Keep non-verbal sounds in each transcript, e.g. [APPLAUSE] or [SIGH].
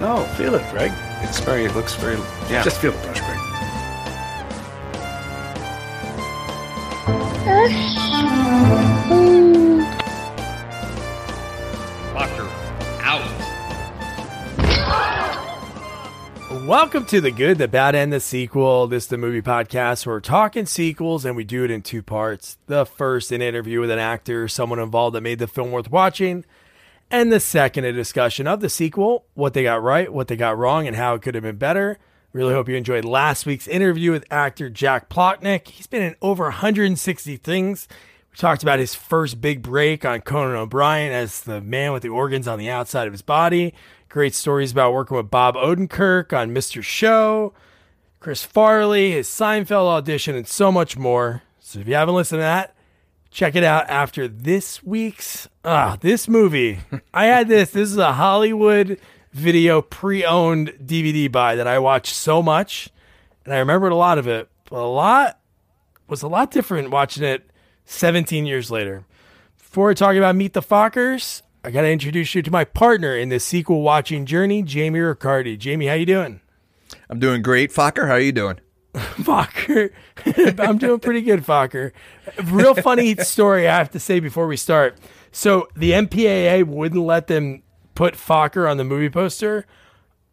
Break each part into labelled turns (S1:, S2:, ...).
S1: No, feel it, Greg. It's very, it looks very, yeah.
S2: Just feel the brush, Greg.
S3: Fucker out.
S4: Welcome to the good, the bad, and the sequel. This is the movie podcast we're talking sequels and we do it in two parts. The first, an interview with an actor, someone involved that made the film worth watching. And the second, a discussion of the sequel, what they got right, what they got wrong, and how it could have been better. Really hope you enjoyed last week's interview with actor Jack Plotnick. He's been in over 160 things. We talked about his first big break on Conan O'Brien as the man with the organs on the outside of his body. Great stories about working with Bob Odenkirk on Mr. Show, Chris Farley, his Seinfeld audition, and so much more. So if you haven't listened to that, check it out after this week's ah this movie. I had this. This is a Hollywood video pre-owned DVD buy that I watched so much, and I remembered a lot of it. But a lot was a lot different watching it 17 years later. Before talking about Meet the Fockers, I got to introduce you to my partner in this sequel watching journey, Jamie Riccardi. Jamie, how you doing?
S5: I'm doing great. Focker, how are you doing? [LAUGHS]
S4: Focker. [LAUGHS] I'm doing pretty good, Focker. Real funny story I have to say before we start. So the MPAA wouldn't let them put Focker on the movie poster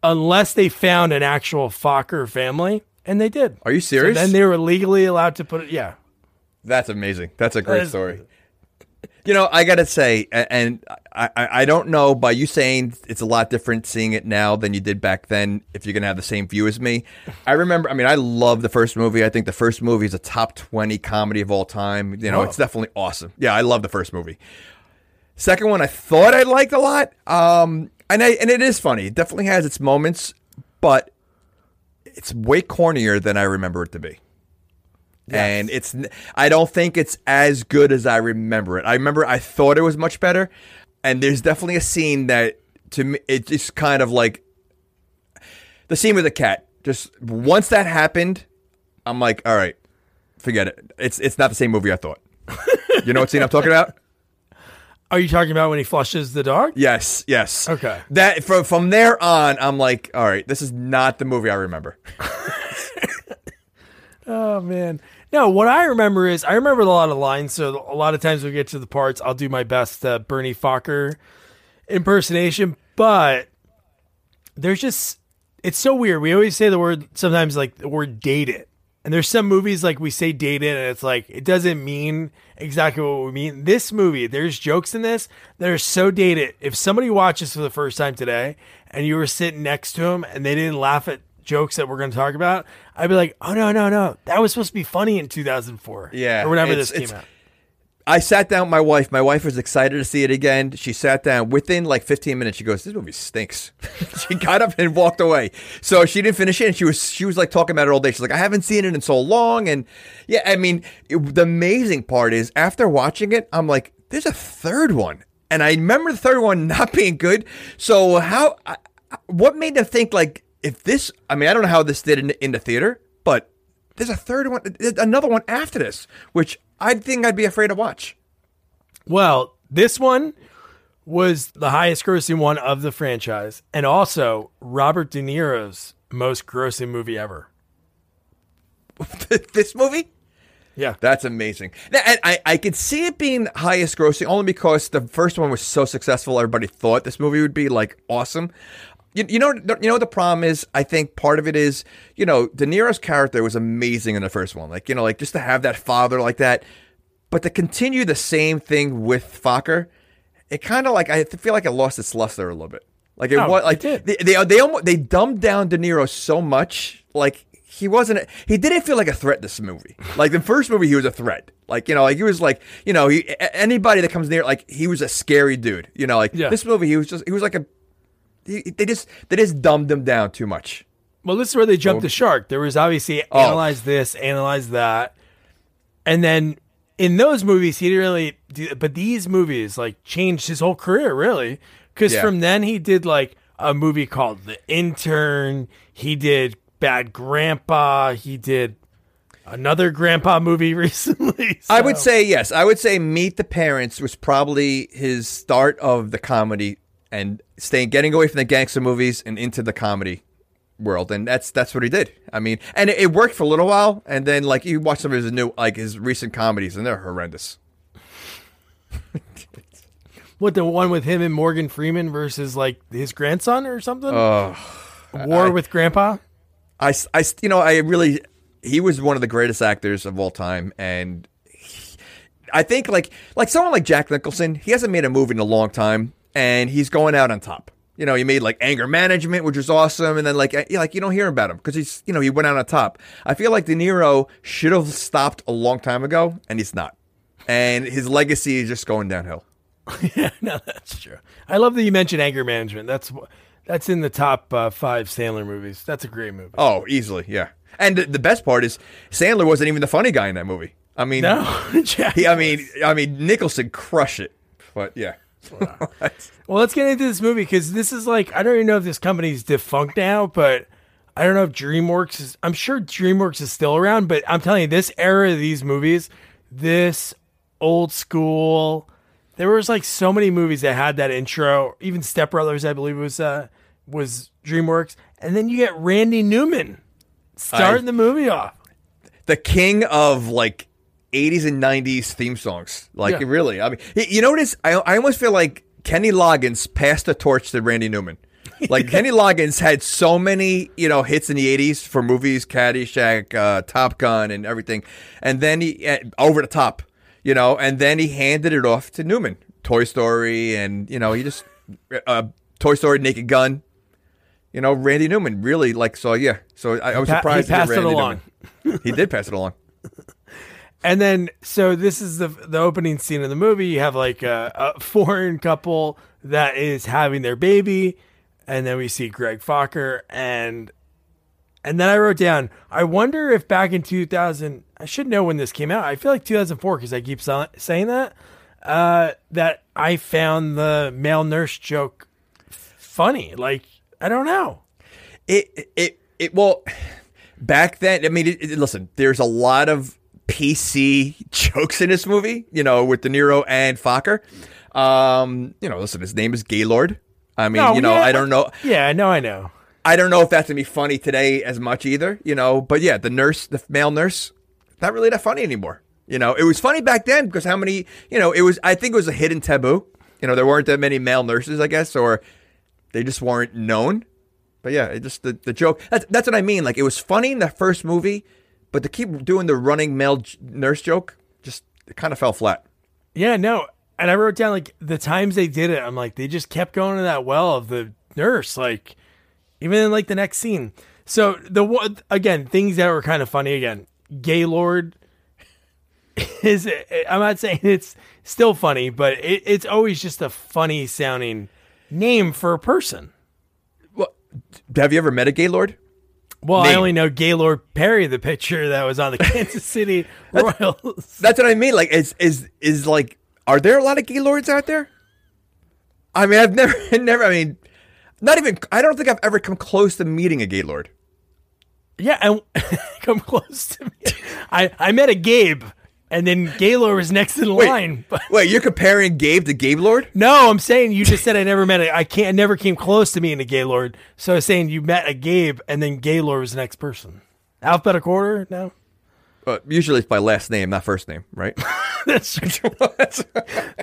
S4: unless they found an actual Focker family, and they did.
S5: Are you
S4: So
S5: serious?
S4: then they were legally allowed to put it. Yeah.
S5: That's amazing. That's a great
S4: is-
S5: story. You know, I gotta say, and I, I, don't know by you saying it's a lot different seeing it now than you did back then. If you're gonna have the same view as me, I remember. I mean, I love the first movie. I think the first movie is a top twenty comedy of all time. You know,
S4: Oh.
S5: it's definitely awesome. Yeah, I love the first movie. Second one, I thought I liked a lot. Um, and I and it is funny. It definitely has its moments, but it's way cornier than I remember it to be. And it's I don't think it's as good as I remember it. I remember I thought it was much better, and there's definitely a scene that to me it's just kind of like the scene with the cat. Just once that happened, I'm like, all right, forget it. It's it's not the same movie I thought. [LAUGHS] you know what scene I'm talking about?
S4: Are you talking about when he flushes the dog?
S5: Yes, yes.
S4: Okay.
S5: That from from there on, I'm like, all right, this is not the movie I remember. [LAUGHS]
S4: Oh man. No, what I remember is I remember a lot of lines. So a lot of times we get to the parts, I'll do my best uh, Bernie Focker impersonation. But there's just it's so weird. We always say the word sometimes like the word date it. And there's some movies like we say dated and it's like it doesn't mean exactly what we mean. This movie, there's jokes in this that are so dated. If somebody watches for the first time today and you were sitting next to them and they didn't laugh at jokes that we're going to talk about, I'd be like, "Oh no, no, no. That was supposed to be funny in 2004."
S5: Yeah,
S4: Or whenever this came out.
S5: I sat down with my wife. My wife was excited to see it again. She sat down within like 15 minutes. She goes, "This movie stinks." [LAUGHS] she got up and walked away. So she didn't finish it. And she was she was like talking about it all day. She's like, "I haven't seen it in so long." And yeah, I mean, it, the amazing part is after watching it, I'm like, "There's a third one," and I remember the third one [LAUGHS] not being good. So how? I, what made them think like if this? I mean, I don't know how this did in, in the theater, but there's a third one, another one after this, which I think I'd be afraid to watch.
S4: Well, this one was the highest grossing one of the franchise and also Robert De Niro's most grossing movie ever. [LAUGHS]
S5: this movie?
S4: Yeah.
S5: That's amazing. And I, I could see it being highest grossing only because the first one was so successful. Everybody thought this movie would be like awesome. You, you know, you know what the problem is. I think part of it is, you know, De Niro's character was amazing in the first one. Like, you know, like just to have that father like that, but to continue the same thing with Focker, it kind of like I feel like it lost its luster a little bit. Like it
S4: Oh,
S5: was
S4: it
S5: like
S4: did.
S5: they they they, almost, they dumbed down De Niro so much. Like he wasn't. He didn't feel like a threat. This movie, like the first movie, he was a threat. Like you know, like he was like you know, he, anybody that comes near, like he was a scary dude. You know, like
S4: Yeah.
S5: this movie, he was just he was like a. He, they just they just dumbed them down too much.
S4: Well, this is where they jumped the shark. There was obviously
S5: Oh.
S4: analyze this, analyze that, and then in those movies he didn't really. Do, but these movies like changed his whole career really, because
S5: Yeah.
S4: from then he did like a movie called The Intern. He did Bad Grandpa. He did another Grandpa movie [LAUGHS] recently.
S5: I would say yes. I would say Meet the Parents was probably his start of the comedy and staying, getting away from the gangster movies and into the comedy world, and that's that's what he did. I mean, and it, it worked for a little while, and then like you watch some of his new, like his recent comedies, and they're horrendous. [LAUGHS]
S4: What the one with him and Morgan Freeman versus like his grandson or something? War
S5: I-
S4: with Grandpa.
S5: I, I you know, I really, he was one of the greatest actors of all time, and he- I think like like someone like Jack Nicholson, he hasn't made a movie in a long time, and he's going out on top. You know, he made like Anger Management, which was awesome, and then like uh, like you don't hear about him because he's you know he went out on top. I feel like De Niro should have stopped a long time ago, and he's not, and his legacy is just going downhill. [LAUGHS]
S4: Yeah, no, that's true. I love that you mentioned anger management. That's that's in the top uh, five Sandler movies. That's a great movie.
S5: Oh, easily, yeah. And the, the best part is Sandler wasn't even the funny guy in that movie. I mean,
S4: No, [LAUGHS] Jack.
S5: He, I mean, I mean, Nicholson crushed it, but yeah. [LAUGHS]
S4: Well, let's get into this movie because this is like I don't even know if this company's defunct now, but I don't know if DreamWorks is. I'm sure DreamWorks is still around, but I'm telling you, this era of these movies, this old school, there was like so many movies that had that intro. Even Step Brothers, I believe, was uh, was DreamWorks, and then you get Randy Newman starting
S5: I-
S4: the movie off.
S5: the king of like 80s and 90s theme songs. Like,
S4: Yeah.
S5: really. I mean, you know what is? I, I almost feel like Kenny Loggins passed the torch to Randy Newman. [LAUGHS] Like, Kenny Loggins had so many, you know, hits in the 80s for movies, Caddyshack, uh, Top Gun, and everything. And then he, uh, over the top, you know, and then he handed it off to Newman. Toy Story, and, you know, he just, uh, Toy Story, Naked Gun. You know, Randy Newman really like so. Yeah, so I, I was
S4: pa- he
S5: surprised. to get
S4: passed it along.
S5: He did pass it along. [LAUGHS]
S4: And then, so this is the the opening scene of the movie. You have like a, a foreign couple that is having their baby, and then we see Greg Focker, and and then I wrote down. I wonder if back in two thousand, I should know when this came out. I feel like two thousand four because I keep sa- saying that. Uh, that I found the male nurse joke funny. Like I don't know.
S5: It it it well back then. I mean, it, it- listen. There's a lot of PC jokes in this movie. You know, with De Niro and Focker. Um, you know, listen. His name is Gaylord. I mean,
S4: No,
S5: you know,
S4: yeah,
S5: I don't know.
S4: Yeah, no, I know.
S5: I don't know if that's gonna be funny today as much either. You know, but yeah, the nurse, the male nurse, not really that funny anymore. You know, it was funny back then because how many? You know, it was. I think it was a hidden taboo. You know, there weren't that many male nurses, I guess, or they just weren't known. But yeah, it just the, the joke. That's that's what I mean. Like it was funny in the first movie, but to keep doing the running male j- nurse joke, just it kind of fell flat.
S4: Yeah, no. And I wrote down like the times they did it, I'm like, they just kept going to that well of the nurse, like even in like the next scene. So the one again, things that were kind of funny again. Gaylord [LAUGHS] is eh, I'm not saying it's still funny, but it, it's always just a funny sounding name for a person.
S5: Well, have you ever met a Gaylord?
S4: Well, I only know Gaylord Perry, the pitcher that was on the [LAUGHS] Kansas City Royals.
S5: That's what I mean. Like, is is is like, are there a lot of Gaylords out there? I mean, I've never, [LAUGHS] never. I mean, not even. I don't think I've ever come close to meeting a Gaylord.
S4: Yeah, and [LAUGHS] come close to me. I, I met a Gabe, and then Gaylord was next in line. [LAUGHS]
S5: Wait, you're comparing Gabe to Gabe Lord?
S4: no, I'm saying you just said I never met a. I can't. I never came close to meeting a Gaylord. So I was saying you met a Gabe, and then Gaylord was the next person. Alphabetical order? now?
S5: Uh, usually it's by last name, not first name, right? [LAUGHS] [LAUGHS]
S4: that's true.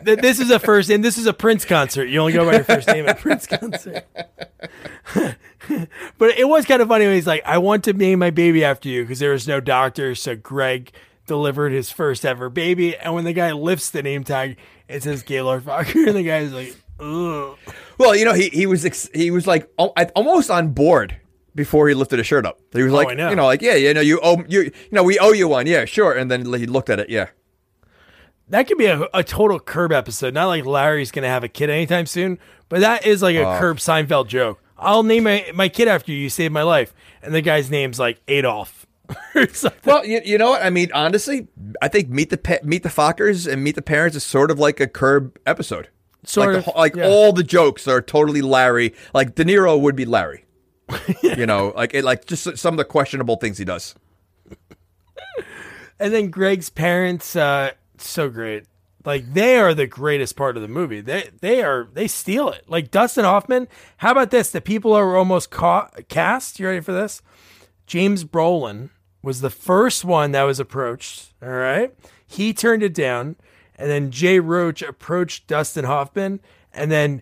S4: This is a first, and this is a Prince concert. You only go by your first name at Prince concert. but it was kind of funny when he's like, "I want to name my baby after you" because there was no doctor, so Greg delivered his first ever baby. And when the guy lifts the name tag, it says Gaylord Focker, [LAUGHS] and the guy's like, "Ugh."
S5: well, you know, he he was ex- he was like al- almost on board before he lifted his shirt up. He was oh, like,
S4: I know.
S5: you know, like yeah, you know, you owe you you know, we owe you one, yeah, sure. And then he looked at it, yeah.
S4: That could be a, a total Curb episode. Not like Larry's gonna have a kid anytime soon, but that is like a oh. Curb Seinfeld joke. I'll name my, my kid after you. You saved my life, and the guy's name's like Adolf. [LAUGHS]
S5: Well, you, you know what? I mean, honestly, I think Meet the Pa- Meet the Fockers and Meet the Parents is sort of like a Curb episode.
S4: Sort
S5: like
S4: of,
S5: the, like
S4: yeah.
S5: all the jokes are totally Larry. Like De Niro would be Larry. [LAUGHS] You know, like it, like just some of the questionable things he does.
S4: And then Greg's parents, uh, so great. Like they are the greatest part of the movie. They they are they steal it. Like Dustin Hoffman. How about this? The people are almost ca- cast. You ready for this? James Brolin was the first one that was approached. All right, he turned it down, and then Jay Roach approached Dustin Hoffman, and then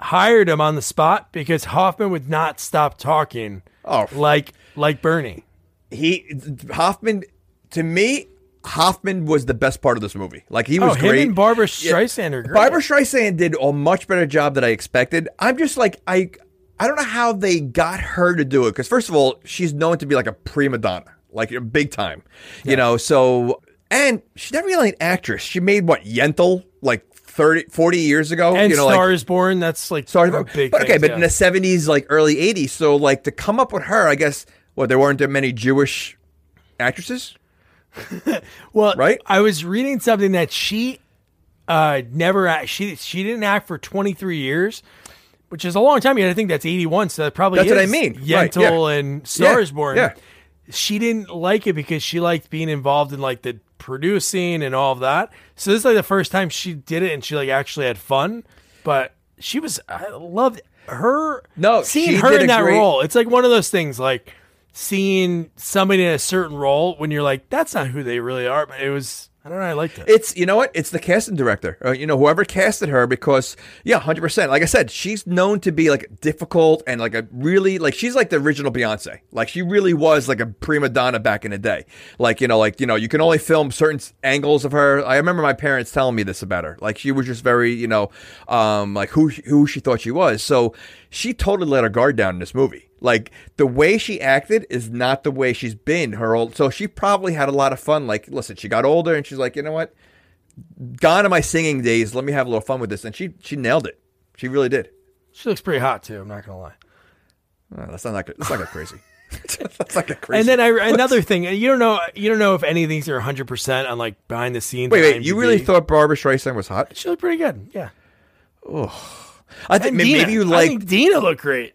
S4: hired him on the spot because Hoffman would not stop talking.
S5: Oh.
S4: like like Bernie.
S5: He Hoffman to me. Hoffman was the best part of this movie. Like he was
S4: Oh, him
S5: great.
S4: and Barbra Streisand are great.
S5: Barbra Streisand did a much better job than I expected. I'm just like I I don't know how they got her to do it because first of all, she's known to be like a prima donna, like big time, you know. So and she's not really an actress. She made what Yentl like 30, 40 years ago,
S4: and
S5: you know,
S4: Star
S5: like.
S4: is Born. That's like
S5: Sorry,
S4: a
S5: but,
S4: big
S5: but okay,
S4: things,
S5: but
S4: yeah.
S5: in the seventies, like early eighties, so like to come up with her, I guess. Well, there weren't that many Jewish actresses. [LAUGHS]
S4: Well,
S5: Right?
S4: I was reading something that she uh never act, she she didn't act for 23 years, which is a long time. Yet I think that's 81, so that probably
S5: That's what I
S4: is
S5: mean. Right,
S4: Yentl
S5: yeah.
S4: and Stars
S5: Yeah,
S4: Born.
S5: yeah.
S4: She didn't like it because she liked being involved in like the producing and all of that. So this is like the first time she did it and she like actually had fun. But she was I loved her
S5: No,
S4: seeing her in that
S5: great-
S4: role. It's like one of those things like seeing somebody in a certain role when you're like, that's not who they really are. But it was, I don't know, I like it.
S5: It's you know what? It's the casting director. Uh, you know whoever casted her because yeah, hundred percent. Like I said, she's known to be like difficult and like a really like she's like the original Beyonce. Like she really was like a prima donna back in the day. Like you know, like you know, you can only film certain angles of her. I remember my parents telling me this about her. Like she was just very you know, um, like who who she thought she was. So she totally let her guard down in this movie. Like the way she acted is not the way she's been her old. So she probably had a lot of fun. Like, listen, she got older and she's like, you know what? Gone are my singing days. Let me have a little fun with this, and she she nailed it. She really did.
S4: She looks pretty hot too. I'm not gonna lie.
S5: Oh, that's not that. That's not crazy. [LAUGHS] that's not that crazy. [LAUGHS]
S4: And then I, another thing, you don't know, you don't know if any of these are 100 percent on like behind the scenes.
S5: wait, wait. You really thought Barbra Streisand was hot?
S4: she looked pretty good? Yeah.
S5: Oh, I think
S4: And
S5: maybe,
S4: Dina,
S5: maybe you like
S4: Dina looked great.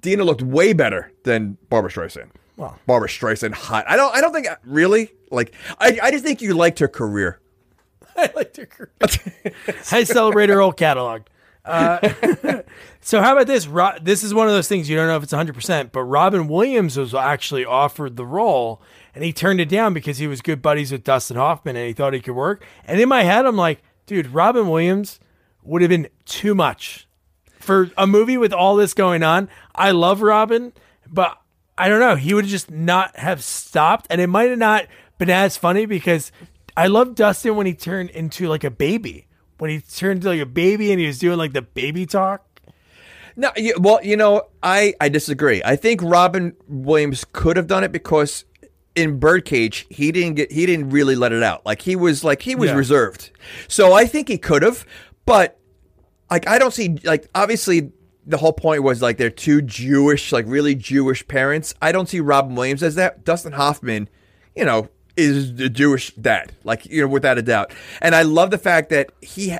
S5: Dina looked way better than Barbra Streisand.
S4: Well.
S5: Barbra Streisand hot. I don't. I don't think really. Like I. I just think you liked her career. [LAUGHS]
S4: I liked her. career. [LAUGHS] I celebrate her whole catalog. Uh, [LAUGHS] so how about this? Ro- this is one of those things you don't know if it's 100%, but Robin Williams was actually offered the role and he turned it down because he was good buddies with Dustin Hoffman and he thought he could work. And in my head, I'm like, dude, Robin Williams would have been too much for a movie with all this going on. I love Robin, but I don't know. He would just not have stopped, and it might have not been as funny because I love Dustin when he turned into like a baby. When he turned into like a baby and he was doing like the baby talk.
S5: No, you, well, you know, I, I disagree. I think Robin Williams could have done it because in Birdcage he didn't get he didn't really let it out. Like he was like he was
S4: Yeah.
S5: reserved. So I think he could have, but like I don't see like obviously the whole point was like they're two Jewish like really Jewish parents. I don't see Robin Williams as that. Dustin Hoffman, you know, is the Jewish dad, like you know, without a doubt. And I love the fact that he,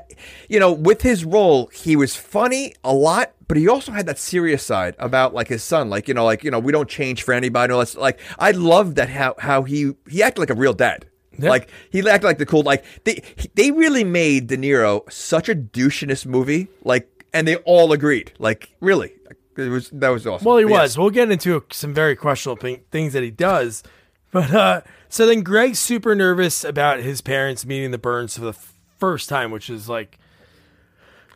S5: you know, with his role, he was funny a lot, but he also had that serious side about like his son, like you know, like you know, we don't change for anybody. Let's like I love that how how he he acted like a real dad.
S4: Yeah.
S5: Like he acted like the cool like they they really made De Niro such a douche in this movie, like, and they all agreed, like really, it was that was awesome.
S4: Well, he
S5: But
S4: was. We'll get into some very questionable things that he does. But uh, so then Greg's super nervous about his parents meeting the Byrnes for the first time, which is like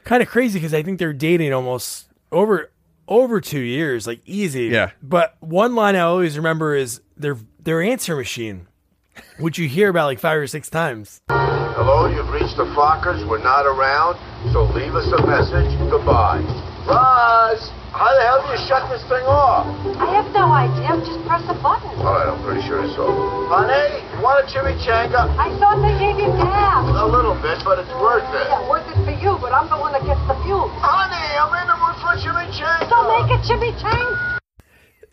S4: kind of crazy because I think they're dating almost over over two years, like easy.
S5: Yeah.
S4: But one line I always remember is their their answer machine, which you hear about like five or six times.
S2: Hello, you've reached the Fockers. We're not around, so leave us a message. Goodbye. Roz, how the hell do you shut this thing off?
S6: I have no idea. Just press a button.
S2: All right, I'm pretty sure it's over. Honey, you want a chimichanga?
S6: I thought they gave you gas.
S2: A little bit, but it's worth it.
S6: Yeah, worth it for you, but I'm the one that gets the fuel.
S2: Honey, I'm in the mood for a chimichanga.
S6: So make a chimichanga.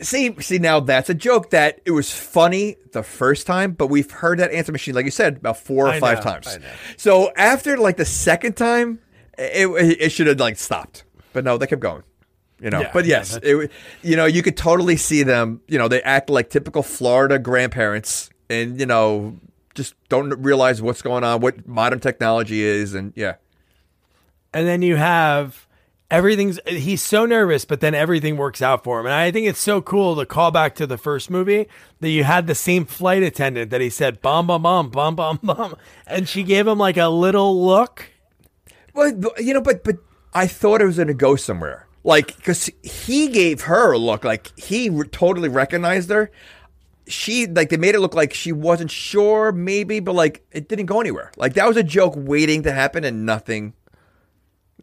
S5: See, see now that's a joke that it was funny the first time, but we've heard that answer machine, like you said, about four or
S4: I
S5: five
S4: know,
S5: times. So after like the second time, it it should have like stopped, but no, they kept going. You know,
S4: Yeah,
S5: but yes,
S4: that's-
S5: it, you know, you could totally see them. You know, they act like typical Florida grandparents, and you know, just don't realize what's going on, what modern technology is, and yeah.
S4: and then you have everything's he's so nervous but then everything works out for him and i think it's so cool to call back to the first movie that you had the same flight attendant that he said bum bum bum bum bum [LAUGHS] bum and she gave him like a little look
S5: Well, you know, but but I thought it was to go somewhere, like because he gave her a look, like he re- totally recognized her. She like they made it look like she wasn't sure, maybe, but like it didn't go anywhere. Like that was a joke waiting to happen, and nothing.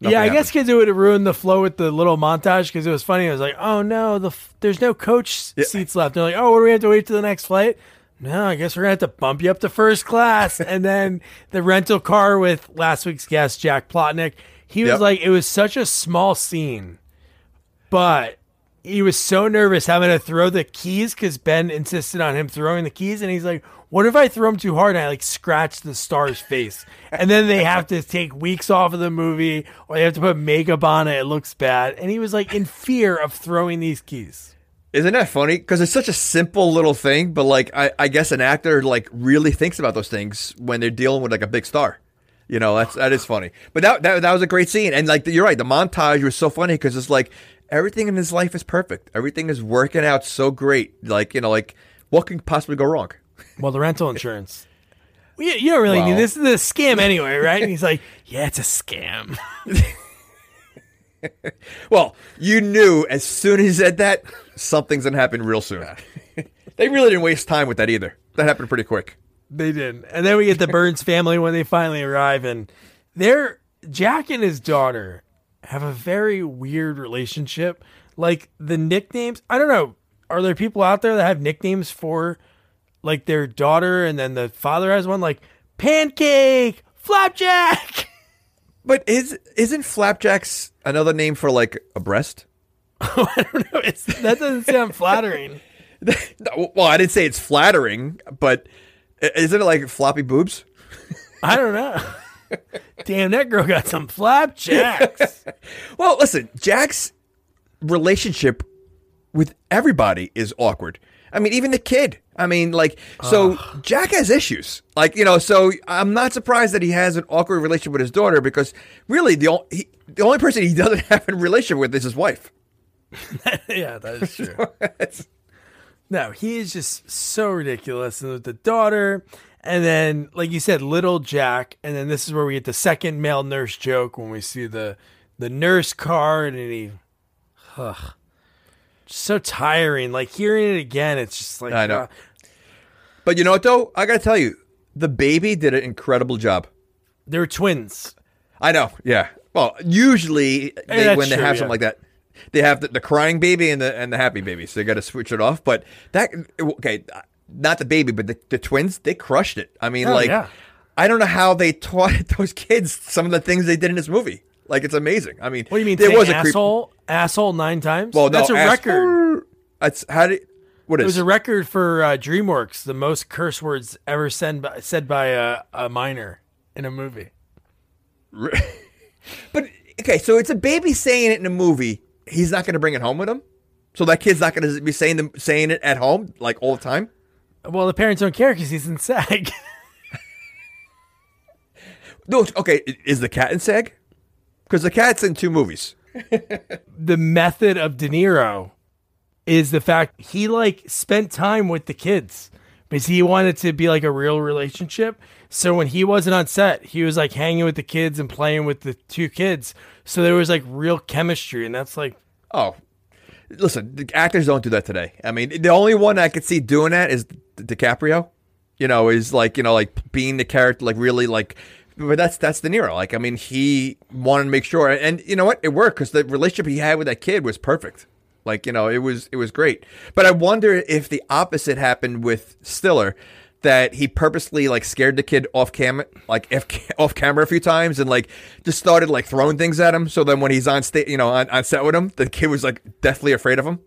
S5: Nothing
S4: yeah i
S5: happened.
S4: guess because it would have ruined the flow with the little montage because it was funny. I was like oh no the f- there's no coach s- seats left. They're like oh what do we have to wait till the next flight? No i guess we're gonna have to bump you up to first class. [LAUGHS] And then the rental car with last week's guest jack plotnick he was
S5: Yep.
S4: like it was such a small scene but he was so nervous having to throw the keys because Ben insisted on him throwing the keys, and he's like, "What if I throw him too hard and I like scratch the star's face?" And then they have to take weeks off of the movie, or they have to put makeup on it. It looks bad, and he was like in fear of throwing these keys.
S5: Isn't that funny? Because it's such a simple little thing, but like I, I guess an actor like really thinks about those things when they're dealing with like a big star. You know, that's that is funny. But that that, that was a great scene, and like you're right, the montage was so funny because it's like everything in his life is perfect. Everything is working out so great. Like you know, like what can possibly go wrong?
S4: Well, the rental insurance. [LAUGHS] You, you don't really
S5: Well-
S4: need this. Is a scam anyway, [LAUGHS] right? And he's like, "Yeah, it's a scam." [LAUGHS]
S5: Well, you knew as soon as he said that something's gonna happen real soon. they really didn't waste time with that either. That happened pretty quick.
S4: They didn't. And then we get the Byrnes family when they finally arrive, and they're Jack and his daughter have a very weird relationship. Like the nicknames, I don't know. Are there people out there that have nicknames for like their daughter, and then the father has one like pancake, flapjack? [LAUGHS]
S5: But is isn't flapjacks another name for like a breast? [LAUGHS]
S4: I don't know. It's, that doesn't sound flattering. [LAUGHS]
S5: Well, I didn't say it's flattering, but isn't it like floppy boobs?
S4: I don't know. Damn, that girl got some flapjacks.
S5: Well, listen, Jack's relationship with everybody is awkward. I mean, even the kid. I mean, like, so Jack has issues. Like, you know, so I'm not surprised that he has an awkward relationship with his daughter because really the, he, the only person he [LAUGHS] doesn't have a relationship with is his wife. [LAUGHS]
S4: yeah, that is [LAUGHS] true. No, he is just so ridiculous. And with the daughter, and then, like you said, little Jack, and then this is where we get the second male nurse joke when we see the the nurse card, and he, ugh, so tiring. Like hearing it again, it's just like
S5: I know.
S4: uh,
S5: But you know what, though? I got to tell you, the baby did an incredible job.
S4: they're twins.
S5: I know. Yeah. Well, usually eh, they,
S4: that's
S5: when they
S4: true,
S5: have
S4: yeah.
S5: something like that, they have the, the crying baby and the and the happy baby, so they got to switch it off. But that okay, not the baby, but the, the twins, they crushed it. I mean,
S4: Oh,
S5: like
S4: yeah.
S5: I don't know how they taught [LAUGHS] those kids some of the things they did in this movie. Like it's amazing. I mean,
S4: What do you mean?
S5: There was a creep-
S4: asshole, asshole nine times.
S5: Well, no,
S4: that's a
S5: ass-
S4: record.
S5: That's how did what
S4: It
S5: is
S4: was a record for uh, DreamWorks, the most curse words ever said by, said by a, a minor in a movie. [LAUGHS]
S5: But okay, so it's a baby saying it in a movie. He's not going to bring it home with him. So that kid's not going to be saying them saying it at home like all the time.
S4: Well, the parents don't care because he's in SAG. [LAUGHS]
S5: No, okay, is the cat in SAG? Because the cat's in two movies.
S4: the method of De Niro is the fact he like spent time with the kids because he wanted to be like a real relationship. So when he wasn't on set, he was like hanging with the kids and playing with the two kids. So there was like real chemistry, and that's like
S5: Oh, listen, actors don't do that today. I mean, the only one I could see doing that is Di- DiCaprio. You know, is like you know, like being the character, like really like. But that's that's De Niro. Like, I mean, he wanted to make sure, and you know what, it worked because the relationship he had with that kid was perfect. Like, you know, it was it was great. But I wonder if the opposite happened with Stiller, that he purposely like scared the kid off camera, like [LAUGHS] off, off camera a few times, and like just started like throwing things at him. So then when he's on state, you know, on, on set with him, the kid was like deathly afraid of him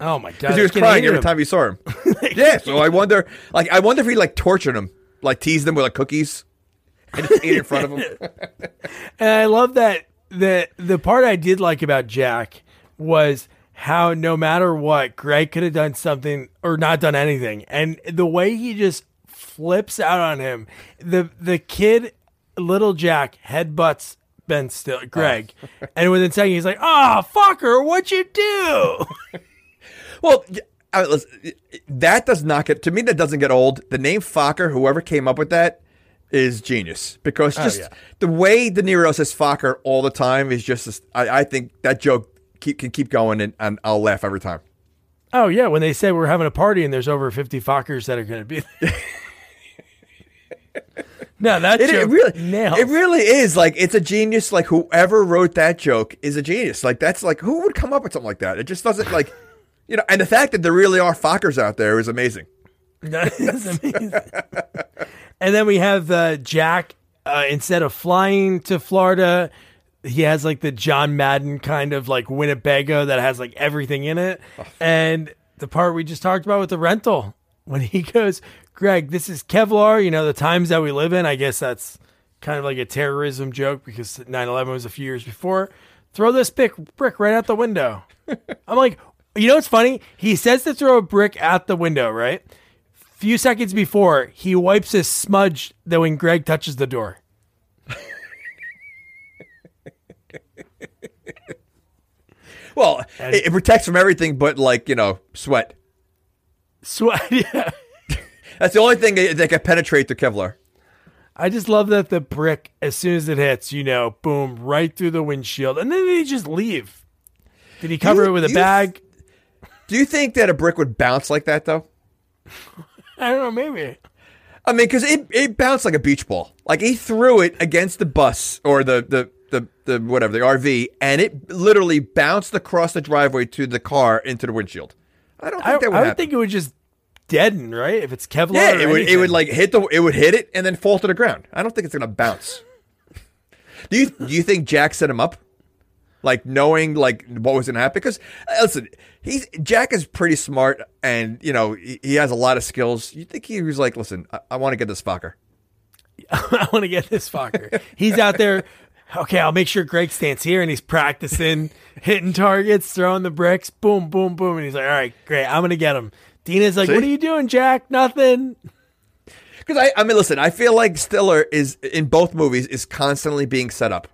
S4: oh my god,
S5: because he was crying every
S4: him.
S5: time he saw him. [LAUGHS] yeah, so I wonder, like, I wonder if he like tortured him, like teased him with like cookies, and just ate in front of him. [LAUGHS]
S4: And I love that the the part I did like about Jack was how no matter what, Greg could have done something or not done anything. And the way he just flips out on him. The the kid, little Jack, headbutts Ben Still Greg, [LAUGHS] and within a second he's like, "Ah, fucker, what'd you do?" [LAUGHS]
S5: Well, I listen, that does not get to me. That doesn't get old. The name Focker, whoever came up with that, is genius because just
S4: yeah.
S5: the way De Niro says Focker all the time is just. I, I think that joke keep, can keep going, and, and I'll laugh every time.
S4: oh yeah, when they say we're having a party and there's over fifty fuckers that are going to be. there. [LAUGHS] no, that
S5: It, it really,
S4: nails.
S5: it really is like it's a genius. Like whoever wrote that joke is a genius. Like that's like who would come up with something like that? It just doesn't like, [LAUGHS] you know. And the fact that there really are Fockers out there is amazing. [LAUGHS]
S4: That is amazing. and then we have uh, Jack. Uh, instead of flying to Florida, he has like the John Madden kind of like Winnebago that has like everything in it. Oh. And the part we just talked about with the rental, when he [LAUGHS] goes, Greg, this is Kevlar, you know, the times that we live in. I guess that's kind of like a terrorism joke because 9 11 was a few years before. Throw this brick, brick right out the window. [LAUGHS] I'm like, you know what's funny? He says to throw a brick out the window, right? Few seconds before, he wipes his smudge that when Greg touches the door. [LAUGHS]
S5: Well, it, it protects from everything but like you know sweat.
S4: Sweat. [LAUGHS] Yeah.
S5: That's the only thing that that can penetrate the Kevlar.
S4: I just love that the brick, as soon as it hits, you know, boom, right through the windshield, and then they just leave. Did he cover
S5: You-
S4: it with a
S5: you-
S4: bag?
S5: Do you think that a brick would bounce like that though? [LAUGHS]
S4: I don't know, maybe.
S5: I mean, because it, it bounced like a beach ball. Like he threw it against the bus or the, the, the, the whatever, the RV, and it literally bounced across the driveway to the car into the windshield. I don't think
S4: I,
S5: that would
S4: I would
S5: happen.
S4: think it would just deaden, right? If it's Kevlar.
S5: yeah, it would it would like hit the it would hit it and then fall to the ground. I don't think it's gonna bounce. [LAUGHS] do you do you think Jack set him up? Like knowing like what was gonna happen? Because uh, listen, he's Jack is pretty smart and you know he, he has a lot of skills. You think he was like, listen, I, I want to get this fucker. [LAUGHS]
S4: I want to get this fucker. He's out there. Okay, I'll make sure Greg stands here and he's practicing [LAUGHS] hitting targets, throwing the bricks, boom, boom, boom. And he's like, all right, great, I'm going to get him. Dina's like,
S5: See?
S4: what are you doing, Jack? Nothing. [LAUGHS]
S5: Because I, I mean, listen, I feel like Stiller is in both movies is constantly being set up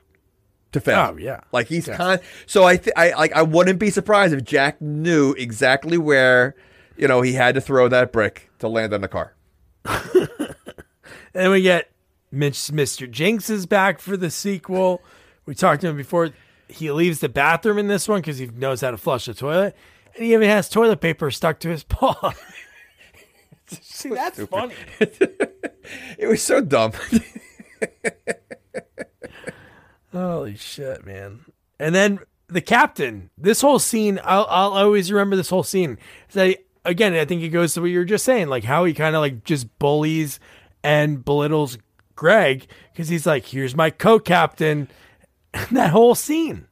S5: to fail.
S4: Oh, yeah.
S5: like he's con. So I, th- I like, I wouldn't be surprised if Jack knew exactly where, you know, he had to throw that brick to land on the car. [LAUGHS]
S4: And then we get Mr. Jinx is back for the sequel. We talked to him before. He leaves the bathroom in this one because he knows how to flush the toilet. And he even has toilet paper stuck to his [LAUGHS] paw. [LAUGHS] See, that's funny. [LAUGHS]
S5: It was so dumb.
S4: Holy shit, man. And then the captain, this whole scene, I'll, I'll always remember this whole scene. So again, I think it goes to what you were just saying, like how he kind of like just bullies and belittles Greg because he's like, here's my co captain. [LAUGHS] that whole scene.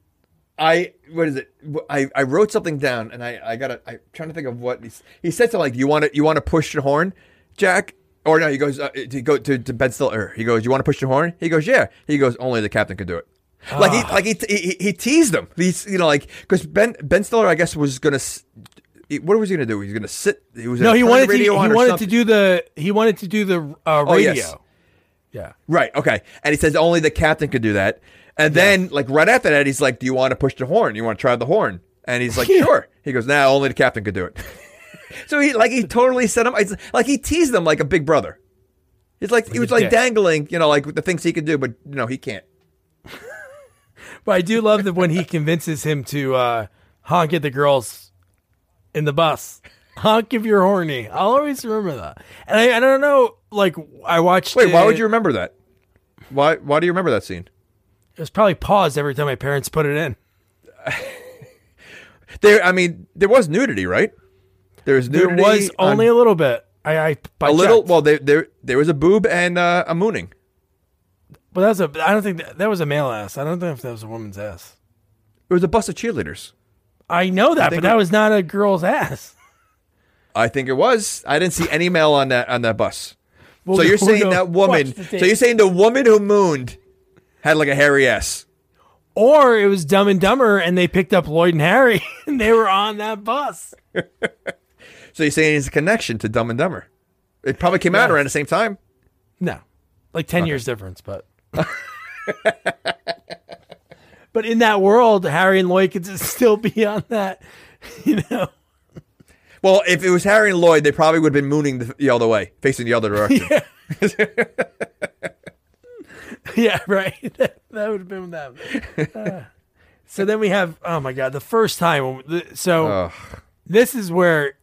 S5: I what is it? I, I wrote something down and I I gotta I'm trying to think of what he's, he said something like you want to you want to push your horn, Jack. Or no, he goes uh, to go to, to Ben Stiller. He goes, "You want to push your horn?" He goes, "Yeah." He goes, "Only the captain could do it." Like he like he, he he teased him. He's you know like because Ben Ben Stiller I guess was gonna. he- What was he gonna do? He was gonna sit. He was
S4: No, he wanted to. He wanted to do the. He wanted to do the uh,
S5: Oh,
S4: radio.
S5: yes.
S4: Yeah.
S5: Right. Okay. And he says only the captain could do that. And then, like right after that, he's like, "Do you want to push the horn? You want to try the horn?" And he's like, [LAUGHS] "Sure." He goes, "Now only the captain could do it." [LAUGHS] so he like he totally set him like he teased him like a big brother. He's like he was like dangling, you know, like the things he could do, but you know he can't. [LAUGHS]
S4: But I do love that when he convinces him to uh, honk at the girls in the bus. Honk if you're horny. I'll always remember that. And I, I don't know, like I watched.
S5: Wait, why would you remember that? Why Why do you remember that scene?
S4: It was probably paused every time my parents put it in. [LAUGHS]
S5: There, I mean, there was nudity, right? There was nudity.
S4: There was
S5: on-
S4: only a little bit. I, I I
S5: a little. Well, there there there was a boob and uh, a mooning.
S4: but that was a. I don't think that, that was a male ass. I don't think if that was a woman's ass.
S5: It was a bus of cheerleaders.
S4: I know that, but that was not a girl's ass.
S5: I think it was. I didn't see any male on that on that bus.
S4: We'll
S5: so you're saying that woman? So you're saying the woman who mooned had like a hairy ass?
S4: Or it was Dumb and Dumber, and they picked up Lloyd and Harry, [LAUGHS] and they were on that bus. [LAUGHS]
S5: So you're saying it's a connection to Dumb and Dumber? It probably came out around the same time.
S4: No, like ten years difference, but. [LAUGHS] but in that world, Harry and Lloyd could still be on that, you know.
S5: Well, if it was Harry and Lloyd, they probably would have been mooning the, the other way, facing the other direction. [LAUGHS]
S4: Yeah, [LAUGHS] right. [LAUGHS] that would have been them. Uh, so then we have, oh my god, the first time. So
S5: Ugh.
S4: this is where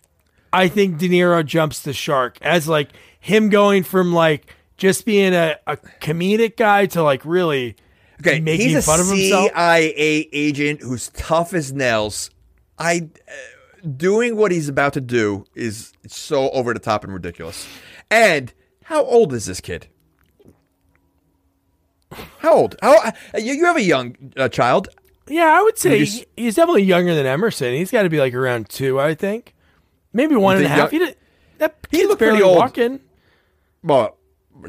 S4: I think De Niro jumps the shark as like him going from like just being a, a comedic guy to like really
S5: Okay,
S4: making
S5: he's a
S4: fun of himself.
S5: CIA agent who's tough as nails. I uh, doing what he's about to do is so over the top and ridiculous. And how old is this kid? How old? How you, you have a young uh, child?
S4: Yeah, I would say
S5: just-
S4: he's definitely younger than Emerson. He's got to be like around two, I think. Maybe one and a half.
S5: young-
S4: He did, that
S5: He looked
S4: barely
S5: pretty old.
S4: walking.
S5: Well,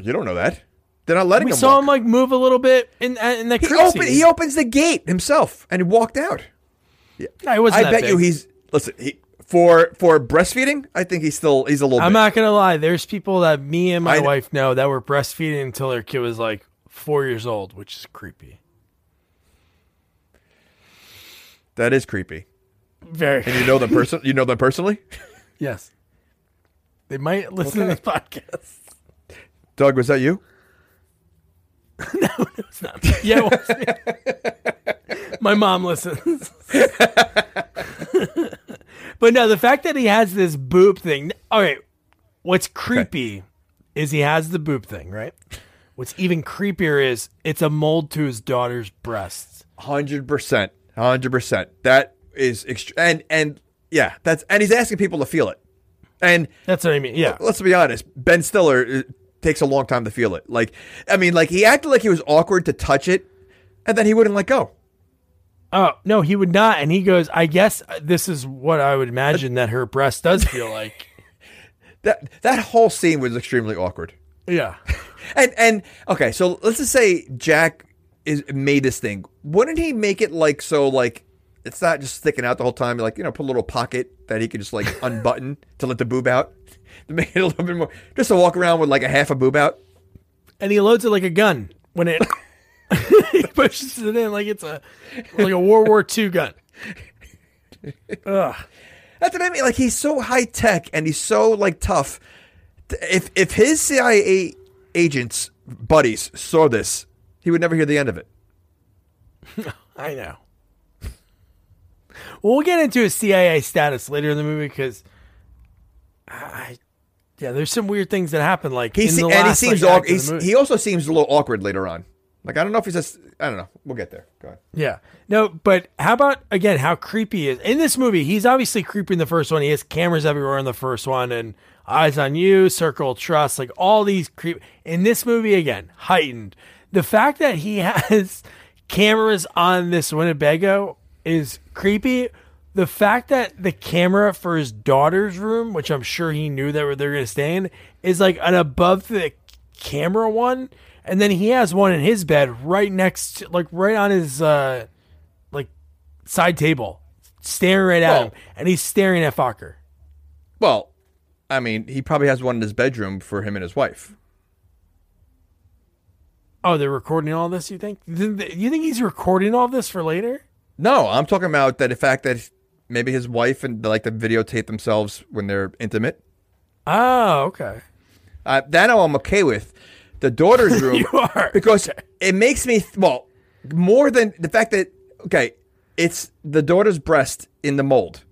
S5: you don't know that. They're not letting
S4: We
S5: him
S4: saw
S5: walk.
S4: him like move a little bit in in the
S5: he,
S4: crib
S5: open, he opens the gate himself and he walked out.
S4: No, he wasn't
S5: I bet you he's listen he, for for breastfeeding. I think he's still he's a little.
S4: I'm
S5: bit.
S4: not gonna lie. There's people that me and my
S5: I-
S4: wife know that were breastfeeding until their kid was like four years old, which is creepy.
S5: That is creepy.
S4: Very.
S5: And you know them person. You know them personally. [LAUGHS]
S4: yes. They might listen to this podcast.
S5: Doug, was that you? [LAUGHS]
S4: No, no, it's not. Yeah, it was me. [LAUGHS] my mom listens. But no, the fact that he has this boob thing. All right, what's creepy is he has the boob thing, right? What's even creepier is it's a mold to his daughter's breasts.
S5: Hundred percent. Hundred percent. That is ext- and and yeah. That's and he's asking people to feel it. And
S4: That's what I mean. Yeah.
S5: let's be honest, Ben Stiller uh, takes a long time to feel it. Like, I mean, like he acted like he was awkward to touch it, and then he wouldn't let go.
S4: Oh no, he would not. And he goes, "I guess uh, this is what I would imagine that her breast does feel like." [LAUGHS]
S5: That that whole scene was extremely awkward.
S4: yeah. [LAUGHS]
S5: And and okay, so let's just say Jack is made this thing. Wouldn't he make it like so like it's not just sticking out the whole time? Like you know, put a little pocket that he could just like [LAUGHS] unbutton to let the boob out to make it a little bit more, just to walk around with like a half a boob out.
S4: and he loads it like a gun when it he pushes it in like it's a like a World War II gun. Ugh.
S5: That's what I mean. Like he's so high tech and he's so like tough. If if his CIA agents buddies saw this, he would never hear the end of it. [LAUGHS]
S4: I know. Well, we'll get into his CIA status later in the movie because I, yeah, there's some weird things that happen. Like
S5: He
S4: in
S5: se-
S4: the
S5: and he
S4: last,
S5: seems
S4: like,
S5: awk-
S4: act of the
S5: he's,
S4: movie.
S5: he also seems a little awkward later on. Like I don't know if he's just I don't know. We'll get there. Go ahead.
S4: Yeah. No, but how about again how creepy he is in this movie? He's obviously creepy in the first one. He has cameras everywhere in the first one, and eyes on you, circle trust, like all these creep. In this movie again, heightened. The fact that he [LAUGHS] has cameras on this Winnebago is creepy. The fact that the camera for his daughter's room, which I'm sure he knew that they're to stay in, is like an above the camera one, and then he has one in his bed right next, to, like right on his uh, like side table, staring right at
S5: Well-
S4: him, and he's staring at Focker.
S5: Well, I mean, he probably has one in his bedroom for him and his wife.
S4: Oh, they're recording all this. You think? You think he's recording all this for later?
S5: No, I'm talking about that the fact that maybe his wife and they like to videotape themselves when they're intimate.
S4: Oh, okay.
S5: Uh, that I'm okay with. The daughter's [LAUGHS] room,
S4: You are.
S5: because it makes me th- well more than the fact that okay, it's the daughter's breast in the mold.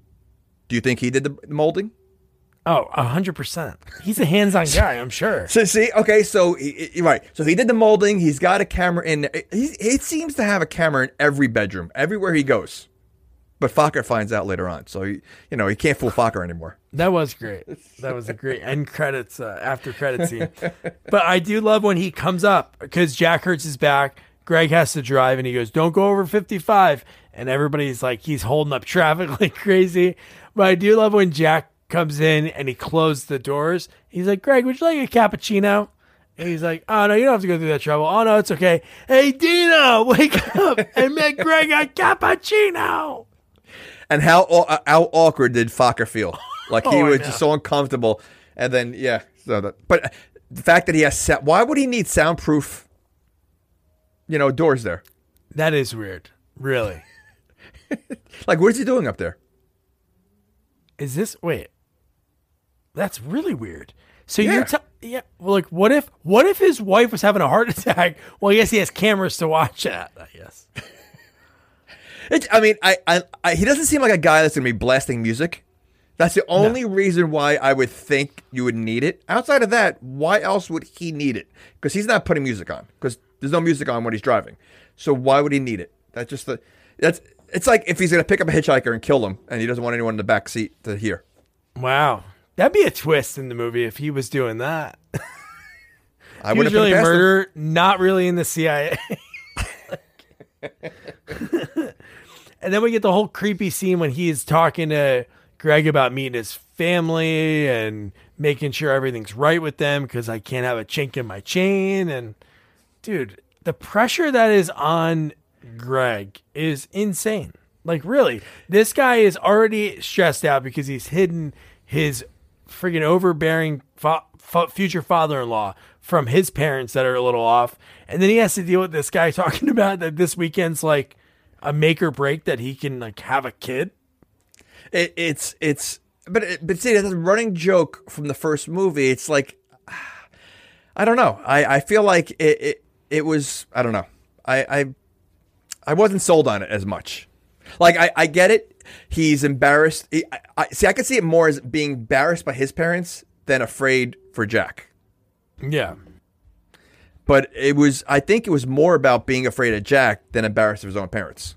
S5: Do you think he did the molding?
S4: Oh, a hundred percent. He's a hands-on [LAUGHS] guy. I'm sure.
S5: So see, okay, so he, he- right, so he did the molding. He's got a camera in. He, he seems to have a camera in every bedroom, everywhere he goes. But Focker finds out later on, so he, you know he can't fool Focker anymore.
S4: That was great. That was a great end credits uh, after credit scene. But I do love when he comes up because Jack hurts his back. Greg has to drive, and he goes, "Don't go over 55." And everybody's like, he's holding up traffic [LAUGHS] like crazy. But I do love when Jack comes in and he closed the doors. He's like, "Greg, would you like a cappuccino?" And he's like, "Oh no, you don't have to go through that trouble. Oh no, it's okay. Hey Dina, wake up and make Greg a cappuccino."
S5: And how au- uh, how awkward did Focker feel? [LAUGHS] Like he
S4: Oh,
S5: was just so uncomfortable. And then yeah, So that, but uh, the fact that he has sa- why would he need soundproof? You know, doors there.
S4: That is weird. Really. [LAUGHS]
S5: Like, what is he doing up there?
S4: Is this wait? That's really weird. So you're
S5: Yeah.
S4: t- yeah. Well, like, what if what if his wife was having a heart [LAUGHS] attack? Well, I guess he has cameras to watch that. I guess.
S5: It, I mean, I, I, I, he doesn't seem like a guy that's gonna be blasting music. That's the only reason why I would think you would need it. Outside of that, why else would he need it? Because he's not putting music on. Because there's no music on when he's driving. So why would he need it? That's just the. That's. It's like if he's gonna pick up a hitchhiker and kill him, and he doesn't want anyone in the back seat to hear.
S4: Wow, that'd be a twist in the movie if he was doing that.
S5: I wouldn't
S4: really a
S5: have put it past him.
S4: not really in the CIA. [LAUGHS] [LAUGHS] and then we get the whole creepy scene when he's talking to Greg about meeting his family and making sure everything's right with them because I can't have a chink in my chain. And dude, the pressure that is on Greg is insane. Like, really, this guy is already stressed out because he's hidden his freaking overbearing fa- fa- future father-in-law from his parents that are a little off, and then he has to deal with this guy [LAUGHS] talking about that this weekend's like a make or break that he can like have a kid.
S5: It, it's it's but it, but see that's a running joke from the first movie. It's like [SIGHS] I don't know. I, I feel like it, it it was I don't know. I I I wasn't sold on it as much. Like I, I get it. He's embarrassed. He- I, I, see, I could see it more as being embarrassed by his parents than afraid for Jack.
S4: Yeah,
S5: But it was I think it was more about being afraid of Jack than embarrassed of his own parents.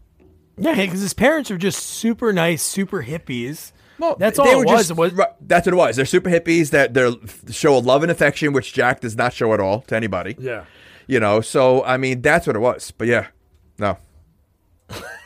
S4: yeah, because his parents are just super nice, super hippies.
S5: Well,
S4: that's all it was.
S5: just-
S4: It was
S5: right, that's what it was. They're super hippies that they're show a love and affection, which Jack does not show at all to anybody.
S4: yeah.
S5: You know, so I mean that's what it was. But yeah, no. [LAUGHS]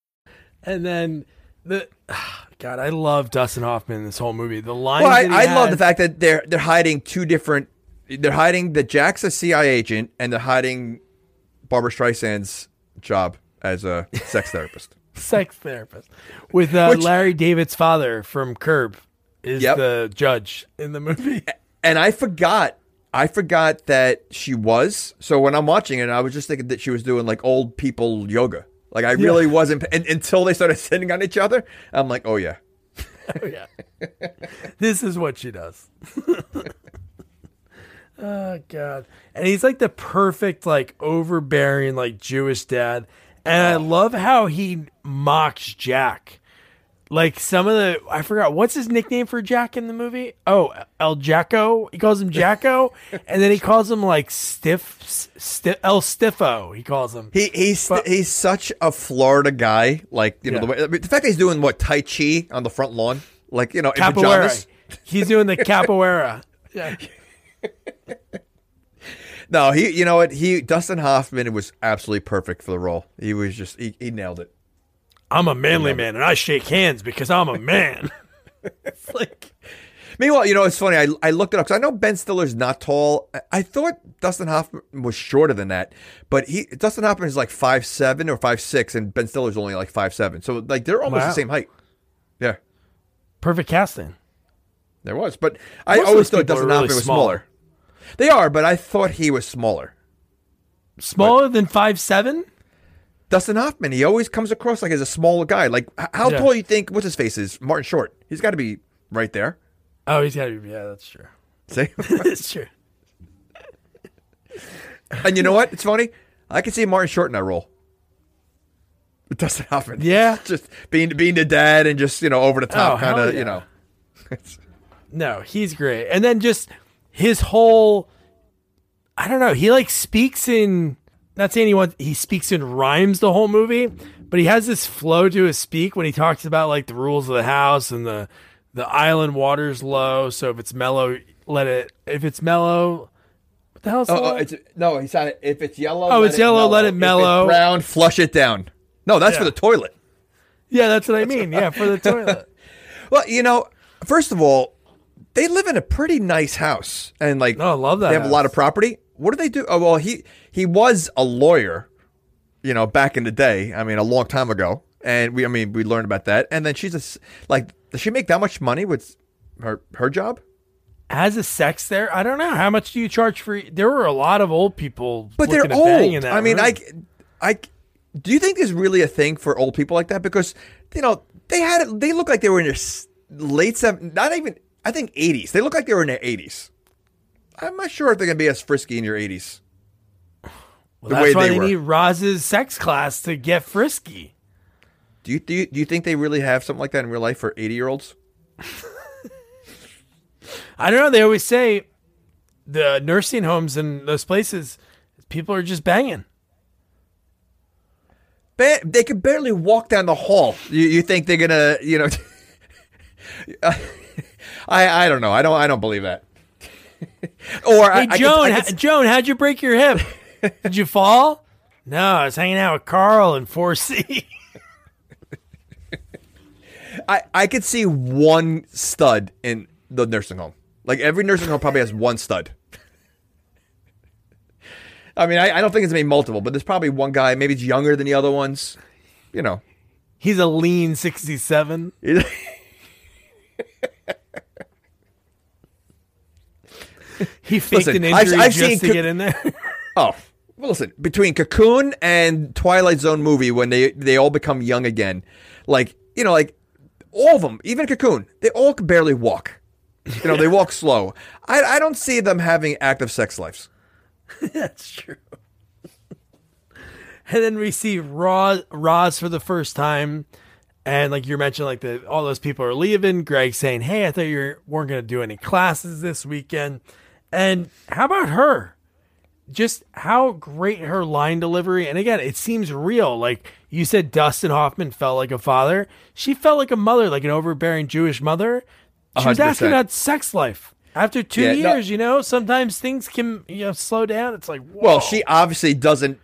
S4: And then the [SIGHS] God, I love Dustin Hoffman in this whole movie. The lines.
S5: Well, I, I love the fact that they're they're hiding two different. They're hiding that Jack's a CIA agent, and they're hiding Barbra Streisand's job as a sex therapist. [LAUGHS]
S4: sex therapist with uh,
S5: Which-
S4: Larry David's father from Curb is
S5: Yep.
S4: the judge in the movie.
S5: And I forgot, I forgot that she was. So when I'm watching it, I was just thinking that she was doing like old people yoga. Like I really wasn't and, until they started [LAUGHS] sitting on each other. I'm like, oh yeah. [LAUGHS]
S4: Oh, yeah. this is what she does. [LAUGHS] oh god. And he's like the perfect like overbearing like Jewish dad. And I love how he mocks Jack. Like some of the I forgot what's his nickname for Jack in the movie? Oh, El Jacko. He calls him Jacko [LAUGHS] and then he calls him like stiff, stiff El Stiffo. He calls him.
S5: He he's
S4: But-
S5: he's such a Florida guy. Like you know
S4: Yeah.
S5: the, way, I mean, the fact that he's doing what Tai Chi on the front lawn, like you know
S4: Capoeira. He's doing the [LAUGHS] capoeira. Yeah. [LAUGHS]
S5: No, he you know what he Dustin Hoffman was absolutely perfect for the role. He was just he, he nailed it.
S4: I'm a manly man and I shake hands because I'm a man. [LAUGHS] it's like
S5: Meanwhile, you know it's funny. I I looked it up because I know Ben Stiller's not tall. I, I thought Dustin Hoffman was shorter than that, but he Dustin Hoffman is like five seven or five six, and Ben Stiller's only like five seven. So like they're almost
S4: Wow.
S5: the same height. Yeah,
S4: perfect casting.
S5: there was. But I
S4: Most
S5: always thought Dustin
S4: really
S5: Hoffman was
S4: small.
S5: smaller. They are, but I thought he was smaller.
S4: Smaller than five seven?
S5: Dustin Hoffman, he always comes across like as a smaller guy. Like how
S4: Yeah.
S5: tall you think? What's his face is? Martin Short. He's got to be right there.
S4: Oh, he's got to be. Yeah, that's true.
S5: See, [LAUGHS]
S4: that's true.
S5: and you know what? It's funny. I can see Martin Short in that role. Dustin Hoffman.
S4: Yeah. [LAUGHS]
S5: just being being the dad and just you know over the top
S4: Oh,
S5: kind of
S4: yeah.
S5: you know.
S4: No, he's great. And then just his whole. I don't know. He like speaks in. Not saying he wants. He speaks in rhymes the whole movie, but he has this flow to his speak when he talks about like the rules of the house and the the island water's low. So if it's mellow, let it. If it's mellow, what the hell's the
S5: Oh, oh it's no. He said if it's yellow.
S4: Oh,
S5: let
S4: it's yellow, let it mellow.
S5: If it's brown, flush it down. No, that's for the toilet.
S4: yeah, that's what I mean. Yeah, for the toilet. [LAUGHS]
S5: Well, you know, first of all, they live in a pretty nice house, and like,
S4: Oh, I love that
S5: They have a lot of property. What do they do? Oh, well, he he was a lawyer, you know, back in the day. I mean, a long time ago, and we, I mean, we learned about that. And then she's a like, does she make that much money with her her job?
S4: As a sex there? I don't know. How much do you charge for? There were a lot of old people,
S5: But they're old.
S4: that
S5: I mean,
S4: room.
S5: I, I, do you think there's really a thing for old people like that? Because you know they had they look like they were in their late seven, not even I think 80s. They look like they were in their 80s. I'm not sure if they're gonna be as frisky in your 80s.
S4: Well,
S5: the
S4: that's
S5: way
S4: why
S5: they
S4: they need Roz's sex class to get frisky.
S5: Do you, do you do you think they really have something like that in real life for 80 year olds? [LAUGHS]
S4: I don't know. They always say the nursing homes and those places, people are just banging.
S5: Ba- they could barely walk down the hall. You, you think they're gonna, you know? [LAUGHS] I I don't know. I don't I don't believe that. [LAUGHS] or I,
S4: Hey
S5: I could-
S4: Joan,
S5: I
S4: ha-
S5: could-
S4: Joan, how'd you break your hip? [LAUGHS] Did you fall? No, I was hanging out with Carl in 4C.
S5: I, I could see one stud in the nursing home. Like every nursing home probably has one stud. I mean, I, I don't think it's maybe multiple, but there's probably one guy. Maybe he's younger than the other ones. You know,
S4: He's a lean 67. [LAUGHS] [LAUGHS] He faked
S5: Listen,
S4: an
S5: I've-
S4: injury
S5: I've
S4: just
S5: seen
S4: to
S5: co-
S4: get in there. [LAUGHS]
S5: Oh, well, listen. Between Cocoon and Twilight Zone movie, when they they all become young again, like you know, like all of them, even Cocoon, they all can barely walk. You know, they walk slow. I I don't see them having active sex lives. [LAUGHS]
S4: That's true. and then we see Roz, Roz for the first time. And like you mentioned, like the all those people are leaving. Greg saying, "Hey, I thought you weren't going to do any classes this weekend." And how about her? Just how great her line delivery. And again, it seems real. Like you said, Dustin Hoffman felt like a father. She felt like a mother, like an overbearing Jewish mother. She was
S5: 100%.
S4: asking about sex life. After two
S5: Yeah, no-
S4: years, you know, sometimes things can you know slow down. It's like, whoa.
S5: Well, she obviously doesn't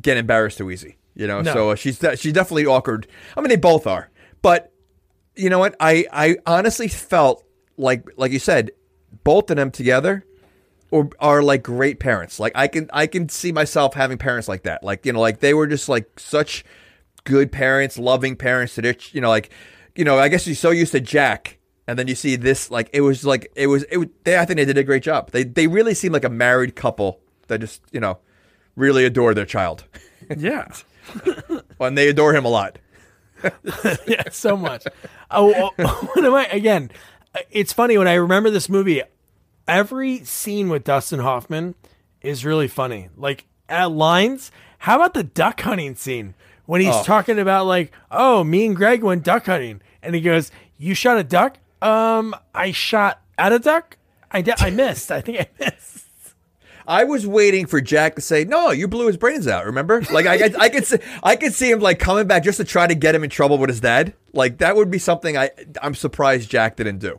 S5: get embarrassed too easy, you know.
S4: No.
S5: So uh, she's de- she's definitely awkward. I mean, they both are. But you know what? I I honestly felt like like you said, both of them together or are like great parents. Like I can I can see myself having parents like that. Like you know, like they were just like such good parents, loving parents. That it's you know like you know I guess you're so used to Jack. And then you see this, like it was like it was. It was. They, I think they did a great job. They they really seem like a married couple that just you know really adore their child,
S4: yeah. [LAUGHS] [LAUGHS]
S5: and they adore him a lot. [LAUGHS]
S4: yeah, so much. Oh, oh, what am I again? Uh, it's funny when I remember this movie. Every scene with Dustin Hoffman is really funny. Like at lines. How about the duck hunting scene when he's talking about like, oh, me and Greg went duck hunting, and he goes, "You shot a duck? Um, I shot at a duck. I di- I missed. I think I [LAUGHS] missed."
S5: I was waiting for Jack to say, "No, you blew his brains out." Remember? Like I, I, I could, see, I could see him like coming back just to try to get him in trouble with his dad. Like that would be something I, I'm surprised Jack didn't do,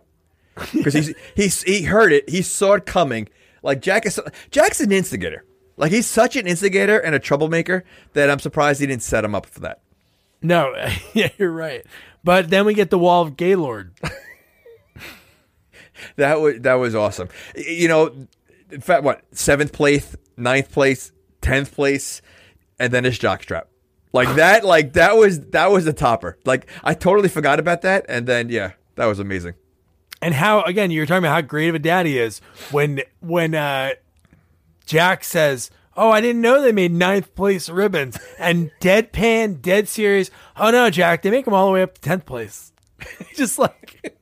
S5: because he's [LAUGHS] he's he heard it, he saw it coming. Like Jack is, Jack's an instigator. Like he's such an instigator and a troublemaker that I'm surprised he didn't set him up for that.
S4: No, [LAUGHS] yeah, you're right. But then we get the Wall of Gaylord. [LAUGHS]
S5: That was that was awesome. You know, in fact, what seventh place, ninth place, tenth place, and then his jockstrap. Like [SIGHS] that, like that was that was the topper. Like I totally forgot about that, and then yeah, that was amazing.
S4: And how again you're talking about how great of a dad he is when when uh jack says oh i didn't know they made ninth place ribbons and deadpan dead serious oh no jack they make them all the way up to 10th place [LAUGHS] just like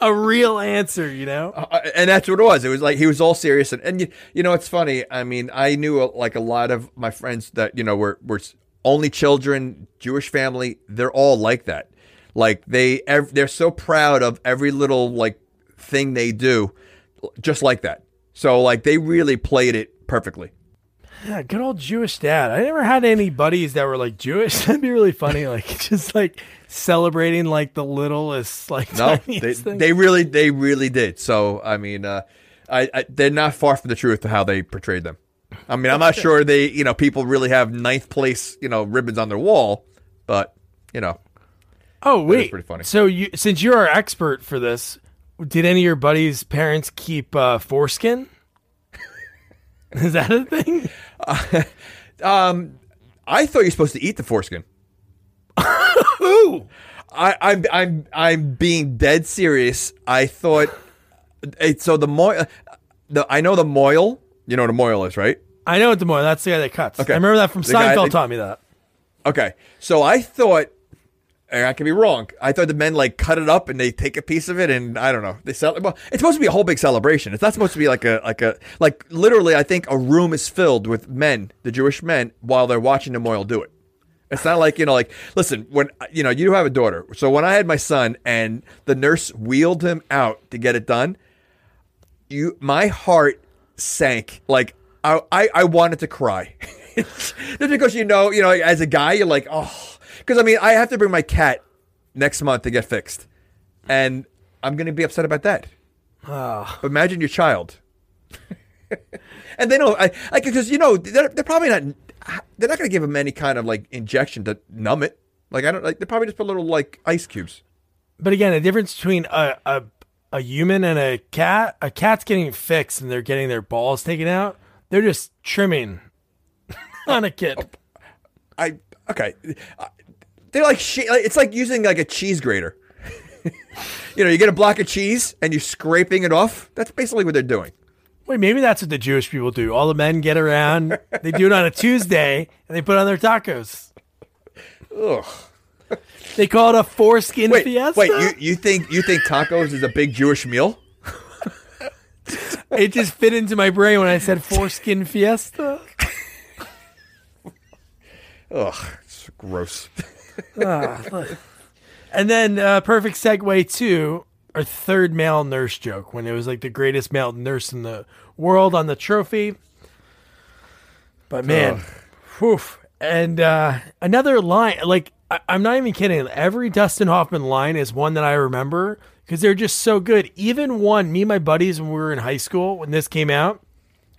S4: a real answer you know
S5: Uh, and that's what it was. It was like he was all serious, and, and you, you know, it's funny. I mean, I knew uh, like a lot of my friends that you know were were only children, Jewish family. They're all like that. Like they, ev- they're so proud of every little like thing they do, just like that. So like they really played it perfectly.
S4: yeah good old jewish dad i never had any buddies that were like jewish [LAUGHS] that'd be really funny [LAUGHS] like just like celebrating like the littlest like
S5: No, they,
S4: thing.
S5: they really, they really did. So I mean, uh, I, I they're not far from the truth of how they portrayed them. I mean, I'm not [LAUGHS] sure they, you know, people really have ninth place, you know, ribbons on their wall, but you know,
S4: Oh wait,
S5: pretty funny.
S4: So you, since you're our expert for this, did any of your buddies' parents keep uh, foreskin? [LAUGHS] Is that a thing? [LAUGHS]
S5: um I thought you're supposed to eat the foreskin. [LAUGHS]
S4: Ooh.
S5: I, I'm I'm I'm being dead serious. I thought so. The mohel, the I know the mohel. You know what a mohel is, right?
S4: I know what the more. That's the guy that cuts.
S5: Okay.
S4: I remember that from
S5: The guy-
S4: Seinfeld. taught me that.
S5: Okay, so I thought, I could be wrong. I thought the men like cut it up and they take a piece of it, and I don't know. They sell. it. Well, it's supposed to be a whole big celebration. It's not supposed to be like a like a like literally. I think a room is filled with men, the Jewish men, while they're watching the mohel do it. It's not like you know, like listen, when you know you have a daughter. So when I had my son and the nurse wheeled him out to get it done, you my heart sank. Like I I, I wanted to cry. [LAUGHS] Just because you know, you know, as a guy, you're like, oh, because I mean, I have to bring my cat next month to get fixed, and I'm going to be upset about that. But imagine your child, [LAUGHS] and they know, I like because you know they're, they're probably not, they're not going to give him any kind of like injection to numb it. Like I don't like they probably just put little like ice cubes.
S4: But again, the difference between a, a a human and a cat, a cat's getting fixed and they're getting their balls taken out. They're just trimming [LAUGHS] on a kid.
S5: I okay. They're like- it's like using like a cheese grater. [LAUGHS] you know, you get a block of cheese and you're scraping it off. That's basically what they're doing.
S4: Wait, maybe that's what the Jewish people do. All the men get around. They do it on a Tuesday and they put on their tacos.
S5: Ugh.
S4: They call it a foreskin
S5: Wait,
S4: fiesta.
S5: wait. You you think you think tacos is a big Jewish meal?
S4: it just fit into my brain when I said foreskin fiesta.
S5: Ugh, it's gross.
S4: And then uh, perfect segue to our third male nurse joke when it was like the greatest male nurse in the world on the trophy. But man, whew. And uh, another line, like I- I'm not even kidding. Every Dustin Hoffman line is one that I remember because they're just so good. Even one, me and my buddies when we were in high school when this came out,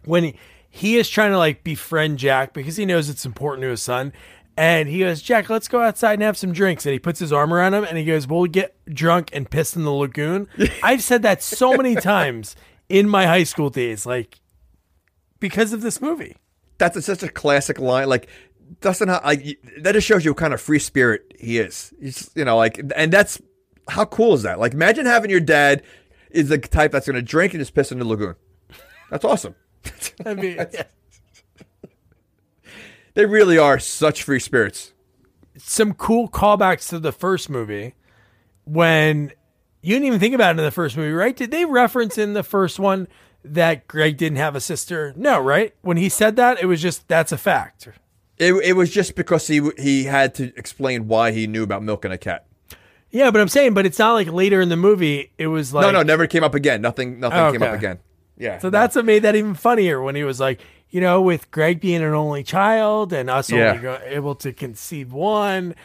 S4: when he, he is trying to like befriend Jack because he knows it's important to his son. And he goes, Jack, let's go outside and have some drinks. And he puts his arm around him and he goes, We'll get drunk and piss in the lagoon. [LAUGHS] I've said that so many times in my high school days, like because of this movie.
S5: That's such a classic line. Like Dustin, y- that just shows you what kind of free spirit he is. He's you know like, and that's how cool is that? Like, imagine having your dad is the type that's going to drink and just piss in the lagoon. That's awesome.
S4: I mean, [LAUGHS] yeah.
S5: They really are such free spirits.
S4: some cool callbacks to the first movie when you didn't even think about it in the first movie, right? Did they reference in the first one that Greg didn't have a sister? No, right? When he said that, it was just that's a fact.
S5: It, it was just because he he had to explain why he knew about milking a cat.
S4: Yeah, but I'm saying, but it's not like later in the movie. It was like
S5: no, no, never came up again. Nothing, nothing
S4: Oh,
S5: came up again. Yeah.
S4: So that's what made that even funnier when he was like, you know, with Greg being an only child and us
S5: Yeah.
S4: only able to conceive one,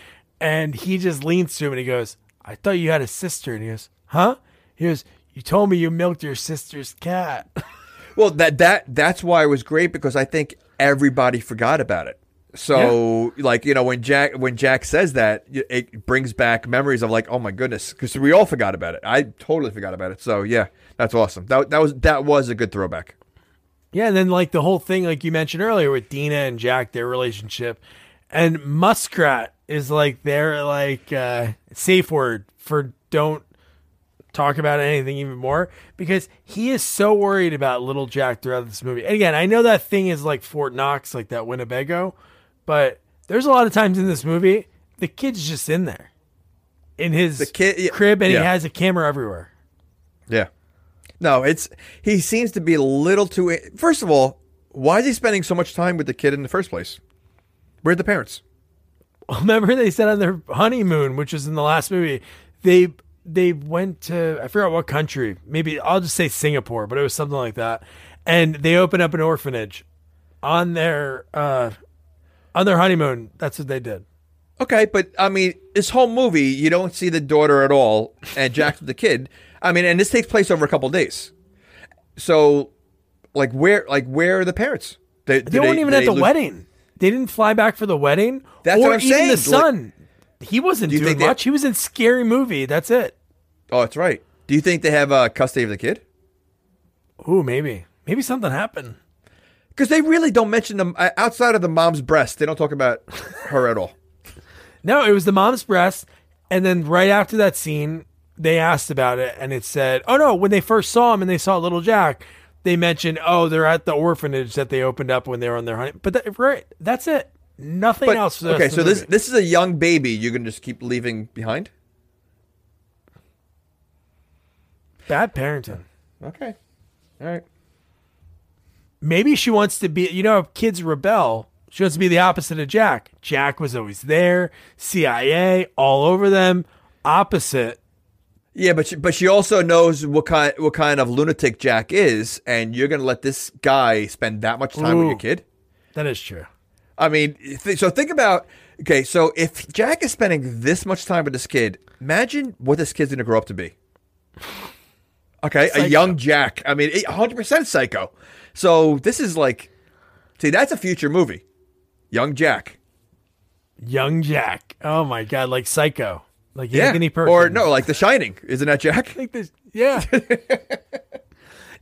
S4: and he just leans to him and he goes, "I thought you had a sister," and he goes, "Huh?" He goes, "You told me you milked your sister's cat." [LAUGHS]
S5: Well, that that that's why it was great because I think everybody forgot about it. So, like you know, when Jack when Jack says that, it brings back memories of like, oh my goodness, because we all forgot about it. I totally forgot about it. So yeah, that's awesome. That that was that was a good throwback.
S4: Yeah, and then like the whole thing, like you mentioned earlier, with Dina and Jack, their relationship, and Muskrat is like their like uh, safe word for don't talk about anything even more because he is so worried about little Jack throughout this movie. And again, I know that thing is like Fort Knox, like that Winnebago, but there's a lot of times in this movie the kid's just in there in his
S5: The kid- yeah,
S4: crib, and
S5: yeah.
S4: he has a camera everywhere.
S5: Yeah. No, it's he seems to be a little too. First of all, why is he spending so much time with the kid in the first place? Where're the parents? [LAUGHS]
S4: remember they said on their honeymoon, which was in the last movie, they they went to I forgot what country. Maybe I'll just say Singapore, but it was something like that. And they opened up an orphanage on their uh on their honeymoon. That's what they did.
S5: Okay, but I mean, this whole movie, you don't see the daughter at all, and Jack's the kid. I mean, and this takes place over a couple days. So, like, where, like, where are the parents? They,
S4: They weren't even at the wedding. They didn't fly back for the wedding.
S5: That's
S4: or
S5: what I'm
S4: even
S5: saying.
S4: the
S5: Like-
S4: son. he wasn't
S5: Do
S4: doing
S5: they-
S4: much. He was in scary movie. That's it.
S5: Oh, that's right. Do you think they have uh, custody of the kid?
S4: Ooh, maybe. Maybe something happened.
S5: Because they really don't mention them uh, outside of the mom's breast. They don't talk about her at all. [LAUGHS]
S4: No, it was the mom's breast. And then right after that scene, they asked about it and it said, oh no, when they first saw him and they saw little Jack, they mentioned, oh, they're at the orphanage that they opened up when they were on their honey. But that, right, that's it. Nothing
S5: But,
S4: else.
S5: Okay, so this
S4: movie.
S5: this is a young baby. You're gonna just keep leaving behind.
S4: bad parenting.
S5: Okay, all right.
S4: Maybe she wants to be, you know, if kids rebel, she wants to be the opposite of Jack. Jack was always there, CIA, all over them. Opposite.
S5: Yeah, but she, but she also knows what kind what kind of lunatic Jack is, and you're gonna let this guy spend that much time with your kid.
S4: That is true.
S5: I mean, th- so think about okay. So if Jack is spending this much time with this kid, imagine what this kid's gonna grow up to be. Okay,
S4: Psycho.
S5: a young Jack. I mean, 100 percent psycho. So this is like, see, that's a future movie. Young Jack.
S4: Young Jack. Oh my God, like Psycho. Like Perkins.
S5: Or no, like The Shining. Isn't that Jack?
S4: like this. Yeah. [LAUGHS]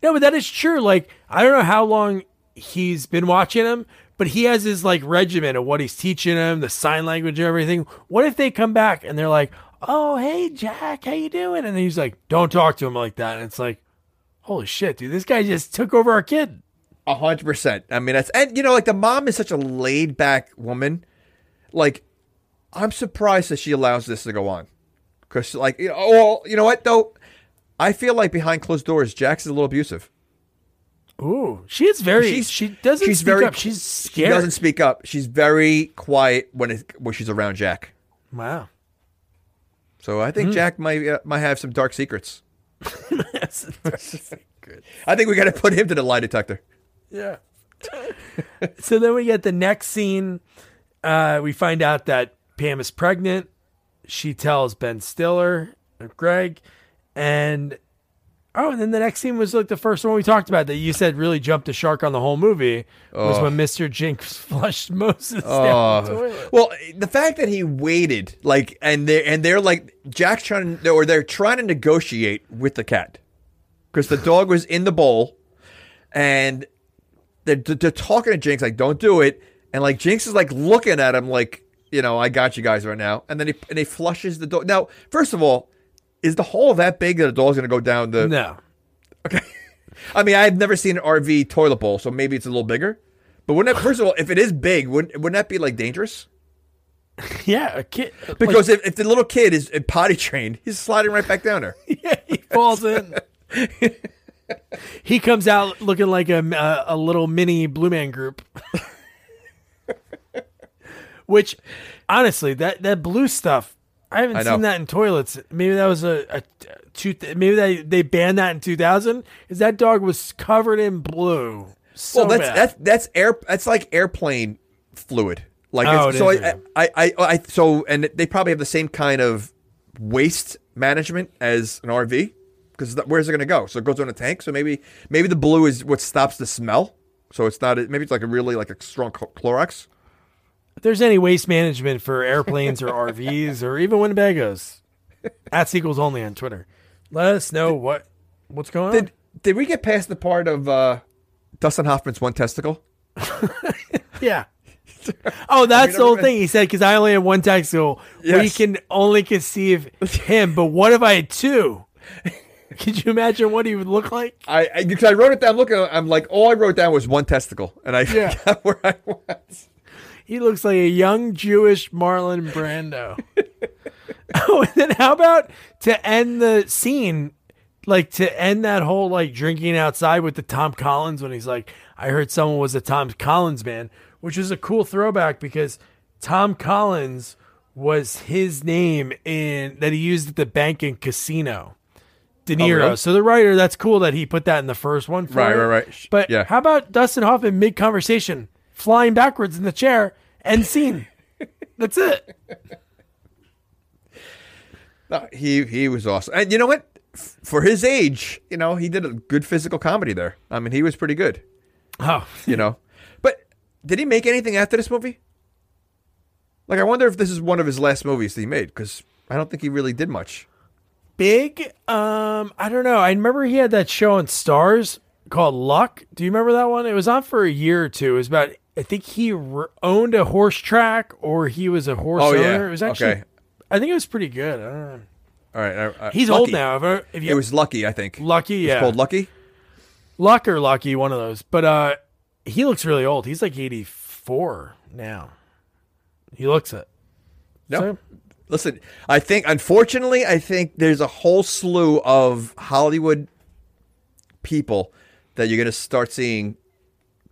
S4: no, but that is true. Like, I don't know how long he's been watching him, but he has his like regimen of what he's teaching him, the sign language and everything. What if they come back and they're like, "Oh, hey Jack, how you doing?" And then he's like, "Don't talk to him like that." And it's like, "Holy shit, dude! This guy just took over our kid."
S5: A hundred percent. I mean, that's and you know, like the mom is such a laid back woman. Like, I'm surprised that she allows this to go on. Because, like, you know, oh, well, you know what though, I feel like behind closed doors, Jack's a little abusive.
S4: Ooh, she is very.
S5: She's-
S4: she doesn't
S5: she's
S4: speak
S5: very-
S4: up. She's
S5: She
S4: scared.
S5: doesn't speak up. She's very quiet when it, when she's around Jack.
S4: Wow.
S5: So I think Jack might uh, might have some dark secrets. [LAUGHS] I think we got to put him to the lie detector.
S4: Yeah. [LAUGHS] so then we get the next scene. Uh, we find out that Pam is pregnant. She tells Ben Stiller, or Greg, and oh, and then the next scene was like the first one we talked about that you said really jumped the shark on the whole movie was when Mr. Jinx [LAUGHS] flushed Moses down the toilet.
S5: Oh. Well, the fact that he waited, like, and they're and they're like Jack's trying to, or they're trying to negotiate with the cat because the dog was in the bowl, and they're, they're talking to Jinx like, "Don't do it," and like Jinx is like looking at him like, you know, I got you guys right now, and then he and he flushes the dog. Now, first of all, is the hole that big that the dog's going to go down the?
S4: No.
S5: Okay. [LAUGHS] I mean, I've never seen an RV toilet bowl, so maybe it's a little bigger. But wouldn't that, first of all, if it is big, wouldn't wouldn't that be like dangerous? [LAUGHS]
S4: Yeah, a kid.
S5: Because if, if the little kid is potty trained, he's sliding right back down there. [LAUGHS]
S4: yeah, he falls in. he comes out looking like a, a, a little mini Blue Man Group. Which, honestly, that, that blue stuff, I haven't
S5: I
S4: seen that in toilets. Maybe that was a, a two, maybe they, they banned that in 2000. Is that dog was covered in blue. So
S5: well, that's
S4: bad.
S5: that's that's air. That's like airplane fluid. Like
S4: Oh,
S5: so, I. I, I, I, so, and they probably have the same kind of waste management as an RV. Because where's it going to go? So it goes on a tank. So maybe maybe the blue is what stops the smell. So it's not. Maybe it's like a really like a strong Cl- Clorox.
S4: If there's any waste management for airplanes or [LAUGHS] RVs or even Winnebagos, at sequels only on Twitter. Let us know what what's going on.
S5: Did did we get past the part of uh, Dustin Hoffman's one testicle? [LAUGHS]
S4: Yeah. Oh, that's the whole
S5: been-
S4: thing. He said, because I only have one testicle, we can only conceive him. But what if I had two? [LAUGHS] Could you imagine what he would look like?
S5: I, I because I wrote it down. Looking, I'm like, all I wrote down was one testicle, and I
S4: Yeah.
S5: forgot where I was.
S4: He looks like a young Jewish Marlon Brando. [LAUGHS] oh, and then how about to end the scene, like to end that whole like drinking outside with the Tom Collins when he's like, I heard someone was a Tom Collins man, which is a cool throwback because Tom Collins was his name in that he used at the bank and casino. De oh, Niro.
S5: really?
S4: So the writer, that's cool that he put that in the first one. For
S5: Right,
S4: it.
S5: right, right.
S4: But
S5: Yeah.
S4: how about Dustin Hoffman mid conversation, flying backwards in the chair, end scene? That's it.
S5: No, he he was awesome. And you know what? for his age, you know, he did a good physical comedy there. I mean, he was pretty good.
S4: Oh,
S5: You know, but did he make anything after this movie? Like, I wonder if this is one of his last movies that he made because I don't think he really did much.
S4: big. Um, I don't know. I remember he had that show on Stars called Luck. Do you remember that one? It was on for a year or two. It was about. I think he r- owned a horse track, or he was a horse
S5: Oh,
S4: owner.
S5: yeah.
S4: It was actually.
S5: Okay.
S4: I think it was pretty good. I don't know.
S5: All right, I, I,
S4: He's
S5: Lucky.
S4: old now. If, if you,
S5: It was Lucky, I think.
S4: Lucky,
S5: It's
S4: yeah.
S5: called Lucky.
S4: Luck or Lucky, one of those. But uh, he looks really old. He's like eighty four now. He looks it.
S5: No.
S4: So-
S5: Listen, I think, unfortunately, I think there's a whole slew of Hollywood people that you're going to start seeing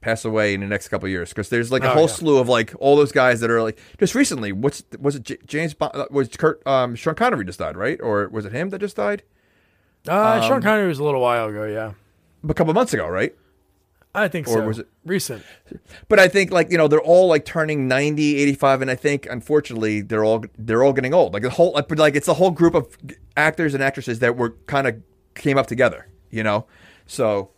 S5: pass away in the next couple of years because there's like a
S4: Oh,
S5: whole
S4: yeah.
S5: slew of like all those guys that are like just recently. What's was it? J- James Bond, uh, was Kurt um, Sean Connery just died, right? Or was it him that just died?
S4: Uh,
S5: Um,
S4: Sean Connery was a little while ago. Yeah,
S5: A couple months ago, right?
S4: I think
S5: Or
S4: so.
S5: was it-
S4: recent?
S5: But I think like you know they're all like turning 90, 85 and I think unfortunately they're all they're all getting old. Like the whole like, like it's a whole group of actors and actresses that were kind of came up together, you know. So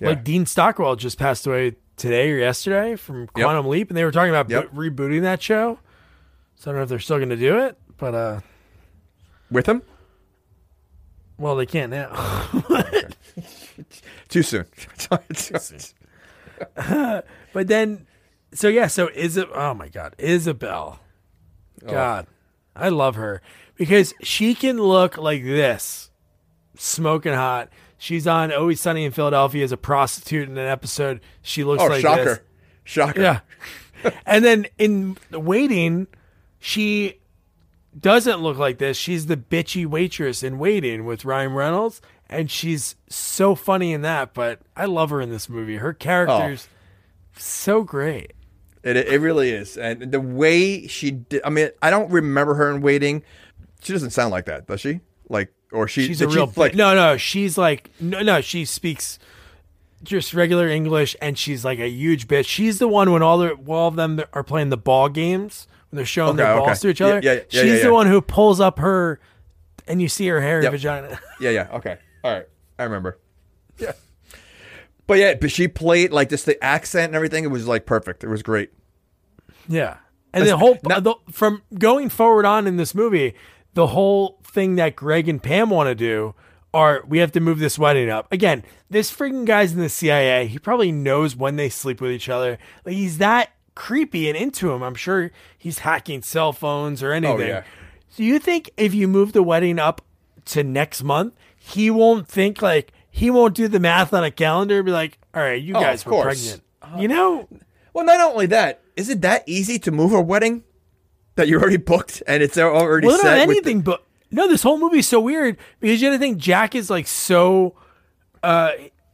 S5: yeah.
S4: Like Dean Stockwell just passed away today or yesterday from Quantum Leap, and they were talking about
S5: Yep.
S4: bo- rebooting that show. So I don't know if they're still going to do it, but uh,
S5: with him
S4: well, they can't now. [LAUGHS] [LAUGHS]
S5: too soon. Too soon. [LAUGHS]
S4: but then, so yeah, so Isabel. Oh my God, Isabel.
S5: Oh.
S4: God, I love her because she can look like this, smoking hot. She's on Always Sunny in Philadelphia as a prostitute in an episode. She looks
S5: oh,
S4: like
S5: shocker.
S4: this.
S5: Shocker.
S4: Yeah. [LAUGHS] and then in waiting, she doesn't look like this. She's the bitchy waitress in waiting with Ryan Reynolds. And she's so funny in that, but I love her in this movie. Her character's so great.
S5: It, it really is. And the way she did, I mean, I don't remember her in Waiting. She doesn't sound like that, does she? Like, or she,
S4: She's a
S5: did she,
S4: real
S5: like,
S4: no, no. She's like no, no. She speaks just regular English, and she's like a huge bitch. She's the one when all the all of them are playing the ball games when they're showing
S5: Okay,
S4: their
S5: okay.
S4: balls to each other.
S5: yeah, yeah,
S4: she's
S5: yeah,
S4: the one who pulls up her, and you see her hairy
S5: Yep.
S4: vagina. [LAUGHS]
S5: Yeah, yeah. Okay. All right. I remember. Yeah. But yeah, but she played like just the accent and everything. It was like perfect. It was great.
S4: Yeah. And the whole
S5: Now-
S4: the, from going forward on in this movie, the whole thing that Greg and Pam want to do are we have to move this wedding up. Again, this freaking guy's in the CIA. He probably knows when they sleep with each other. Like he's that creepy and into him. I'm sure he's hacking cell phones or oh, anything.
S5: Oh, yeah.
S4: Do you think if you move the wedding up to next month, he won't think like he won't do the math on a calendar and be like, all right, you
S5: Oh,
S4: guys were
S5: course.
S4: pregnant. you know?
S5: Well, not only that, is it that easy to move a wedding that you're already booked and it's already
S4: well,
S5: set?
S4: anything, but no, this whole movie is so weird because you got to think Jack is like so, uh,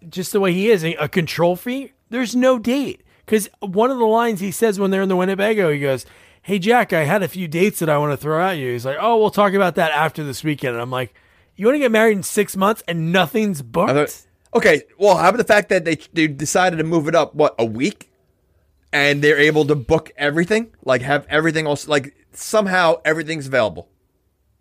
S4: just the way he is, a, a control freak. There's no date because one of the lines he says when they're in the Winnebago, he goes, "Hey Jack, I had a few dates that I want to throw at you." He's like, "Oh, we'll talk about that after this weekend." And I'm like, "You want to get married in six months and nothing's booked?"
S5: Okay, well, how about the fact that they they decided to move it up what a week, and they're able to book everything, like have everything else, like somehow everything's available.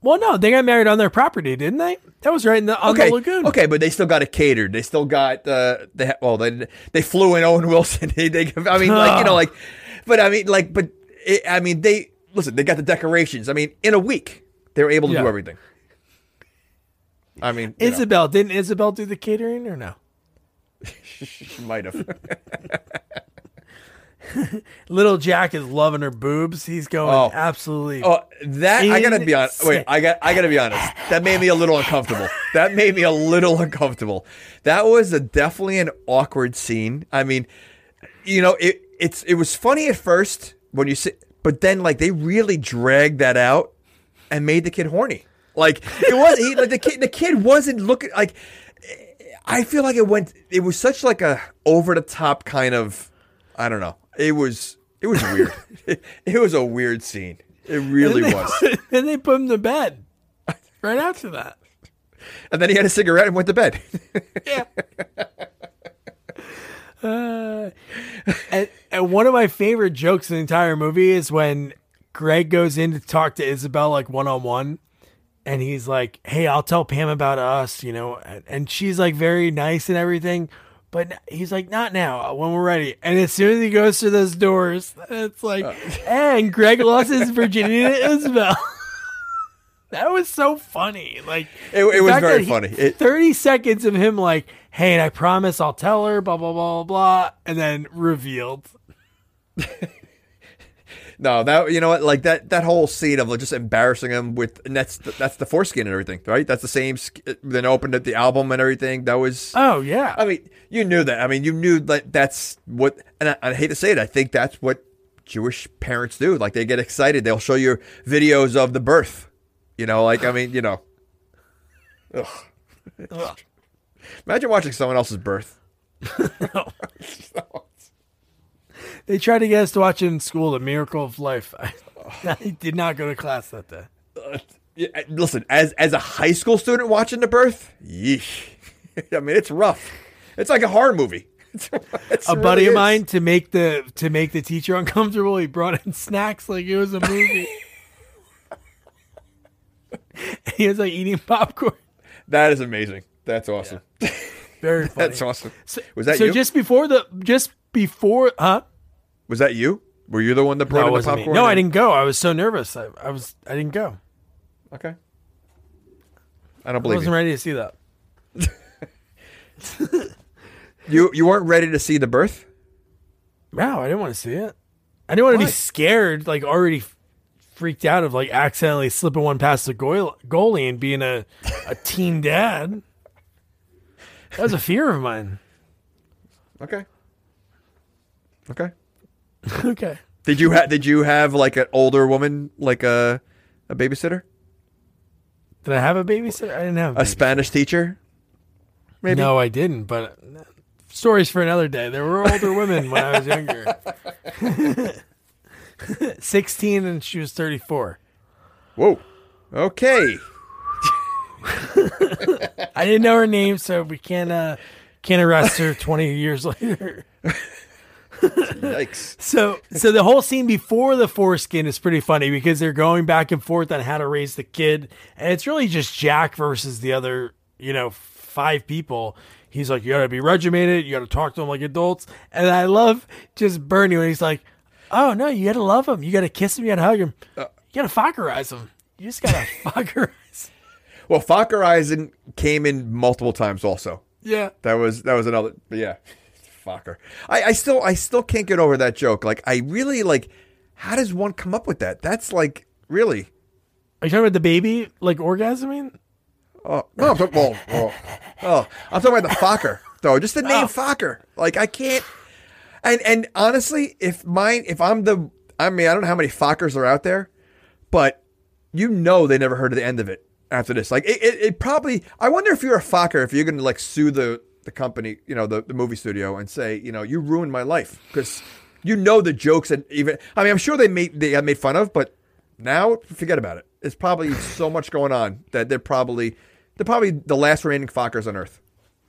S4: well, no, they got married on their property, didn't they? That was right in the on
S5: okay,
S4: the lagoon.
S5: okay, but they still got it catered. They still got uh, they ha- well they they flew in Owen Wilson. [LAUGHS] they, they I mean like you know like, [SIGHS] but I mean like but it, I mean they listen. They got the decorations. I mean in a week they were able to
S4: Yeah.
S5: do everything. I mean you know,
S4: Isabel didn't Isabel do the catering or no? [LAUGHS]
S5: she might have. [LAUGHS] [LAUGHS]
S4: Little Jack is loving her boobs. He's going
S5: Oh.
S4: absolutely.
S5: Oh, that I gotta be honest. Wait, I got I gotta be honest. That made me a little uncomfortable. That made me a little uncomfortable. That was a definitely an awkward scene. I mean, you know, it it's it was funny at first when you see, but then like they really dragged that out and made the kid horny. Like it was he, like the kid the kid wasn't looking like. I feel like it went. It was such like a over the top kind of. I don't know. It was. It was weird. [LAUGHS] it, was a weird scene. It really
S4: and
S5: was.
S4: and they put him to bed right after that.
S5: And then he had a cigarette and went to bed. [LAUGHS]
S4: Yeah. Uh, and, and one of my favorite jokes in the entire movie is when Greg goes in to talk to Isabel like one on one, and he's like, "Hey, I'll tell Pam about us," you know, and, and she's like very nice and everything. But he's like, not now, uh, when we're ready. And as soon as he goes through those doors, [LAUGHS] it's like, uh. [LAUGHS] and Greg lost his virginity to Isabel. [LAUGHS] that was so funny. Like,
S5: It- it was very
S4: he-
S5: funny. It-
S4: 30 seconds of him, like, hey, and I promise I'll tell her, blah, blah, blah, blah, blah. And then revealed.
S5: No, that you know what, like that that whole scene of like, just embarrassing him with, and that's the, that's the foreskin and everything, right? That's the same. sk- Then opened up the album and everything. That was.
S4: Oh, yeah.
S5: I mean, you knew that. I mean, you knew that that's what, and I, I hate to say it, I think that's what Jewish parents do. Like they get excited, they'll show you videos of the birth. You know, like I mean, you know. Ugh. Imagine watching someone else's birth. [LAUGHS] [LAUGHS]
S4: They tried to get us to watch it in school, The Miracle of Life. I, [LAUGHS] I did not go to class that day.
S5: Uh, yeah, listen, as as a high school student watching the birth, yeesh. [LAUGHS] I mean, it's rough. It's like a horror movie. [LAUGHS] It's-
S4: a
S5: it
S4: buddy of mine to make the to make the teacher uncomfortable. He brought in snacks like it was a movie. he was like eating popcorn.
S5: That is amazing. That's awesome.
S4: Very funny.
S5: That's awesome.
S4: So,
S5: Was that
S4: so
S5: you?
S4: just before the just before huh?
S5: Was that you? Were you the one that brought
S4: No,
S5: in the
S4: wasn't me.
S5: popcorn?
S4: No, I didn't go. I was so nervous. I, I was I didn't go.
S5: Okay. I don't believe.
S4: I wasn't
S5: you.
S4: ready to see that. [LAUGHS]
S5: you. You weren't ready to see the birth.
S4: No, I didn't want to see it. I didn't want to be scared, like already freaked out of like accidentally slipping one past the goal- goalie and being a, a [LAUGHS] teen dad. That was a fear of mine.
S5: Okay. Okay. [LAUGHS]
S4: okay.
S5: Did you have Did you have like an older woman, like a a babysitter,
S4: Did I have a babysitter? I didn't have
S5: a Spanish teacher? Maybe.
S4: No, I didn't. But stories for another day. There were older women when I was younger. [LAUGHS] Sixteen, and she was thirty-four.
S5: Whoa. Okay. [LAUGHS]
S4: I didn't know her name, so we can't uh, can't arrest her twenty years later.
S5: Yikes. [LAUGHS]
S4: So, so the whole scene before the foreskin is pretty funny because they're going back and forth on how to raise the kid, and it's really just Jack versus the other, you know, five people. He's like, you gotta be regimented, you gotta talk to them like adults, and I love just Bernie when he's like, oh no, you gotta love him, you gotta kiss him, you gotta hug him, uh, you gotta Fockerize him, you just gotta [LAUGHS] Fockerize.
S5: Well, Eisen came in multiple times. Also,
S4: Yeah,
S5: that was that was another. Yeah, Focker. I, I still I still can't get over that joke. Like I really like. How does one come up with that? That's like really.
S4: are you talking about the baby like orgasming?
S5: Oh no! I'm talking, well, oh, oh, I'm talking about the Focker though. Just the name oh. Focker. Like I can't. And and honestly, if mine, if I'm the, I mean, I don't know how many Fockers are out there, but you know they never heard of the end of it after this. Like it, it, it probably. I wonder if you're a Focker, if you're going to like sue the the company, you know, the the movie studio, and say, you know, you ruined my life because you know the jokes and even. I mean, I'm sure they made they got made fun of, but now forget about it. It's probably so much going on that they're probably they're probably the last remaining Fockers on Earth.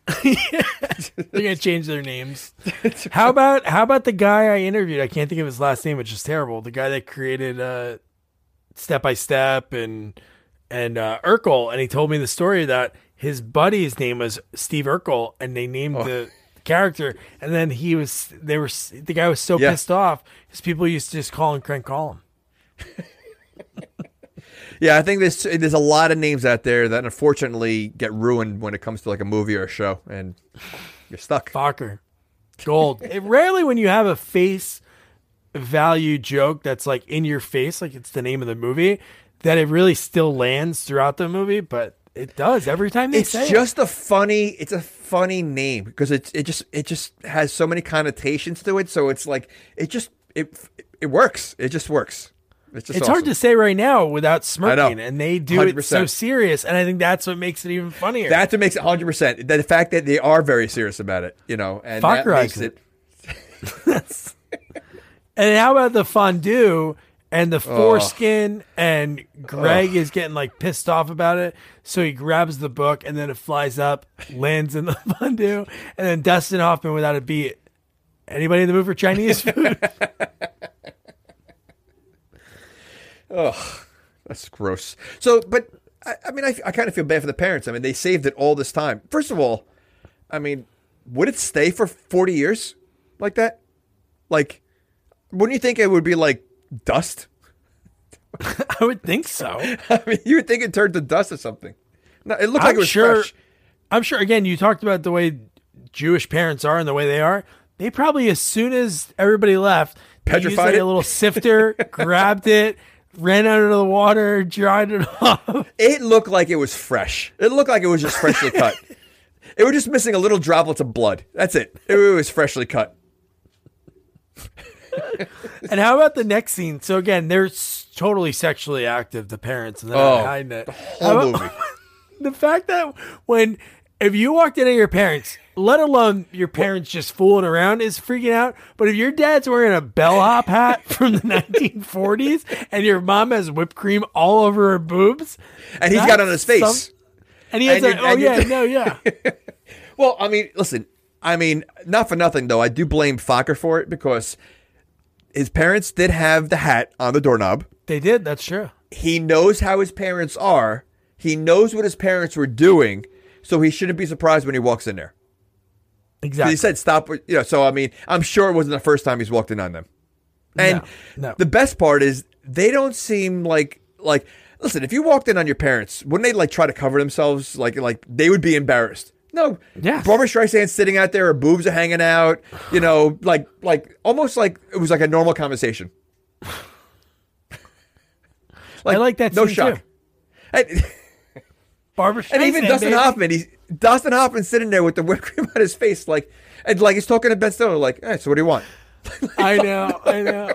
S5: [LAUGHS]
S4: They're gonna change their names. [LAUGHS] How about how about the guy I interviewed? I can't think of his last name, which is terrible. The guy that created uh, Step by Step and and uh, Urkel, and he told me the story that his buddy's name was Steve Urkel, and they named oh. the character, and then he was they were the guy was so
S5: Yeah.
S4: pissed off because people used to just call him Crank Call him. [LAUGHS]
S5: Yeah, I think there's there's a lot of names out there that unfortunately get ruined when it comes to like a movie or a show, and you're stuck.
S4: Focker. Gold. [LAUGHS] it, rarely when you have a face value joke that's like in your face, like it's the name of the movie, that it really still lands throughout the movie, but it does every time they
S5: It's
S4: say It's
S5: just a funny. It's a funny name because it it just it just has so many connotations to it. So it's like it just it it works. It just works. It's
S4: It's hard to say right now without smirking, and they do it so serious, and I think that's what makes it even funnier.
S5: That's what makes it 100. percent The fact that they are very serious about it, you know, and that makes
S4: it. [LAUGHS]
S5: it.
S4: And how about the fondue and the foreskin? And Greg is getting like pissed off about it. So he grabs the book and then it flies up, lands in the [LAUGHS] fondue, and then Dustin Hoffman without a beat. Anybody in the mood for Chinese [LAUGHS] food?
S5: That's gross. So, but I, I mean, I, I kind of feel bad for the parents. I mean, they saved it all this time. First of all, I mean, would it stay for 40 years like that? Like, wouldn't you think it would be like dust? [LAUGHS]
S4: I would think so.
S5: I mean, you would think it turned to dust or something. No, it looked like
S4: I'm
S5: it was
S4: sure.
S5: fresh.
S4: I'm sure. Again, you talked about the way Jewish parents are and the way they are. They probably, as soon as everybody left, they used,
S5: Petrified
S4: like, a little sifter, [LAUGHS] grabbed it, ran out into the water, [LAUGHS] dried it off.
S5: It looked like it was fresh. It looked like it was just freshly cut. It was just missing a little droplets of blood. That's it. It was freshly cut. [LAUGHS]
S4: And how about the next scene? So again, they're s- totally sexually active, the parents, and they're
S5: Oh,
S4: hiding it.
S5: Whole
S4: about-
S5: movie. [LAUGHS]
S4: the fact that when if you walked in at your parents, let alone your parents just fooling around, is freaking out. But if your dad's wearing a bellhop hat [LAUGHS] from the 1940s and your mom has whipped cream all over her boobs,
S5: And he's got on his face.
S4: some- and he has
S5: And
S4: like, oh yeah, no, yeah,
S5: Well, I mean, listen, I mean, not for nothing though. I do blame Focker for it because his parents did have the hat on the doorknob.
S4: they did. That's true.
S5: He knows how his parents are. He knows what his parents were doing, so he shouldn't be surprised when he walks in there.
S4: Exactly.
S5: He said stop. You know, so I mean, I'm sure it wasn't the first time he's walked in on them. And
S4: No, no.
S5: the best part is they don't seem like like. Listen, if you walked in on your parents, wouldn't they like try to cover themselves? Like like they would be embarrassed. No,
S4: Yes.
S5: Barbra Streisand sitting out there, her boobs are hanging out. You know, [SIGHS] like like almost like it was like a normal conversation. [LAUGHS]
S4: I like that
S5: No shock.
S4: too.
S5: And, [LAUGHS]
S4: Barbara
S5: and even Dustin
S4: baby.
S5: Hoffman, he's Dustin Hoffman sitting there with the [LAUGHS] whipped cream on his face, like and like he's talking to Ben Stiller, like, hey, so what do you want?
S4: I know, I know.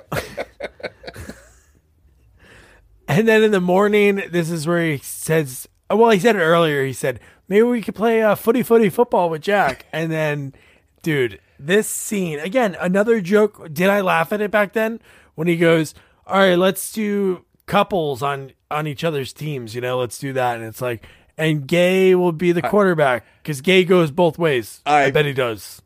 S4: and then in the morning, this is where he says, well, he said it earlier. He said, maybe we could play uh, footy footy football with Jack. [LAUGHS] And then, dude, this scene, again, another joke. Did I laugh at it back then? When he goes, all right, let's do couples on, on each other's teams, you know, let's do that. And it's like, and Gay will be the quarterback because Gay goes both ways. I,
S5: I-
S4: bet he does.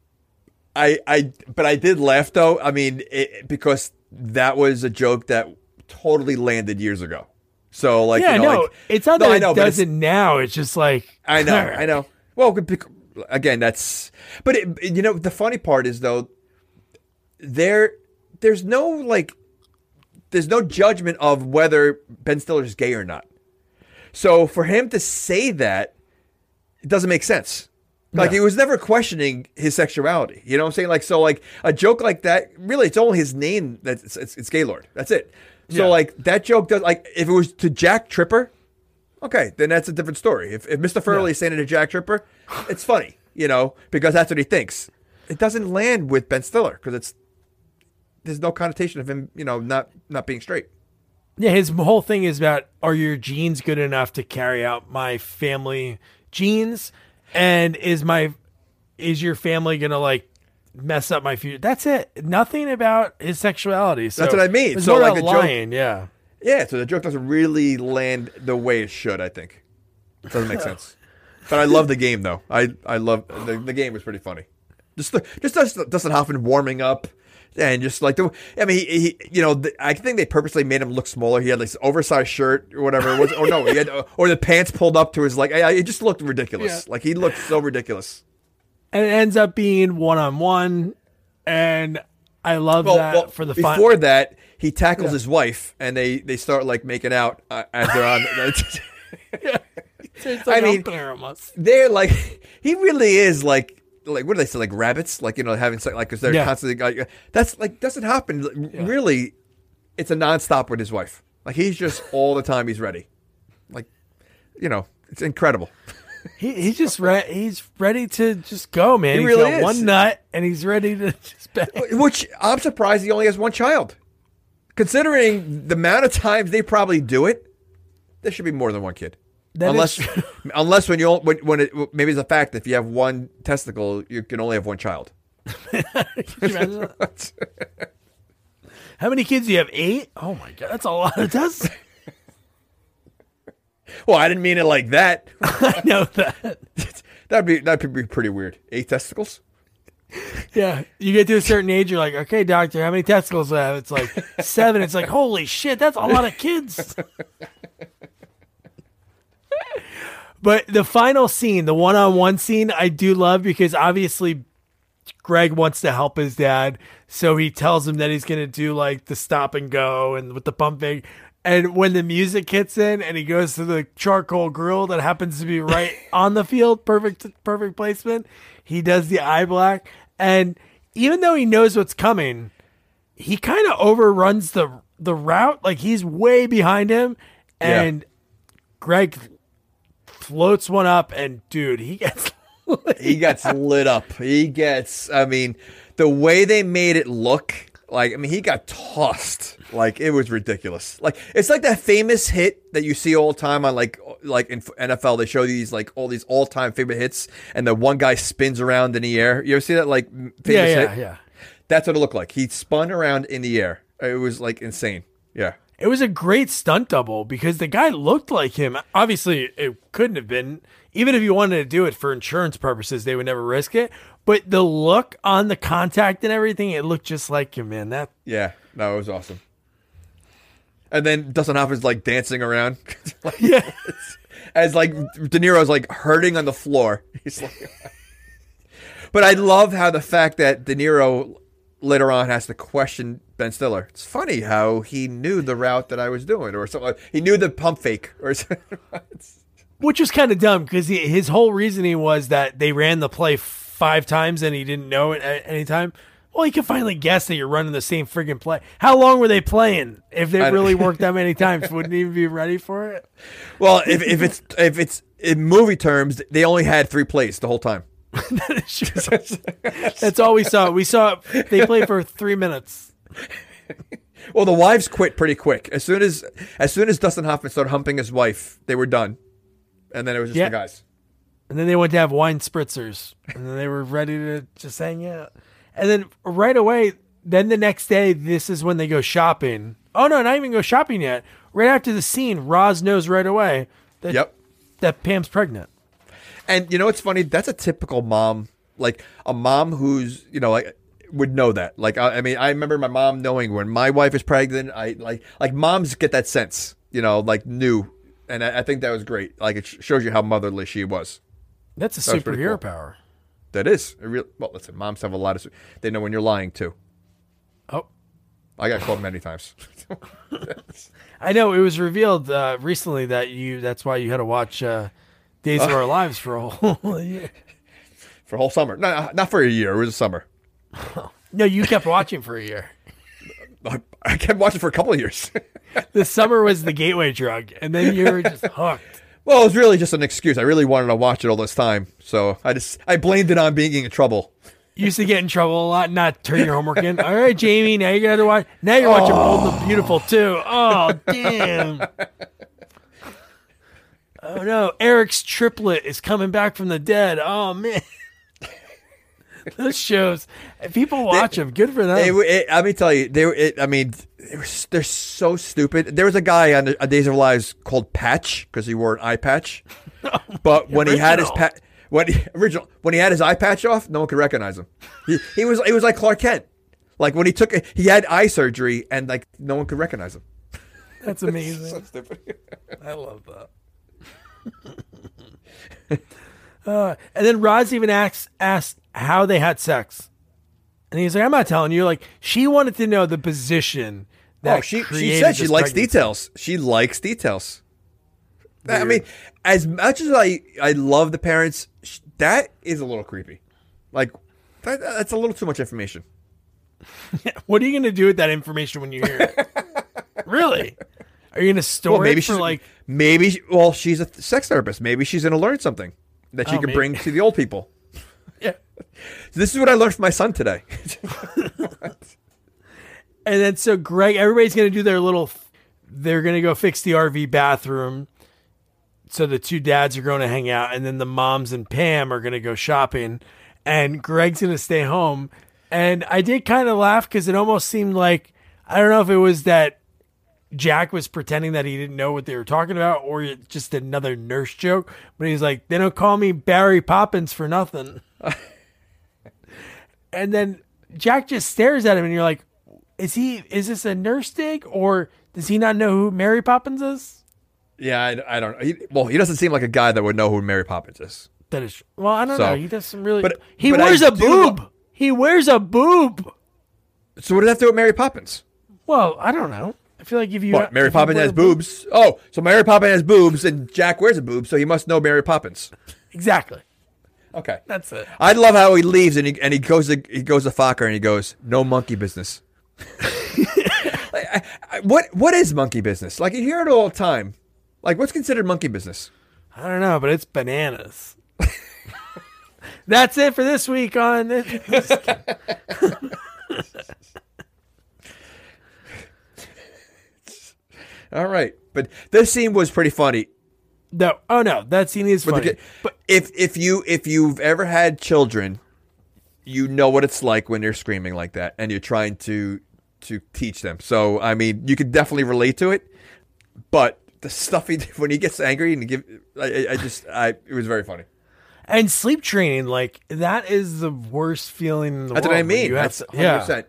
S5: I, I, but I did laugh though. I mean, it, because that was a joke that totally landed years ago. So like,
S4: Yeah,
S5: you know,
S4: no,
S5: like-
S4: it's not
S5: No,
S4: that
S5: I
S4: it
S5: know, it's-
S4: doesn't now. It's just like
S5: I know, [LAUGHS] I know. Well, again, that's. But it, you know, the funny part is though, there, there's no like, there's no judgment of whether Ben Stiller's gay or not. So for him to say that, it doesn't make sense. Like
S4: No.
S5: he was never questioning his sexuality. You know what I'm saying? Like so, like a joke like that. Really, it's only his name that it's, it's, it's Gaylord. That's it. So
S4: Yeah.
S5: like that joke does like if it was to Jack Tripper, okay, then that's a different story. If, if Mr. Furley is saying it to Jack Tripper, it's funny, you know, because that's what he thinks. It doesn't land with Ben Stiller because it's there's no connotation of him, you know, not not being straight.
S4: Yeah, his whole thing is about are your genes good enough to carry out my family genes, and is my is your family gonna like mess up my future? That's it. Nothing about his sexuality. So
S5: That's what I mean. So, like, a joke-
S4: lying. Yeah.
S5: Yeah, so the joke doesn't really land the way it should. I think it doesn't make sense. But I love the game though. I I love the, the game was pretty funny. Just the, just Dustin Hoffman warming up. And just like the, I mean, he, he you know, the, I think they purposely made him look smaller. He had like this oversized shirt or whatever it was, or no, he had, or the pants pulled up to his like. It just looked ridiculous. Like he looked so ridiculous.
S4: And it ends up being one on one, and I love
S5: Well,
S4: that
S5: well,
S4: for the
S5: before that, he tackles his wife, and they they start like making out uh, as they're on. [LAUGHS] [LAUGHS]
S4: It's
S5: I mean- they're like [LAUGHS] he really is like like what do they say like rabbits? Like you know having sex like because they're
S4: Yeah.
S5: constantly like that's like doesn't happen. Really it's a nonstop with his wife. Like he's just all the time he's ready. Like you know it's incredible
S4: He, he's just re- he's ready to just go, man.
S5: He
S4: He's
S5: really
S4: got
S5: is.
S4: one nut, and he's ready to [LAUGHS] just bang.
S5: which I'm surprised he only has one child considering the amount of times they probably do it there should be more than one kid
S4: That
S5: unless [LAUGHS] unless when you when, when it maybe it's a fact that if you have one testicle you can only have one child [LAUGHS]
S4: How many kids do you have? Eight? Oh my god, that's a lot of tests.
S5: Well I didn't mean it like that [LAUGHS]
S4: I know that. [LAUGHS]
S5: That'd be that'd be pretty weird. Eight testicles?
S4: Yeah, you get to a certain age, you're like, okay, doctor, how many testicles do I have? It's like [LAUGHS] seven. It's like, holy shit, that's a lot of kids. But the final scene, the one on one scene, I do love because obviously Greg wants to help his dad. So he tells him that he's going to do like the stop and go and with the pumping. And when the music hits in and he goes to the charcoal grill that happens to be right [LAUGHS] on the field, perfect, perfect placement, he does the eye black. And even though he knows what's coming, he kind of overruns the the route. Like he's way behind him,
S5: Yeah.
S4: and Greg floats one up, and dude, he gets.
S5: he gets [LAUGHS] lit up. He gets. I mean, the way they made it look, like I mean, he got tossed. Like it was ridiculous. Like it's like that famous hit that you see all the time on like like in NFL. They show these like all these all time favorite hits, and the one guy spins around in the air. You ever see that like famous
S4: yeah, yeah,
S5: hit?
S4: yeah.
S5: That's what it looked like. He spun around in the air. It was like insane. Yeah.
S4: It was a great stunt double because the guy looked like him. Obviously, it couldn't have been. Even if you wanted to do it for insurance purposes, they would never risk it. But the look on the contact and everything, it looked just like him, man. That
S5: Yeah, no, it was awesome. And then Dustin Hoffman's like dancing around, [LAUGHS] like,
S4: yeah,
S5: as like De Niro's like hurting on the floor. [LAUGHS] He's like, but I love how the fact that De Niro later on has to question Ben Stiller. It's funny how he knew the route that I was doing, or something. He knew the pump fake, or [LAUGHS] something.
S4: Which was kind of dumb because his whole reasoning was that they ran the play five times and he didn't know it at any time. Well, he could finally guess that you're running the same friggin' play. How long were they playing? If they really [LAUGHS] worked that many times, wouldn't even be ready for it.
S5: well, if, if it's if it's in movie terms, they only had three plays the whole time. [LAUGHS]
S4: That's all we saw. We saw they played for three minutes.
S5: Well, the wives quit pretty quick. As soon as as soon as Dustin Hoffman started humping his wife, they were done, and then it was just
S4: Yeah.
S5: the guys.
S4: And then they went to have wine spritzers. And then they were ready to just hang out. And then right away, then the next day, this is when they go shopping. Oh no, not even go shopping yet. Right after the scene, Roz knows right away that
S5: Yep.
S4: that Pam's pregnant.
S5: And you know what's funny? That's a typical mom, like a mom who's you know like would know that. Like I, I mean, I remember my mom knowing when my wife is pregnant. I like like moms get that sense, you know, like knew, and I, I think that was great. Like it sh- shows you how motherly she was.
S4: That's a
S5: That
S4: superhero
S5: cool.
S4: power.
S5: That is a real. Well, listen, moms have a lot of. They know when you're lying too.
S4: Oh,
S5: I got called many times. [LAUGHS]
S4: I know it was revealed uh, recently that you. That's why you had to watch uh, Days of Our [LAUGHS] Lives for a whole [LAUGHS] year.
S5: for a whole summer. No, not for a year. It was a summer.
S4: No, you kept watching for a year.
S5: I- I kept watching for a couple of years. [LAUGHS]
S4: The summer was the gateway drug, and then you were just hooked.
S5: well, it was really just an excuse. I really wanted to watch it all this time, so I just I blamed it on being in trouble.
S4: You used to get in trouble a lot, and not turn your homework in. All right, Jamie, now you got to watch. Now you're watching oh. Bold and the Beautiful too. Oh, damn. [LAUGHS] Oh no, Eric's triplet is coming back from the dead. Oh man. [LAUGHS] Those shows, people watch them, good for them.
S5: It, it, let me tell you, they were. It, I mean, they were, they're so stupid. There was a guy on, Days of Lives called Patch because he wore an eye patch. [LAUGHS] But when he had his
S4: Original.
S5: pat, when he, [LAUGHS] original, when he had his eye patch off, no one could recognize him. He, he was he was like Clark Kent. Like when he took it, he had eye surgery and like no one could recognize him.
S4: That's amazing.
S5: Stupid.
S4: I love that. uh, and then Roz even asks asked how they had sex, and he's like, "I'm not telling you." Like she wanted to know the position. Oh, that
S5: oh, she she said she likes
S4: pregnancy.
S5: details. She likes details. I mean, as much as I I love the parents, that is a little creepy. Like that, that's a little too much information. [LAUGHS]
S4: What are you going to do with that information when you hear it? [LAUGHS] really? Are you going to store
S5: Well, maybe
S4: it for
S5: she's
S4: like?
S5: maybe well she's a sex therapist. Maybe she's going to learn something that she
S4: Oh,
S5: can
S4: maybe.
S5: bring to the old people. This is what I learned from my son today. [LAUGHS]
S4: And then so Greg, everybody's going to do their little. They're going to go fix the RV bathroom. So the two dads are going to hang out, and then the moms and Pam are going to go shopping, and Greg's going to stay home. And I did kind of laugh because it almost seemed like I don't know if it was that Jack was pretending that he didn't know what they were talking about, or it- just another nurse joke. But he's like, "They don't call me Barry Poppins for nothing." [LAUGHS] and then Jack just stares at him, and you're like, "Is he? Is this a nurse dig, or does he not know who Mary Poppins is?"
S5: Yeah, I, I don't know. He, well, he doesn't seem like a guy that would know who Mary Poppins is.
S4: That is well, I don't
S5: So-
S4: know. He doesn't really.
S5: but-
S4: he
S5: but
S4: wears a
S5: do lo-
S4: boob. he wears a boob.
S5: So what does that do with Mary Poppins?
S4: Well, I don't know. I feel like if you
S5: What? Mary
S4: if
S5: Poppins has
S4: a boob-
S5: boobs. Oh, so Mary Poppins has boobs, and Jack wears a boob, so he must know Mary Poppins.
S4: Exactly.
S5: Okay,
S4: That's it.
S5: I love how he leaves and he and he goes to he goes to Focker and he goes, "No monkey business." [LAUGHS] Like, I- what what is monkey business? Like you hear it all the time. Like what's considered monkey business?
S4: I don't know, but it's bananas. [LAUGHS] That's it for this week on this. [LAUGHS]
S5: All right, but this scene was pretty funny.
S4: No, oh no, that scene is
S5: the
S4: funny. But
S5: if if you if you've ever had children, you know what it's like when they're screaming like that, and you're trying to to teach them. So I mean, you could definitely relate to it. But the stuff he [LAUGHS] did when he gets angry and give, I, I- just I it was very funny.
S4: and sleep training, like that is the worst feeling in the
S5: That's
S4: world.
S5: what I mean. That's
S4: to-
S5: 100%.
S4: yeah,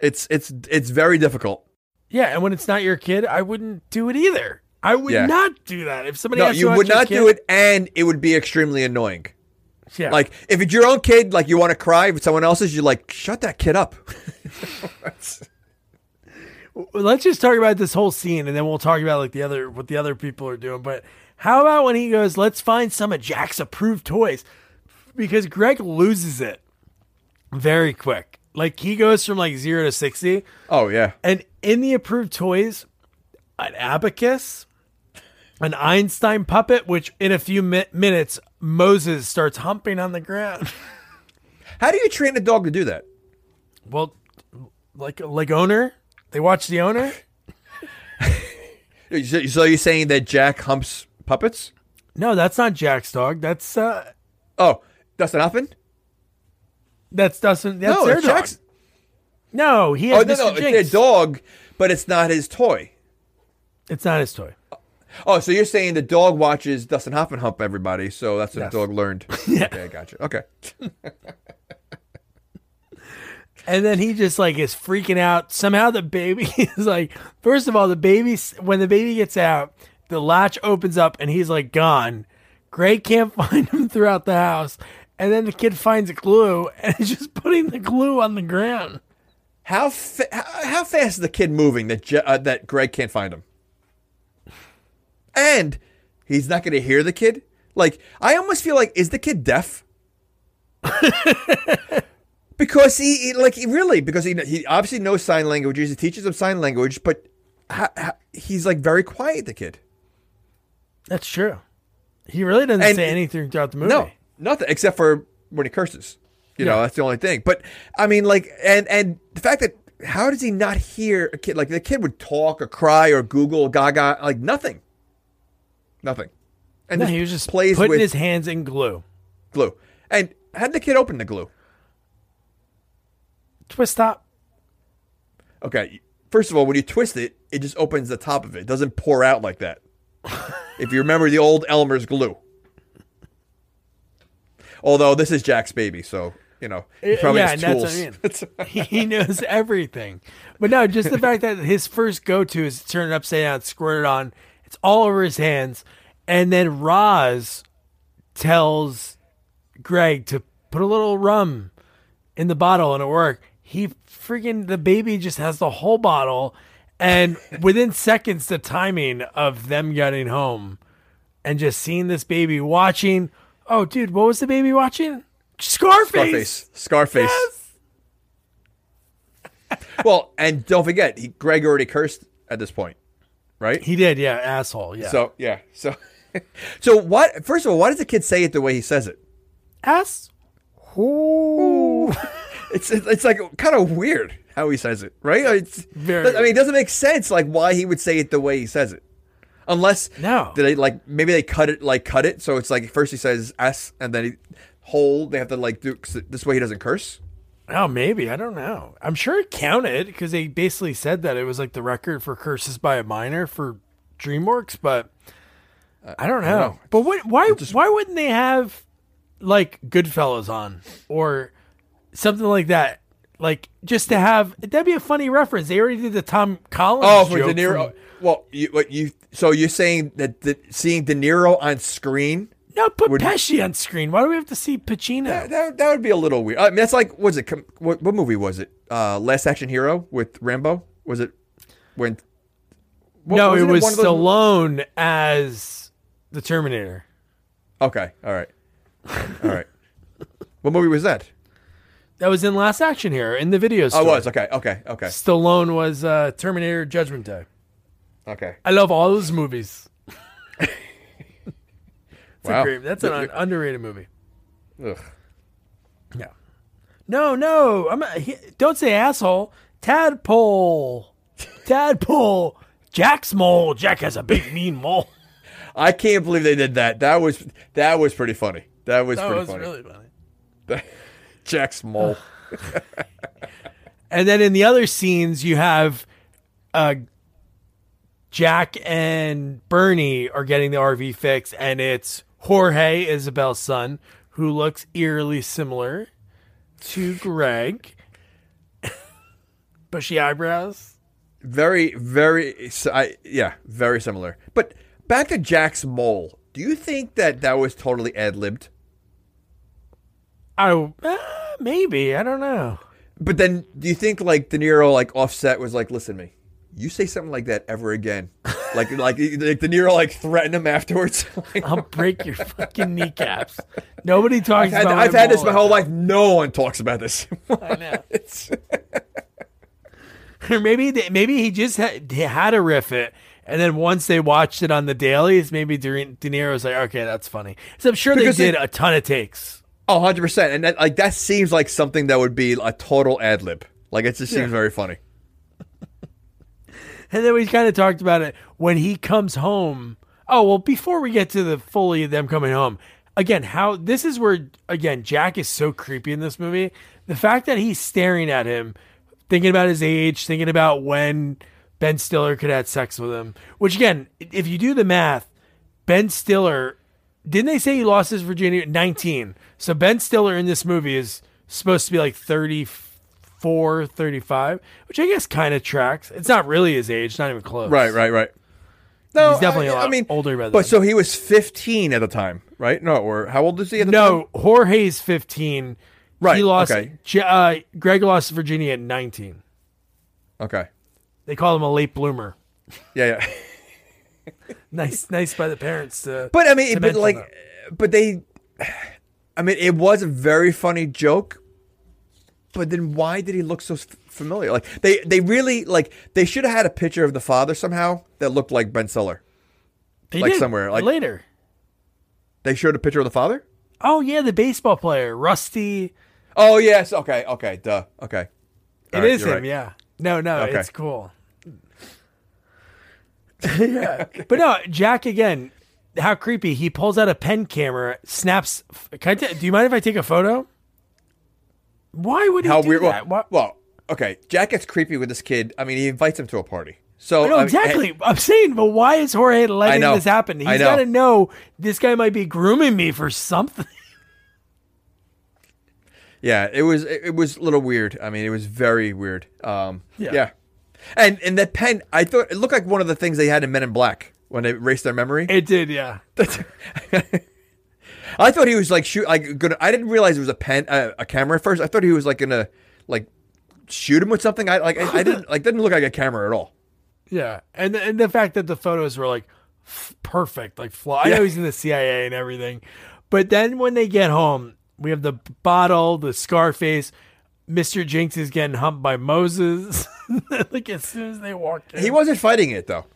S5: It's it's it's very difficult.
S4: yeah, and when it's not your kid, I wouldn't do it either. I would
S5: Yeah.
S4: not do that if somebody.
S5: No,
S4: asked
S5: you would not
S4: kid-
S5: do it, and it would be extremely annoying.
S4: Yeah,
S5: Like if it's your own kid, like you want to cry, if it's someone else's, you're like, shut that kid up. [LAUGHS]
S4: let's just talk about this whole scene, and then we'll talk about like the other what the other people are doing. But how about when he goes, "Let's find some of Jack's approved toys," because Greg loses it very quick. Like he goes from like zero to sixty.
S5: Oh yeah,
S4: and in the approved toys, an abacus, an Einstein puppet, which in a few mi- minutes Moses starts humping on the ground. [LAUGHS]
S5: how do you train a dog to do that?
S4: well, like like owner, they watch the owner. [LAUGHS]
S5: So, so you're saying that Jack humps puppets?
S4: No, that's not Jack's dog. That's uh,
S5: Oh, Dustin Hoffman?
S4: that's Dustin. That's
S5: no,
S4: their
S5: it's
S4: dog.
S5: Jack's.
S4: No, he
S5: Oh
S4: has
S5: no,
S4: Mr.
S5: no, it's
S4: Jinx.
S5: their dog, but it's not his toy.
S4: It's not his toy.
S5: Oh, so you're saying the dog watches Dustin Hoffman hump everybody, so that's what
S4: Yes.
S5: the dog learned. [LAUGHS] Okay, I gotcha. Okay.
S4: And then he just like is freaking out. Somehow the baby [LAUGHS] is like, first of all, the baby when the baby gets out, the latch opens up and he's like gone. Greg can't [LAUGHS] find him throughout the house, and then the kid finds a glue and is just putting the glue on the ground.
S5: How fa- how, how fast is the kid moving that Je- uh, that Greg can't find him? And he's not going to hear the kid. Like I almost feel like is the kid deaf? [LAUGHS] because he, he- like he really because he he obviously knows sign languages. He teaches them sign language, but ha, ha, he's like very quiet. The kid.
S4: That's true. He really doesn't
S5: And-
S4: say anything throughout the movie.
S5: No, nothing except for when he curses. You know, that's the only thing. But I mean, like, and and the fact that how does he not hear a kid? Like the kid would talk or cry or Google Gaga, like nothing, nothing. And
S4: No, he was just
S5: plays
S4: putting
S5: with
S4: his hands in glue.
S5: glue. And how did the kid open the glue?
S4: Twist top.
S5: Okay, first of all, when you twist it, it just opens the top of it. It doesn't pour out like that. [LAUGHS] if you remember the old Elmer's glue. Although this is Jack's baby, so you know he uh, probably
S4: yeah,
S5: has tools.
S4: that's what I mean. [LAUGHS] [LAUGHS] he knows everything. But no, just the fact that his first go to is to turn it upside down, squirt it on. It's all over his hands. And then Roz tells Greg to put a little rum in the bottle and it worked. He freaking, the baby just has the whole bottle. And [LAUGHS] within seconds, the timing of them getting home and just seeing this baby watching. Oh, dude, what was the baby watching? Scarface.
S5: Scarface. Scarface. well, and don't forget, he, Greg already cursed at this point, right?
S4: He did, yeah, asshole, yeah.
S5: So yeah, so [LAUGHS] so what? First of all, why does the kid say it the way he says it?
S4: ass. Ooh. [LAUGHS]
S5: It's it's like kind of weird how he says it, right? It's
S4: Very
S5: I mean, it doesn't make sense like why he would say it the way he says it, unless
S4: No.
S5: did they like maybe they cut it like cut it so it's like first he says s and then he whole they have to like do this way he doesn't curse.
S4: Oh, maybe I don't know. I'm sure it counted because they basically said that it was like the record for curses by a minor for DreamWorks, but I don't know.
S5: know.
S4: But what, why? why wouldn't they have like Goodfellas on or something like that? Like just to have that'd be a funny reference. They already did the Tom Collins.
S5: Oh, for De Niro.
S4: from-
S5: well, you, what you so you're saying that the, seeing De Niro on screen
S4: no, put
S5: Would-
S4: Pesci on screen. Why do we have to see Pacino?
S5: that, that, that would be a little weird. I mean, that's like was it? What, what movie was it? Uh, Last Action Hero with Rambo. Was it when? what-
S4: no, it
S5: wasn't
S4: was
S5: one of those-
S4: Stallone as the Terminator.
S5: Okay, all right, all right. what movie was that?
S4: That was in Last Action here in the video
S5: Oh,
S4: store.
S5: it was okay, okay, okay,
S4: Stallone was uh, Terminator Judgment Day.
S5: okay.
S4: I love all those movies. [LAUGHS]
S5: Wow.
S4: great, that's an un- underrated movie.
S5: Ugh.
S4: Yeah. No, no. I'm not, he, don't say asshole. Tadpole. [LAUGHS] Tadpole. Jack's mole. Jack has a big mean mole.
S5: I can't believe they did that. That was that was pretty funny. That was
S4: That
S5: pretty
S4: was
S5: funny.
S4: really funny. [LAUGHS]
S5: Jack's mole.
S4: And then in the other scenes, you have uh, Jack and Bernie are getting the RV fixed, and it's Jorge, Isabel's son, who looks eerily similar to Greg. [LAUGHS] Bushy eyebrows.
S5: very, very, I, yeah, very similar. But back to Jack's mole. Do you think that that was totally ad libbed?
S4: Oh, uh, maybe. I don't know.
S5: But then, do you think like De Niro, like Offset, was like, "Listen, to me, you say something like that ever again, like [LAUGHS] like like De Niro like threatened him afterwards." [LAUGHS] Like,
S4: I'll break your [LAUGHS] fucking kneecaps. Nobody talks
S5: I've had,
S4: about.
S5: I've had this my whole life. No one talks about this.
S4: I know. Or maybe they, maybe he just had, he had to riff it, and then once they watched it on the dailies, maybe De, De Niro's like, okay, that's funny. So I'm sure
S5: Because
S4: they did
S5: it-
S4: a ton of takes.
S5: Oh, 100 percent, and that like that seems like something that would be a total ad lib. Like it just seems
S4: Yeah.
S5: very funny.
S4: And then we kind of talked about it when he comes home. Oh well, before we get to the fully them coming home, again, how this is where again Jack is so creepy in this movie. The fact that he's staring at him, thinking about his age, thinking about when Ben Stiller could have sex with him. Which again, if you do the math, Ben Stiller didn't they say he lost his virginity at 19? So Ben Stiller in this movie is supposed to be like 34, 35, which I guess kind of tracks. It's not really his age, not even close.
S5: Right, right, right. No,
S4: He's definitely
S5: I,
S4: a lot
S5: I mean,
S4: older by
S5: But
S4: then.
S5: so he was 15 at the time, right? No, or how old is he at the time?
S4: No, Jorge's 15.
S5: Right,
S4: He lost,
S5: okay.
S4: Uh, Greg lost Virginia at 19.
S5: Okay.
S4: They call him a late bloomer.
S5: Yeah, yeah. [LAUGHS]
S4: Nice, nice by the parents to.
S5: But I mean, but like,
S4: that.
S5: but they, I mean, it was a very funny joke. But then why did he look so familiar? Like they, they really like they should have had a picture of the father somehow that looked like Ben Stiller.
S4: They
S5: like
S4: did
S5: somewhere, like-
S4: later.
S5: They showed a picture of the father.
S4: Oh yeah, the baseball player, Rusty.
S5: Oh yes, okay, okay, duh, okay.
S4: It
S5: All right,
S4: is him,
S5: right.
S4: yeah. No, no,
S5: Okay.
S4: it's cool. [LAUGHS] yeah, but no, Jack again. How creepy! He pulls out a pen camera, snaps. Can I ta- do you mind if I take a photo? Why would he
S5: How
S4: do
S5: weird.
S4: that?
S5: Well, well, okay. Jack gets creepy with this kid. I mean, he invites him to a party. So
S4: I know
S5: I mean,
S4: exactly. I'm saying, but why is Jorge letting
S5: know.
S4: this happen? He's got to know this guy might be grooming me for something. [LAUGHS]
S5: Yeah, it was it, it was a little weird. I mean, it was very weird. Um,
S4: Yeah.
S5: yeah. and and that pen, I thought it looked like one of the things they had in Men in Black when they erased their memory.
S4: It did, yeah. [LAUGHS]
S5: I thought he was like shoot, like gonna. I didn't realize it was a pen, uh, a camera at first. I thought he was like gonna like shoot him with something. I like I, I didn't like didn't look like a camera at all.
S4: Yeah, and the, and the fact that the photos were like f- perfect, like flaw. I know he's in the CIA and everything, but then when they get home, we have the bottle, the Scarface. Mister Jinx is getting humped by Moses. [LAUGHS] like as soon as they walk in,
S5: He wasn't fighting it though.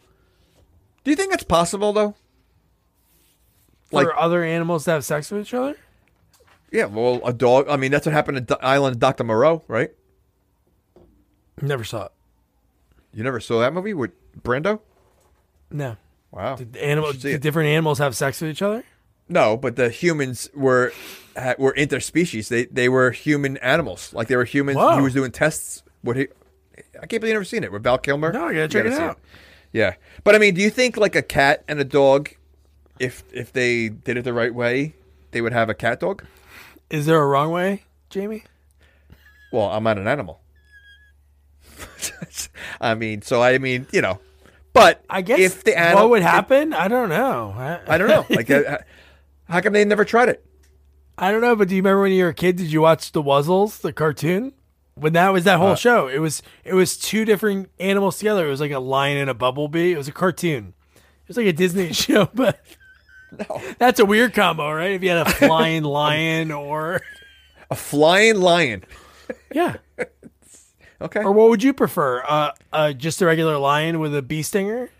S5: Do you think it's possible though?
S4: For
S5: like-
S4: other animals to have sex with each other.
S5: Yeah, well, a dog. I mean, that's what happened at the Island of Doctor Moreau, right?
S4: Never saw it.
S5: You never saw that movie with Brando?
S4: No,
S5: Wow.
S4: did animal, did
S5: it.
S4: different animals have sex with each other?
S5: No, but the humans were were interspecies. They they were human animals. Like they were humans.
S4: Whoa.
S5: He was doing tests. What he? I can't believe you never seen it with Val Kilmer.
S4: No, I gotta
S5: You
S4: check it
S5: see
S4: out.
S5: Yeah, but I mean, do you think like a cat and a dog, if if they did it the right way, they would have a cat dog?
S4: Is there a wrong way, Jamie?
S5: Well, I'm not an animal. [LAUGHS] I mean, so I mean, you know, but
S4: I guess
S5: if the animal,
S4: what would happen? I don't know. I,
S5: I don't know. Like, uh, [LAUGHS] how come they never tried it?
S4: I don't know, but do you remember when you were a kid? Did you watch the Wuzzles, the cartoon? When that was that whole
S5: Uh,
S4: show, it was it was two different animals together. It was like a lion and a bumblebee. It was a cartoon. It was like a Disney [LAUGHS] show, but that's a weird combo, right? If you had a flying [LAUGHS] lion or
S5: A flying lion.
S4: yeah,
S5: Okay.
S4: or what would you prefer? Uh, uh, just a regular lion with a bee stinger?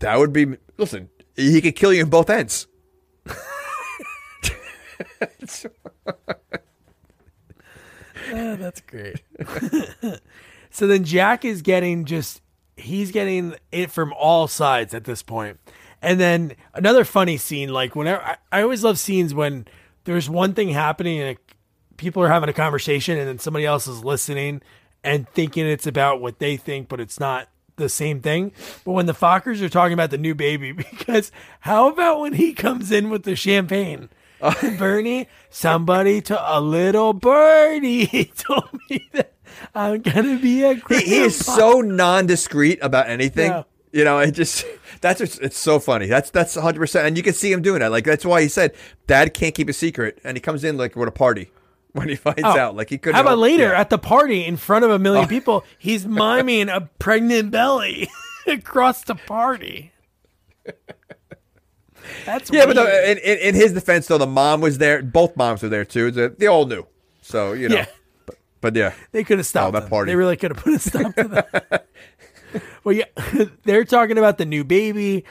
S5: That would be. Listen, he could kill you in both ends. [LAUGHS]
S4: Oh, that's great. [LAUGHS] so then Jack is getting just he's getting it from all sides at this point. And then another funny scene, like whenever I, I always love scenes when there's one thing happening and it, people are having a conversation and then somebody else is listening and thinking it's about what they think, but it's not the same thing. But when the Fockers are talking about the new baby, [LAUGHS] because how about when he comes in with the champagne? Bernie, somebody to a little birdie [LAUGHS] told me that I'm gonna be a grandpa.
S5: he is so non-discreet about anything.
S4: Yeah.
S5: You know, it just that's what's- it's so funny. That's that's 100, percent and you can see him doing that. Like that's why he said Dad can't keep a secret, and he comes in like with a party [LAUGHS] when he finds
S4: Oh,
S5: out. Like he couldn't.
S4: How about later
S5: yeah. Oh.
S4: at the party in front of a million oh. people? He's miming a pregnant belly [LAUGHS] across the party. That's
S5: Yeah, but
S4: weird.
S5: no, in, in, in his defense, though, the mom was there. Both moms were there too. They, they all knew. So you know.
S4: Yeah.
S5: But, but yeah,
S4: They could have stopped
S5: Oh, that
S4: them.
S5: party.
S4: They really could have put a stop to that. [LAUGHS] well, yeah, [LAUGHS] they're talking about the new baby,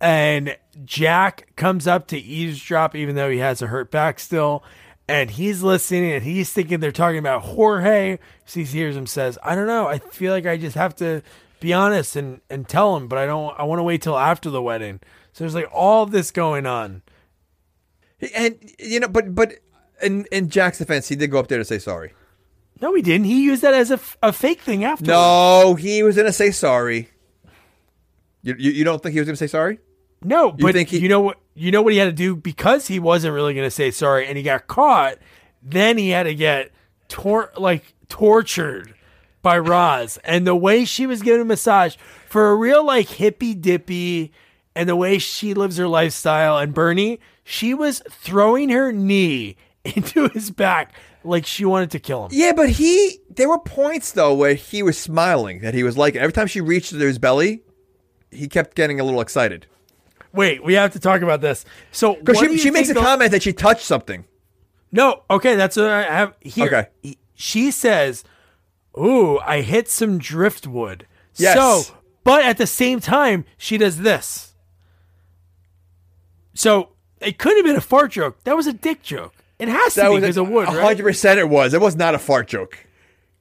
S4: and Jack comes up to eavesdrop, even though he has a hurt back still, and he's listening and he's thinking they're talking about Jorge. So he hears him says, "I don't know. I feel like I just have to be honest and and tell him, but I don't. I want to wait till after the wedding." So there's like all this going on.
S5: and you know, but but in in Jack's defense, he did go up there to say sorry.
S4: No, he didn't. He used that as a, f- a fake thing after.
S5: No, he was gonna say sorry. You you, you don't think he was gonna say sorry?
S4: No, but
S5: think he-
S4: you know what? You know what he had to do because he wasn't really going to say sorry, and he got caught. Then he had to get tor- like tortured by Roz, and the way she was giving a massage for a real like hippy dippy, and the way she lives her lifestyle. And Bernie, she was throwing her knee [LAUGHS] into his back like she wanted to kill him.
S5: Yeah, but he there were points though where he was smiling that he was like every time she reached to his belly, he kept getting a little excited.
S4: Wait, we have to talk about this. So
S5: Because she, she makes a
S4: the-
S5: comment that she touched something.
S4: No, okay, that's what I have here.
S5: Okay.
S4: He- She says, "Ooh, I hit some driftwood."
S5: Yes.
S4: So, but at the same time, she does this. So it could have been a fart joke. That was a dick joke. It has to be because wood, right?
S5: hundred percent. It was. It was not a fart joke.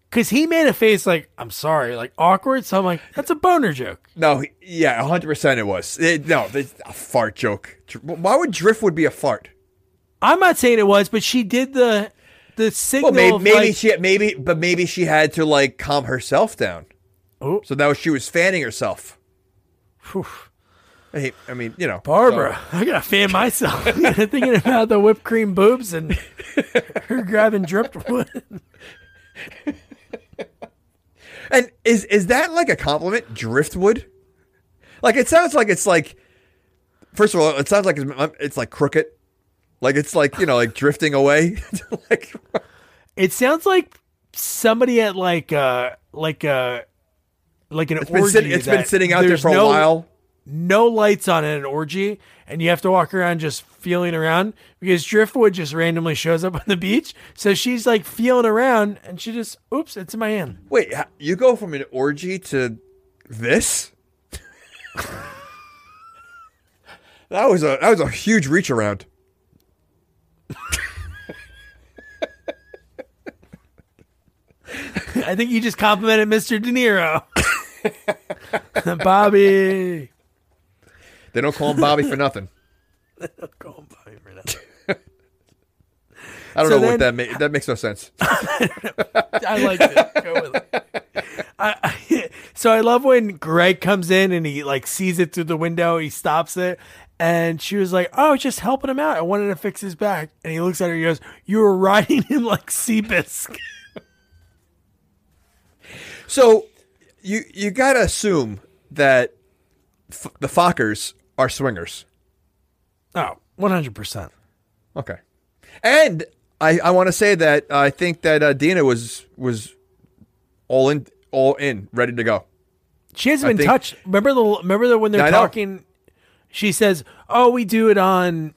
S4: Because he made a face like, "I'm sorry," like awkward. So I'm like, "That's a boner joke."
S5: No, yeah, hundred percent. It was. It, no, it's a fart joke. Why would driftwood be a fart?
S4: I'm not saying it was, but she did the the signal.
S5: Well, maybe, maybe
S4: like-
S5: she maybe, but maybe she had to like calm herself down.
S4: Oh.
S5: So now she was fanning herself.
S4: Whew.
S5: I, mean, you know,
S4: Barbara, I gotta fan myself. [LAUGHS] Thinking about the whipped cream boobs and [LAUGHS] her grabbing driftwood.
S5: And is is that like a compliment? Driftwood? Like it sounds like it's like. First of all, it sounds like it's, it's like crooked. Like it's like you know, like drifting away. [LAUGHS] like
S4: It sounds like somebody at like uh like uh like an
S5: it's been
S4: orgy.
S5: sitting, it's been sitting out there for a
S4: no-
S5: while.
S4: No lights on at an orgy, and you have to walk around just feeling around because driftwood just randomly shows up [LAUGHS] on the beach. So she's like feeling around, and she just, oops, it's in my hand.
S5: Wait, you go from an orgy to this? that was a that was a huge reach around.
S4: I think you just complimented Mr. De Niro. [LAUGHS] Bobby.
S5: They don't call him Bobby for nothing. [LAUGHS]
S4: Go on, Bobby, for that. [LAUGHS]
S5: I don't
S4: So
S5: know what that makes. That makes no sense. [LAUGHS]
S4: I like it. Go with it. I, I, so I love when Greg comes in and he like sees it through the window. He stops it, And she was like, "Oh, it's just helping him out. I wanted to fix his back." And he looks at her. and He goes, "You were riding him like Seabiscuit."
S5: So you you gotta assume that f- the Fockers are swingers.
S4: Oh, 100 percent.
S5: Okay, and I I want to say that I think that uh, Dina was was all in all in ready to go.
S4: She hasn't
S5: I
S4: been
S5: think-
S4: touched. Remember the remember the when they're
S5: I know.
S4: talking. She says, "Oh, we do it on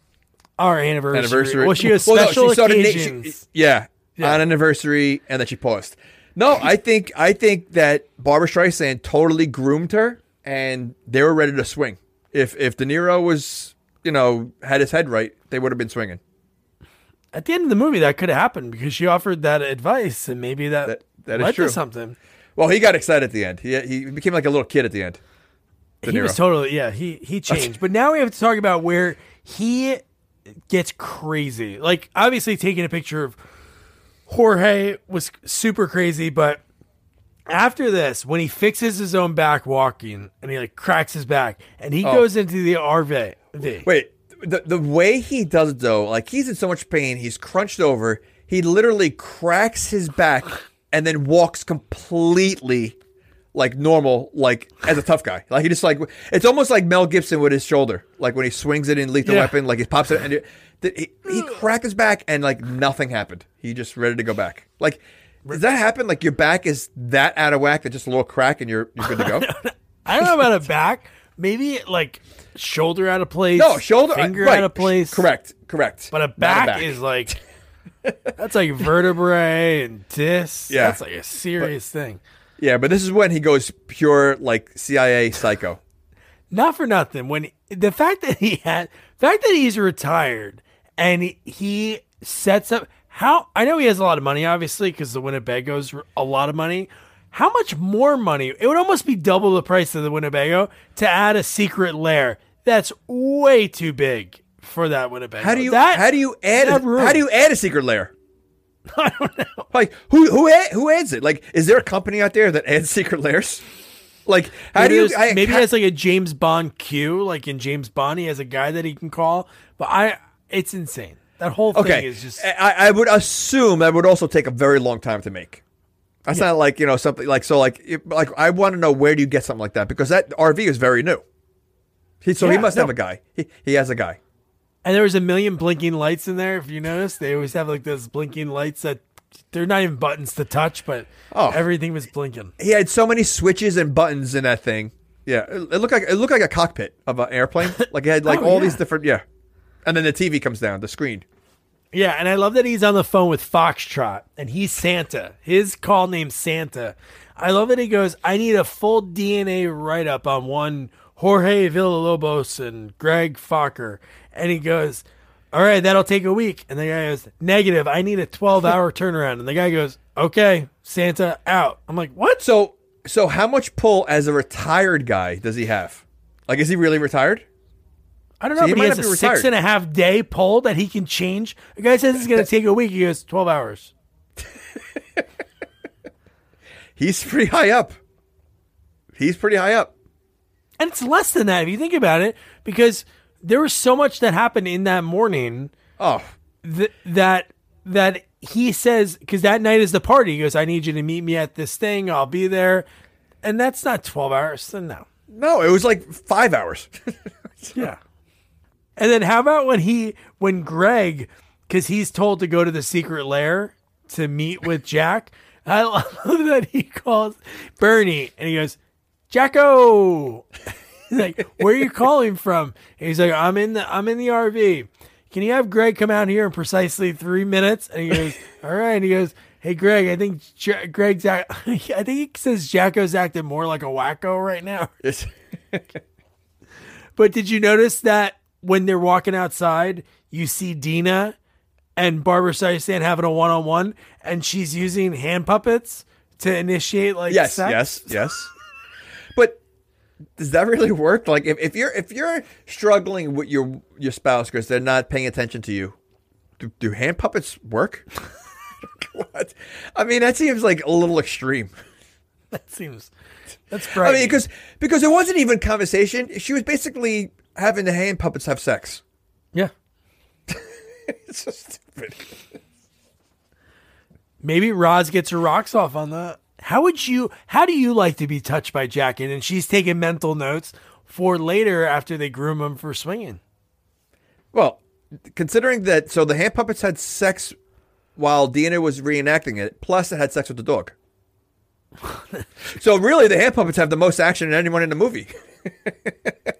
S4: our anniversary."
S5: Anniversary.
S4: Well, she has
S5: Well, no,
S4: special
S5: she started na- she- yeah,
S4: Yeah.
S5: on anniversary, and then she paused. No, I think I think that Barbra Streisand totally groomed her, and they were ready to swing. If if De Niro was you know had his head right, they would have been swinging.
S4: At the end of the movie, that could have happened because she offered that advice, and maybe that
S5: That- that is
S4: led
S5: true.
S4: to something.
S5: Well, he got excited at the end. He he became like a little kid at the end. De
S4: He
S5: Niro.
S4: was totally yeah. He he changed, but now we have to talk about where he gets crazy. Like obviously, taking a picture of Jorge was super crazy, but after this, when he fixes his own back walking and he like cracks his back and he oh. goes into the RV.
S5: Oh. Wait, the the way he does it though, like he's in so much pain, he's crunched over. He literally cracks his back and then walks completely like normal, like as a tough guy. Like he just like it's almost like Mel Gibson with his shoulder, like when he swings it in Lethal
S4: Yeah.
S5: Weapon, like he pops it and it, he, he cracked his back and like nothing happened. He just ready to go back. Like does that happen? Like your back is that out of whack that just a little crack and you're you're good to go? [LAUGHS]
S4: I don't know about a back. Maybe like shoulder out of place.
S5: no, shoulder
S4: finger
S5: right,
S4: out of place.
S5: Correct, correct.
S4: But a
S5: Not
S4: back, is like [LAUGHS] that's like vertebrae and discs.
S5: Yeah.
S4: that's like a serious thing.
S5: Yeah, but this is when he goes pure like CIA psycho. [LAUGHS]
S4: Not for nothing. When the fact that he had, fact that he's retired and he, he sets up how I know he has a lot of money, obviously, because the Winnebago's a lot of money. How much more money? It would almost be double the price of the Winnebago to add a secret lair. That's way too big for that Winnebago.
S5: How do you
S4: That-
S5: how do you add a,
S4: room.
S5: how do you add a secret lair? [LAUGHS] I don't know. Like who who who adds it? Like is there a company out there that adds secret lairs? Like how
S4: maybe
S5: do you I-
S4: maybe
S5: how-
S4: has like a James Bond Q, like in James Bond, he has a guy that he can call. But I, it's insane. That whole thing
S5: okay?
S4: is just
S5: I, I would assume that would also take a very long time to make. That's not like you know something like so like it- like I want to know where do you get something like that because that RV is very new. He, so he
S4: Yeah,
S5: must have a guy. He, he has a guy.
S4: And there was a million blinking lights in there. If you notice, they always have like those blinking lights that they're not even buttons to touch, but
S5: Oh.
S4: everything was blinking.
S5: He had so many switches and buttons in that thing. Yeah, it, it looked like it looked like a cockpit of an airplane. Like it had like [LAUGHS]
S4: Oh,
S5: all
S4: yeah.
S5: these different yeah, and then the TV comes down the screen.
S4: Yeah, and I love that he's on the phone with Foxtrot and he's Santa. His call name's Santa. I love that he goes, I need a full DNA write up on one Jorge Villalobos and Greg Focker. And he goes, All right, that'll take a week. And the guy goes, Negative, I need a 12 hour [LAUGHS] turnaround. And the guy goes, Okay, Santa out. I'm like, What?
S5: So so how much pull as a retired guy does he have? Like is he really retired?
S4: I don't know,
S5: See, he
S4: but he
S5: might
S4: has a six and a half day poll that he can change. The guy says it's going to take a week. He goes, 12 hours. [LAUGHS]
S5: He's pretty high up. He's pretty high up.
S4: And it's less than that if you think about it, because there was so much that happened in that morning
S5: Oh,
S4: th- that that he says because that night is the party. He goes, "I need you to meet me at this thing. I'll be there," and that's not twelve hours. So no,
S5: no, it was like five hours. [LAUGHS]
S4: yeah. And then how about when he when Greg because he's told to go to the secret lair to meet with Jack. [LAUGHS] I love that he calls Bernie and he goes, Jacko. [LAUGHS] He's like, where are you calling from? And he's like, I'm in the I'm in the RV. Can you have Greg come out here in precisely three minutes? And he goes, [LAUGHS] all right. And he goes, hey Greg, I think Ja- Greg's act- I think he says Jacko's acting more like a wacko right now. But did you notice that when they're walking outside, you see Dina and Barbra Streisand having a one on one, and she's using hand puppets to initiate like
S5: yes,
S4: sex?
S5: yes, yes. But does that really work? Like if, if you're if you're struggling with your your spouse because they're not paying attention to you, do, do hand puppets work? [LAUGHS] what? I mean, that seems like a little extreme.
S4: That seems that's
S5: crazy.
S4: I
S5: mean, because because it wasn't even conversation. She was basically having the hand puppets have sex?
S4: Yeah. [LAUGHS]
S5: It's so stupid.
S4: Maybe Roz gets her rocks off on that. How would you? How do you like to be touched by Jack? And she's taking mental notes for later after they groom him for swinging.
S5: Well, considering that, so the hand puppets had sex while Dina was reenacting it, plus it had sex with the dog. [LAUGHS] so really, the hand puppets have the most action than anyone in the movie. [LAUGHS]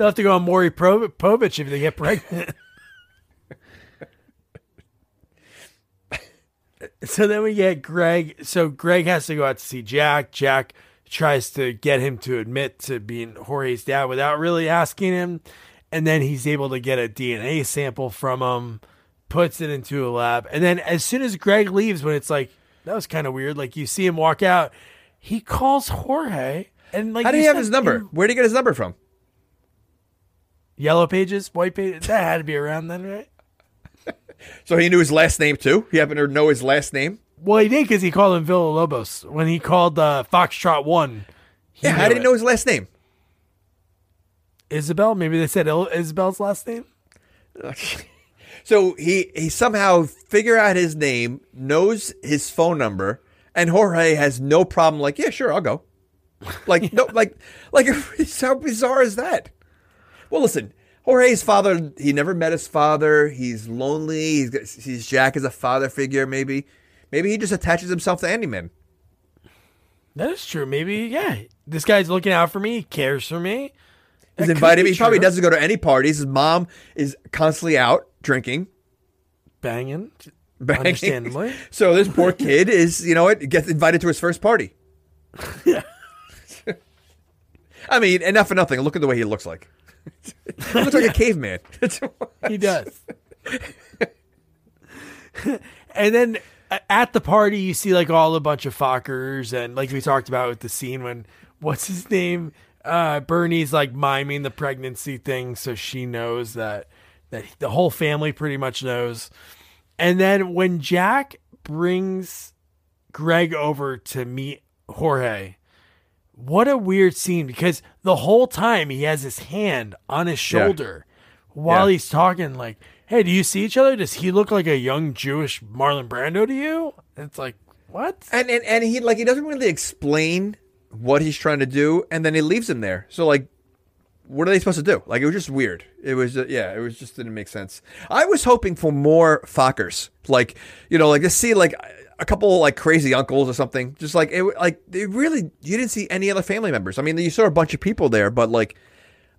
S4: They'll have to go on Maury Pro- Povich if they get pregnant. [LAUGHS] so then we get Greg. So Greg has to go out to see Jack. Jack tries to get him to admit to being Jorge's dad without really asking him. And then he's able to get a DNA sample from him, puts it into a lab. And then as soon as Greg leaves, when it's like, that was kind of weird, like you see him walk out, he calls Jorge. And like,
S5: How do
S4: you
S5: have
S4: said,
S5: his number? Where did he get his number from?
S4: Yellow pages, white pages. That had to be around then, right? [LAUGHS]
S5: So he knew his last name too. He happened to know his last name.
S4: Well, he did because he called him Villalobos when he called uh, Foxtrot One.
S5: Yeah, how
S4: knew
S5: did he
S4: it.
S5: know his last name?
S4: Isabel? Maybe they said Isabel's last name. [LAUGHS]
S5: So he he somehow figure out his name, knows his phone number, and Jorge has no problem. Like, yeah, sure, I'll go. Like, [LAUGHS] no, like, like, how bizarre is that? Well, listen, Jorge's father. He never met his father. He's lonely. He's got- sees Jack as a father figure. Maybe, maybe he just attaches himself to Andy Man.
S4: That is true. Maybe yeah. This guy's looking out for me. He cares for me.
S5: He's
S4: That could
S5: invited me. He probably doesn't go to any parties. His mom is constantly out drinking.
S4: Banging.
S5: banging.
S4: Understandably. [LAUGHS]
S5: So this poor kid is, you know what, gets invited to his first party. [LAUGHS]
S4: Yeah. [LAUGHS]
S5: I mean, enough for nothing. Look at the way he looks like. He looks like a caveman. [LAUGHS]
S4: He does. [LAUGHS] and then uh, at the party, you see like all a bunch of Fockers, and like we talked about with the scene when what's his name, uh, Bernie's like miming the pregnancy thing, so she knows that that the whole family pretty much knows. And then when Jack brings Greg over to meet Jorge, what a weird scene because the whole time he has his hand on his
S5: Yeah.
S4: shoulder while
S5: Yeah.
S4: he's talking like, "Hey, do you see each other? Does he look like a young Jewish Marlon Brando to you?" It's like, "What?"
S5: and, and and he like he doesn't really explain what he's trying to do, and then he leaves him there. So like, what are they supposed to do? Like it was just weird. It was uh, yeah, it was just didn't make sense. I was hoping for more Fockers, like you know, like to see like a couple like crazy uncles or something. Just like it, like they really you didn't see any other family members. I mean, you saw a bunch of people there, but like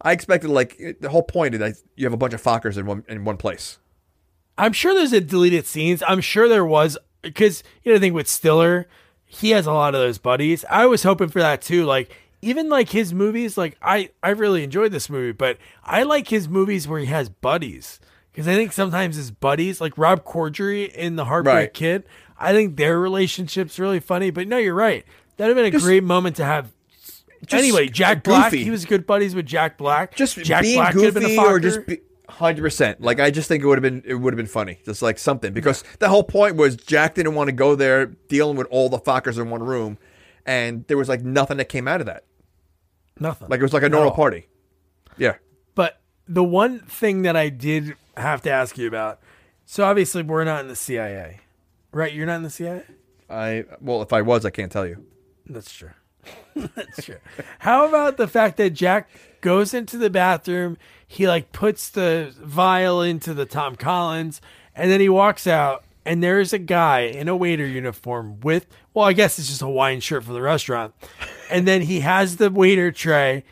S5: I expected like the whole point is that you have a bunch of Fockers in one in one place.
S4: I'm sure there's a deleted scenes. I'm sure there was because you know the thing with Stiller, he has a lot of those buddies. I was hoping for that too. Like even like his movies, like I I really enjoyed this movie, but I like his movies where he has buddies because I think sometimes his buddies, like Rob Corddry in The Heartbreak
S5: Right.
S4: Kid, I think their relationship's really funny. But no, you're right. That'd have been a great moment to have. anyway, Jack Black,
S5: goofy.
S4: he was good buddies with Jack Black.
S5: just
S4: Jack
S5: being
S4: Black could have been a
S5: goofy or just be, hundred percent. Like I just think it would have been it would have been funny, just like something because the whole point was Jack didn't want to go there dealing with all the Fockers in one room, and there was like nothing that came out of that.
S4: nothing.
S5: Like it was like a normal
S4: No.
S5: party. Yeah,
S4: But the one thing that I did have to ask you about, so obviously we're not in the CIA, right? You're not in the CIA.
S5: I well if I was I can't tell you.
S4: That's true. [LAUGHS] That's true. How about the fact that Jack goes into the bathroom, he like puts the vial into the Tom Collins, and then he walks out, and there's a guy in a waiter uniform with, well, I guess it's just a Hawaiian shirt for the restaurant, and then he has the waiter tray,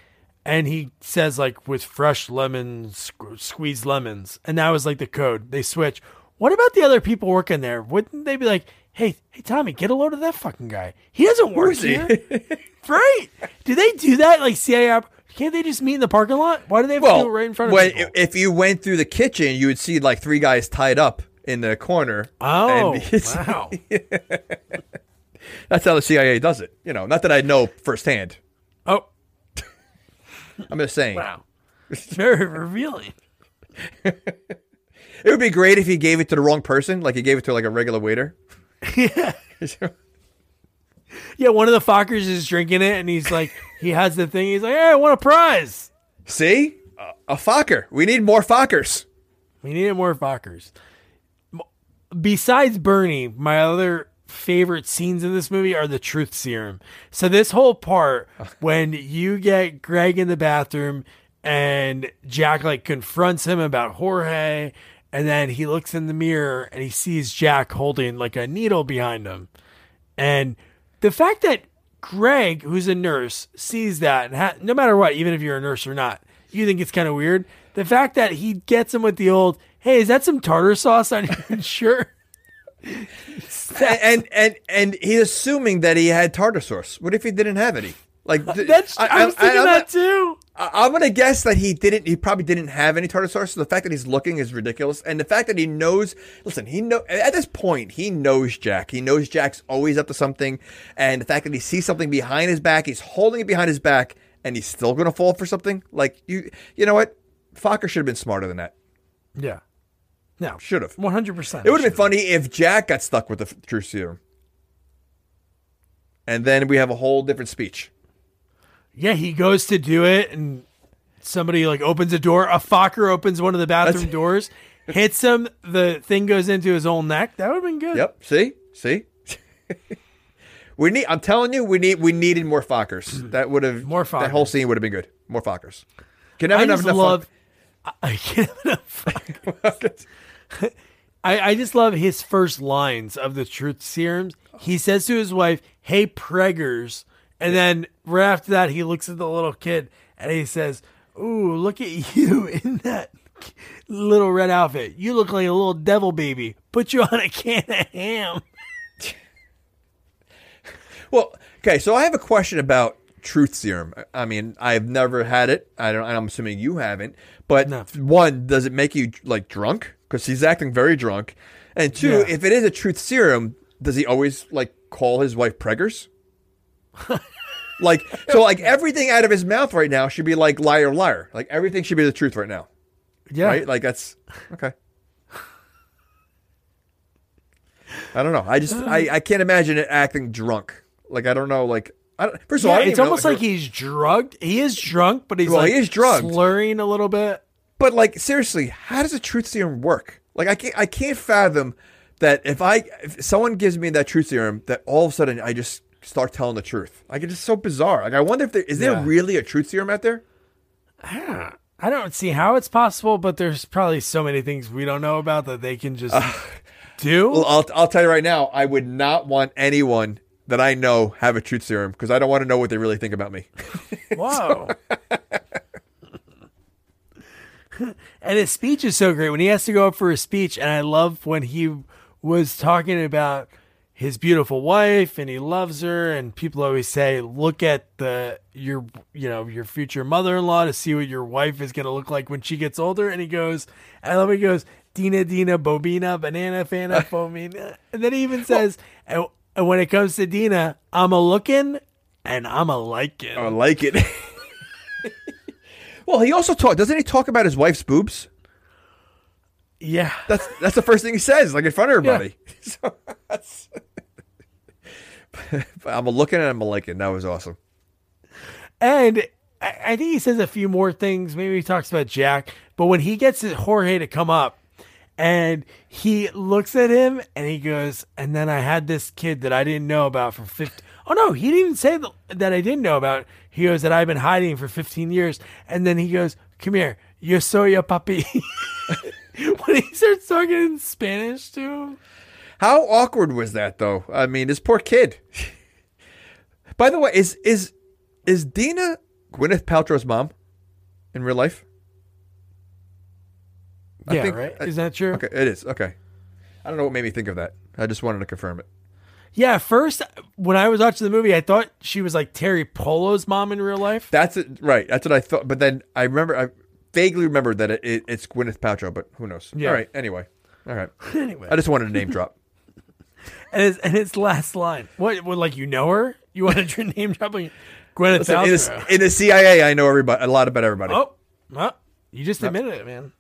S4: and he says like with fresh lemons, sque- squeezed lemons, and that was like the code. They switch. What about the other people working there? Wouldn't they be like, hey, hey, Tommy, get a load of that fucking guy. He doesn't work
S5: he?
S4: here. right? Do they do that? Like CIA? op- Can't they just meet in the parking lot? Why do they have to do it right in front of
S5: when,
S4: people?
S5: if you went through the kitchen, you would see like three guys tied up in the corner.
S4: oh, wow. [LAUGHS]
S5: That's how the CIA does it. You know, not that I know firsthand.
S4: Oh,
S5: I'm just saying.
S4: wow. It's Very revealing. [LAUGHS]
S5: It would be great if he gave it to the wrong person, like he gave it to like a regular waiter.
S4: Yeah, [LAUGHS] yeah, one of the Fockers is drinking it, and he's like, he has the thing. He's like, hey, I want a prize.
S5: See, a, a Focker. We need more Fockers.
S4: We needed more Fockers. Besides Bernie, my other favorite scenes in this movie are the truth serum. So this whole part [LAUGHS] when you get Greg in the bathroom and Jack like confronts him about Jorge and then he looks in the mirror and he sees Jack holding like a needle behind him. And the fact that Greg, who's a nurse, sees that, and ha- no matter what, even if you're a nurse or not, you think it's kind of weird. The fact that he gets him with the old, hey, is that some tartar sauce on your [LAUGHS] shirt?
S5: and and and he's assuming that he had tartar sauce. What if he didn't have any? Like uh, th-
S4: That's, I, was thinking
S5: I'm
S4: that
S5: not-
S4: too.
S5: I'm gonna guess that he didn't. He probably didn't have any tartar sauce. So the fact that he's looking is ridiculous, and the fact that he knows. Listen, he know at this point he knows Jack. He knows Jack's always up to something, and the fact that he sees something behind his back, he's holding it behind his back, and he's still gonna fall for something. Like you, you know what? Focker should have been smarter than that.
S4: Yeah. No.
S5: Should have.
S4: 100%.
S5: It would have been funny if Jack got stuck with the truth serum, and then we have a whole different speech.
S4: Yeah, he goes to do it, and somebody like opens a door. A Focker opens one of the bathroom
S5: That's-
S4: doors, hits him. The thing goes into his own neck. That would have been good.
S5: Yep. See, see. [LAUGHS] we need. I'm telling you, we need. We needed more Fockers. Hmm. That would have
S4: More
S5: That whole scene would have been good. More Fockers. Can never
S4: I
S5: enough
S4: just
S5: enough
S4: love.
S5: Fock-
S4: I- can't have enough. [LAUGHS]
S5: Fockers.
S4: I, I just love his first lines of the truth serums. He says to his wife, Hey, preggers. And then right after that, he looks at the little kid and he says, Ooh, look at [LAUGHS] you in that little red outfit. You look like a little devil baby. Put you on a can of ham.
S5: Well, okay. So I have a question about truth serum. I mean, I've never had it. I don't. I'm assuming you haven't. But
S4: No.
S5: one, does it make you like drunk? Because he's acting very drunk. And two,
S4: Yeah.
S5: if it is a truth serum, does he always like call his wife preggers? [LAUGHS] like so, like everything out of his mouth right now should be like liar, liar. Like everything should be the truth right now.
S4: Yeah.
S5: right? Like that's okay. I don't know. I just I, I can't imagine it acting drunk. Like I don't know. Like I don't, first of all,
S4: Yeah, it's
S5: know
S4: almost like he's drugged. He is drunk, but he's
S5: Well,
S4: like
S5: he is drugged.
S4: slurring a little bit.
S5: But like seriously, how does a truth serum work? Like I can't I can't fathom that if I if someone gives me that truth serum that all of a sudden I just start telling the truth. Like it's just so bizarre. Like I wonder if there is there really a truth serum out there?
S4: I don't see how it's possible, but there's probably so many things we don't know about that they can just do.
S5: Well, I'll I'll tell you right now, I would not want anyone that I know have a truth serum because I don't want to know what they really think about me. [LAUGHS]
S4: Whoa. [LAUGHS] [LAUGHS] and his speech is so great when he has to go up for a speech. And I love when he was talking about his beautiful wife and he loves her. And people always say, look at the, your, you know, your future mother-in-law to see what your wife is going to look like when she gets older. And he goes, I love, he goes, Dina, Dina, Bobina, Banana, Fana, [LAUGHS] Fomina. And then he even says, and, and when it comes to Dina, I'm a looking and I'm a liking.
S5: I like it. well, he also talk. Doesn't he talk about his wife's boobs?
S4: Yeah.
S5: That's that's the first thing he says, like in front of everybody. [LAUGHS] So that's. [LAUGHS] I'm a looking and I'm a liking. That was awesome.
S4: And I, think he says a few more things. Maybe he talks about Jack, but when he gets Jorge to come up and he looks at him and he goes, and then I had this kid that I didn't know about for 50. Oh no, he didn't even say th- that I didn't know about. He goes that I've been hiding for 15 years. And then he goes, come here, yo soy a papi. [LAUGHS] when he starts talking in Spanish to him.
S5: How awkward was that, though? I mean, this poor kid. By the way, is is is Dina Gwyneth Paltrow's mom in real life? I
S4: Yeah,
S5: think-
S4: right?
S5: I-
S4: Is that true?
S5: Okay, it is. Okay, I don't know what made me think of that. I just wanted to confirm it.
S4: Yeah, first when I was watching the movie, I thought she was like Teri Polo's mom in real life.
S5: That's it, right. That's what I thought. But then I remember, I vaguely remembered that it, it, it's Gwyneth Paltrow, but who knows?
S4: Yeah.
S5: All right. Anyway, all right. [LAUGHS]
S4: anyway,
S5: I just wanted to name [LAUGHS] drop.
S4: And it's and its last line. What? What? Like you know her? You want to [LAUGHS] name dropping Gwyneth
S5: Listen, in, the, in the CIA, I know everybody a lot about everybody.
S4: oh, well, you just admitted it, man.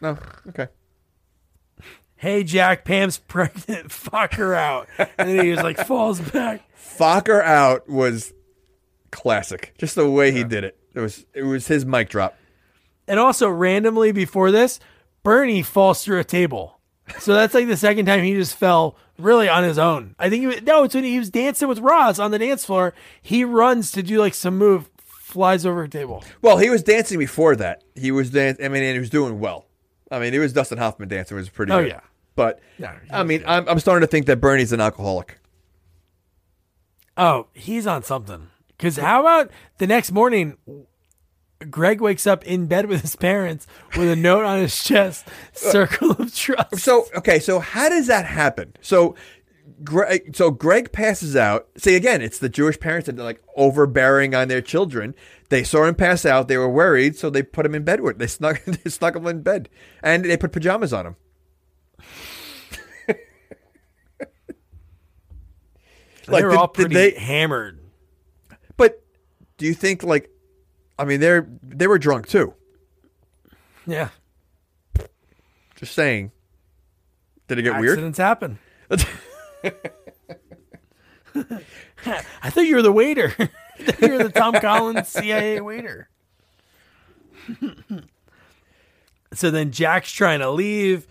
S5: no, okay.
S4: Hey, Jack, Pam's pregnant. [LAUGHS] Focker out. And then he was like falls back.
S5: Focker out was classic. Just the way he did it. It was it was his mic drop.
S4: And also, randomly before this, Bernie falls through a table. So that's like the second time he just fell really on his own. I think he was, no, it's when he was dancing with Roz on the dance floor. He runs to do like some move, flies over a table.
S5: Well, he was dancing before that. He was dancing. I mean, and he was doing well. I mean, it was Dustin Hoffman dancing. It was pretty.
S4: Oh,
S5: good.
S4: yeah.
S5: But
S4: Yeah,
S5: I mean. I'm, I'm starting to think that Bernie's an alcoholic.
S4: Oh, he's on something. Because how about the next morning? Greg wakes up in bed with his parents with a note on his chest, uh, circle of trust.
S5: So okay, so how does that happen? So. Greg, so Greg passes out. See again, it's the Jewish parents that are like overbearing on their children. They saw him pass out. They were worried, so they put him in bed with. They snuck, [LAUGHS] they snuck him in bed, and they put pajamas on him.
S4: they were
S5: did-
S4: all pretty
S5: they-
S4: hammered.
S5: But do you think like, I mean, they're they were drunk too.
S4: Yeah.
S5: Just saying. Did it get weird?
S4: Accidents happen. [LAUGHS] I thought you were the waiter. [LAUGHS] You're the Tom Collins CIA waiter. [LAUGHS] so then Jack's trying to leave.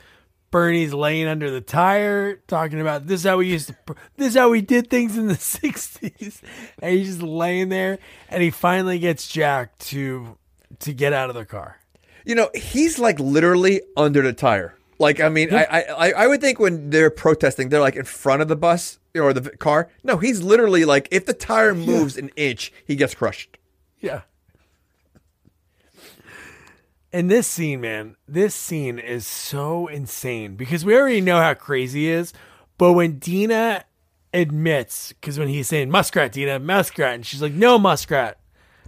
S4: Bernie's laying under the tire, talking about this is how we used to, this is how we did things in the [LAUGHS] '60s, and he's just laying there. And he finally gets Jack to to get out of the car.
S5: You know, he's like literally under the tire. Like, I mean, I, I, I- I would think when they're protesting, they're like in front of the bus or the car. No, he's literally like, if the tire moves an inch, he gets crushed.
S4: Yeah. And this scene, man, this scene is so insane because we already know how crazy he is. But when Dina admits, because when he's saying muskrat, Dina, muskrat, and she's like, no muskrat.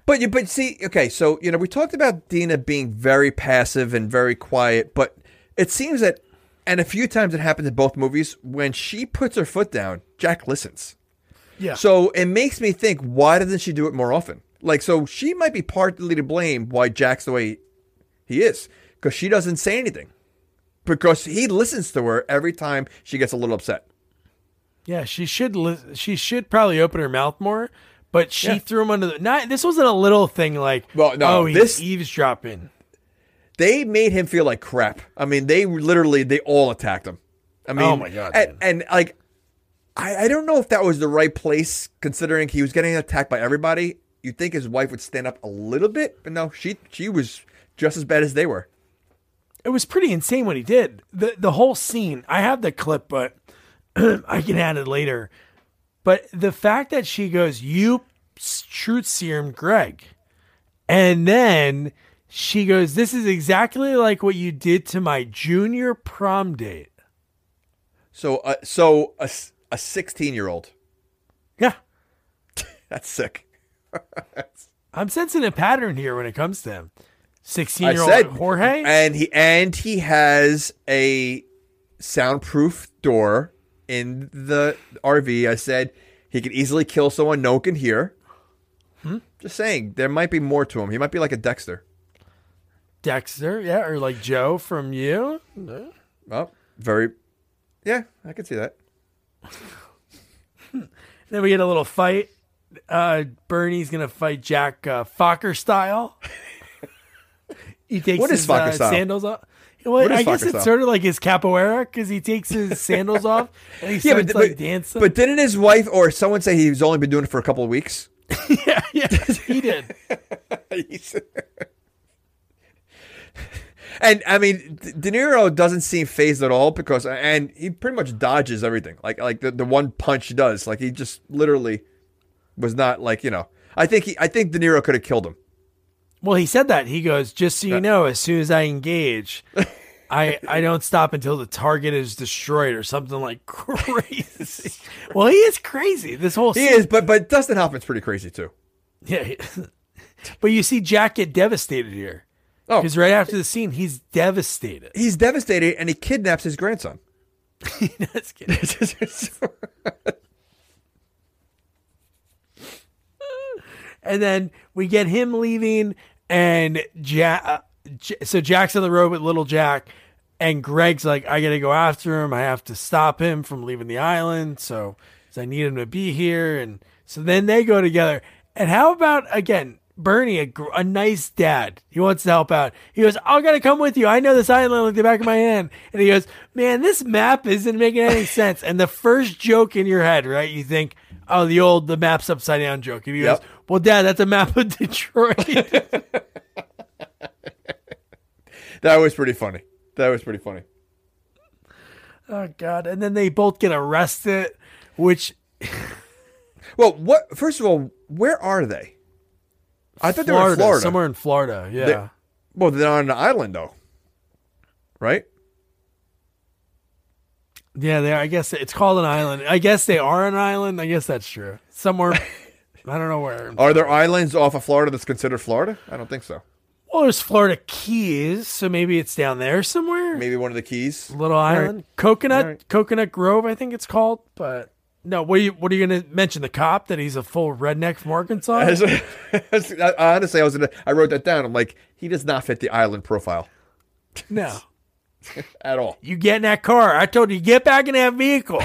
S5: But you, but see, okay, so you know, we talked about Dina being very passive and very quiet, but it seems that, and a few times it happens in both movies, when she puts her foot down, Jack listens.
S4: Yeah.
S5: So it makes me think, why doesn't she do it more often? Like, so she might be partly to blame why Jack's the way he is, because she doesn't say anything, because he listens to her every time she gets a little upset.
S4: Yeah, she should li- she should probably open her mouth more, but she
S5: Yeah.
S4: threw him under the. Not this wasn't a little thing like,
S5: Well, no,
S4: oh, he's
S5: this-
S4: eavesdropping.
S5: They made him feel like crap. I mean, they literally they all attacked him. I oh mean,
S4: Oh my God,
S5: and, and like, I, I don't know if that was the right place considering he was getting attacked by everybody. You'd think his wife would stand up a little bit, but no, she she was just as bad as they were.
S4: it was pretty insane what he did. The the whole scene. I have the clip, but [CLEARS THROAT] I can add it later. But the fact that she goes, "You truth serum, Greg," and then she goes, "This is exactly like what you did to my junior prom date."
S5: So, uh, so a a sixteen year old.
S4: Yeah, [LAUGHS]
S5: That's sick. [LAUGHS]
S4: I'm sensing a pattern here when it comes to him. Sixteen
S5: I
S4: year old Jorge.
S5: and he and he has a soundproof door in the RV. I said he could easily kill someone no one can hear.
S4: Hmm?
S5: Just saying, there might be more to him. He might be like a Dexter.
S4: Dexter, yeah, or like Joe from you.
S5: Oh, very. Yeah, I can see that. [LAUGHS]
S4: Then we get a little fight. Uh, Bernie's gonna fight Jack uh, Focker style. [LAUGHS] he takes
S5: What is
S4: his uh, sandals off. Well, I guess it's sort of like his capoeira because he takes his [LAUGHS] sandals off and he
S5: Yeah,
S4: starts
S5: but,
S4: like
S5: but,
S4: dancing.
S5: but didn't his wife or someone say he's only been doing it for a couple of weeks? [LAUGHS]
S4: yeah, yeah, he did. [LAUGHS]
S5: And I mean, De Niro doesn't seem phased at all because, and he pretty much dodges everything. Like, like the, the one punch he does, like he just literally was not like you know. I think he, I think De Niro could have killed him.
S4: Well, he said that. He goes, just so you know, as soon as I engage, [LAUGHS] I I don't stop until the target is destroyed or something like [LAUGHS] crazy. [LAUGHS] well, he is crazy. This whole
S5: He
S4: scene-
S5: is, but but Dustin Hoffman's pretty crazy too.
S4: Yeah. but you see Jack get devastated here.
S5: Oh.
S4: Because right after the scene, he's devastated.
S5: He's devastated, and he kidnaps his grandson.
S4: That's kidding. and then we get him leaving, and Jack. Uh, so Jack's on the road with little Jack, and Greg's like, "I gotta go after him. I have to stop him from leaving the island. So, so I need him to be here." And so then they go together. And how about again? Bernie, a, a nice dad. He wants to help out. He goes, I gotta come with you. I know this island like the back of my hand. And he goes, Man, this map isn't making any sense. And the first joke in your head, right? You think, Oh, the old the map's upside down joke. And he goes,
S5: Yep.
S4: Well, Dad, that's a map of [LAUGHS] Detroit. [LAUGHS]
S5: That was pretty funny. That was pretty funny.
S4: oh God. And then they both get arrested, which [LAUGHS]
S5: Well, what? First of all, where are they? I thought they were in Florida.
S4: Somewhere in Florida. Yeah.
S5: Well, they're on an island though, right?
S4: Yeah, they are. I guess it's called an island. I guess they are an island. I guess that's true. Somewhere, I don't know where.
S5: Are there islands off of Florida that's considered Florida? I don't think so.
S4: Well, there's Florida Keys, so maybe it's down there somewhere.
S5: Maybe one of the keys.
S4: Little island, Coconut,
S5: All right.
S4: Coconut Grove, I think it's called. But no, what are you? What are you going to mention? The cop that he's a full redneck from Arkansas?
S5: As- as- I- honestly, I was gonna, I wrote that down. I'm like, he does not fit the island profile
S4: no, [LAUGHS] [LAUGHS]
S5: at all.
S4: you get in that car. I told you get back in that vehicle.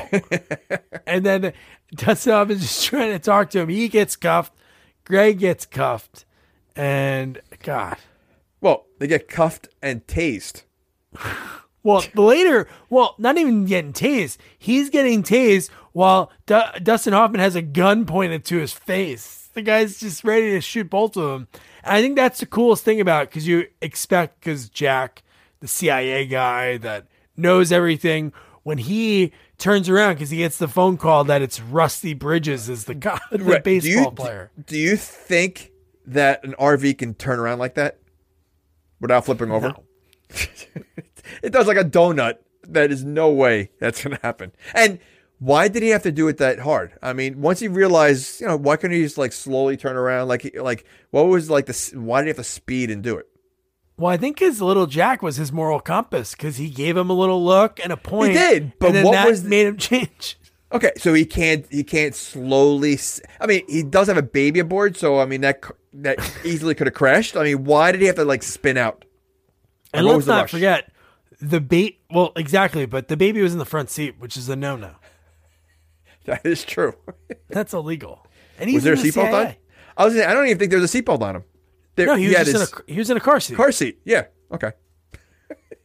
S4: [LAUGHS] and then Dustin Hoffman is just trying to talk to him. He gets cuffed. Greg gets cuffed, and God.
S5: Well, they get cuffed and tased. [LAUGHS]
S4: Well, the later, well, not even getting tased. He's getting tased while Du- Dustin Hoffman has a gun pointed to his face. The guy's just ready to shoot both of them. And I think that's the coolest thing about it because you expect, because Jack, the CIA guy that knows everything, when he turns around because he gets the phone call that it's Rusty Bridges is the guy, [LAUGHS] the
S5: Right. Do you-
S4: baseball player.
S5: Do you think that an RV can turn around like that without flipping over?
S4: No. [LAUGHS]
S5: it does like a donut. That is no way that's going to happen. And why did he have to do it that hard? I mean, once he realized, you know, why couldn't he just like slowly turn around? Like, like what was like the? Why did he have to speed and do it?
S4: Well, I think his little Jack was his moral compass because he gave him a little look and a point.
S5: He did, but
S4: and
S5: what was the-
S4: made him [LAUGHS] change?
S5: Okay, so he can't he can't slowly. s- I mean, he does have a baby aboard, so I mean that that easily could have crashed. I mean, why did he have to like spin out?
S4: And
S5: what
S4: let's not
S5: rush?
S4: forget the bait. Well, exactly, but the baby was in the front seat, which is a no-no. [LAUGHS]
S5: That is true.
S4: That's illegal. And he's
S5: was there a seatbelt on? I was. I don't even think there was a seatbelt on him. There,
S4: No, he was
S5: had
S4: just in a he was in a car seat,
S5: car seat. Yeah. Okay.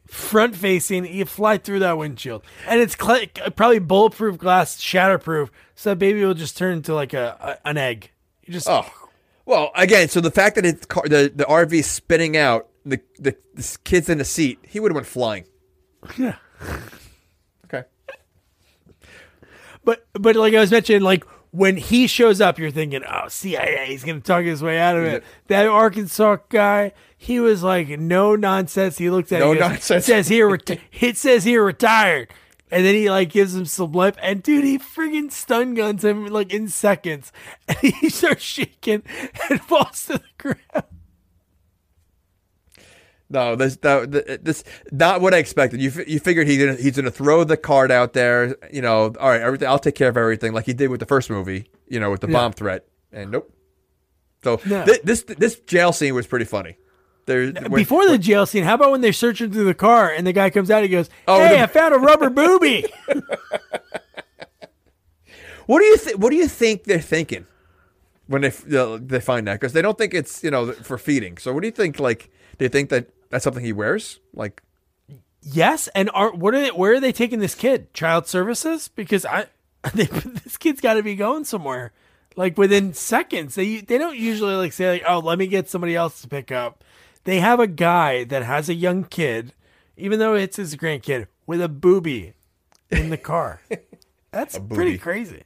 S4: front facing. You fly through that windshield, and it's cl- uh, probably bulletproof glass, shatterproof, so that baby will just turn into like a, a an egg. You just
S5: Oh, well, again, so the fact that it's car, the the RV is spinning out, the the this kid's in the seat, he would have went flying.
S4: yeah.
S5: Okay.
S4: But but like I was mentioning, like when he shows up, you're thinking, oh, CIA, he's gonna talk his way out of it. That Arkansas guy, he was like, no nonsense. He looks at
S5: No
S4: it, goes,
S5: nonsense.
S4: Says here, reti- [LAUGHS] it says here retired, and then he like gives him some lip, and dude, he friggin' stun guns him like in seconds, [LAUGHS] and he starts shaking and falls to the ground.
S5: No, this that this not what I expected. You you figured he gonna, he's going to throw the card out there. You know, all right, everything. I'll take care of everything, like he did with the first movie. You know, with the
S4: Yeah.
S5: bomb threat. And nope. So
S4: No.
S5: thi- this this jail scene was pretty funny. There when-
S4: Before the jail scene, how about when they're searching through the car and the guy comes out, and he goes,
S5: Oh,
S4: "Hey,
S5: the-
S4: I found a rubber booby." [LAUGHS]
S5: What do you think? What do you think they're thinking when they f- they find that? Because they don't think it's you know for feeding. So what do you think? Like they think that that's something he wears? Like
S4: Yes, and are what are they, where are they taking this kid? Child services? Because I, [LAUGHS] they, this kid's got to be going somewhere, like within seconds. They they don't usually like say like, oh, let me get somebody else to pick up. They have a guy that has a young kid, even though it's his grandkid, with a booby in the car. [LAUGHS] That's pretty crazy.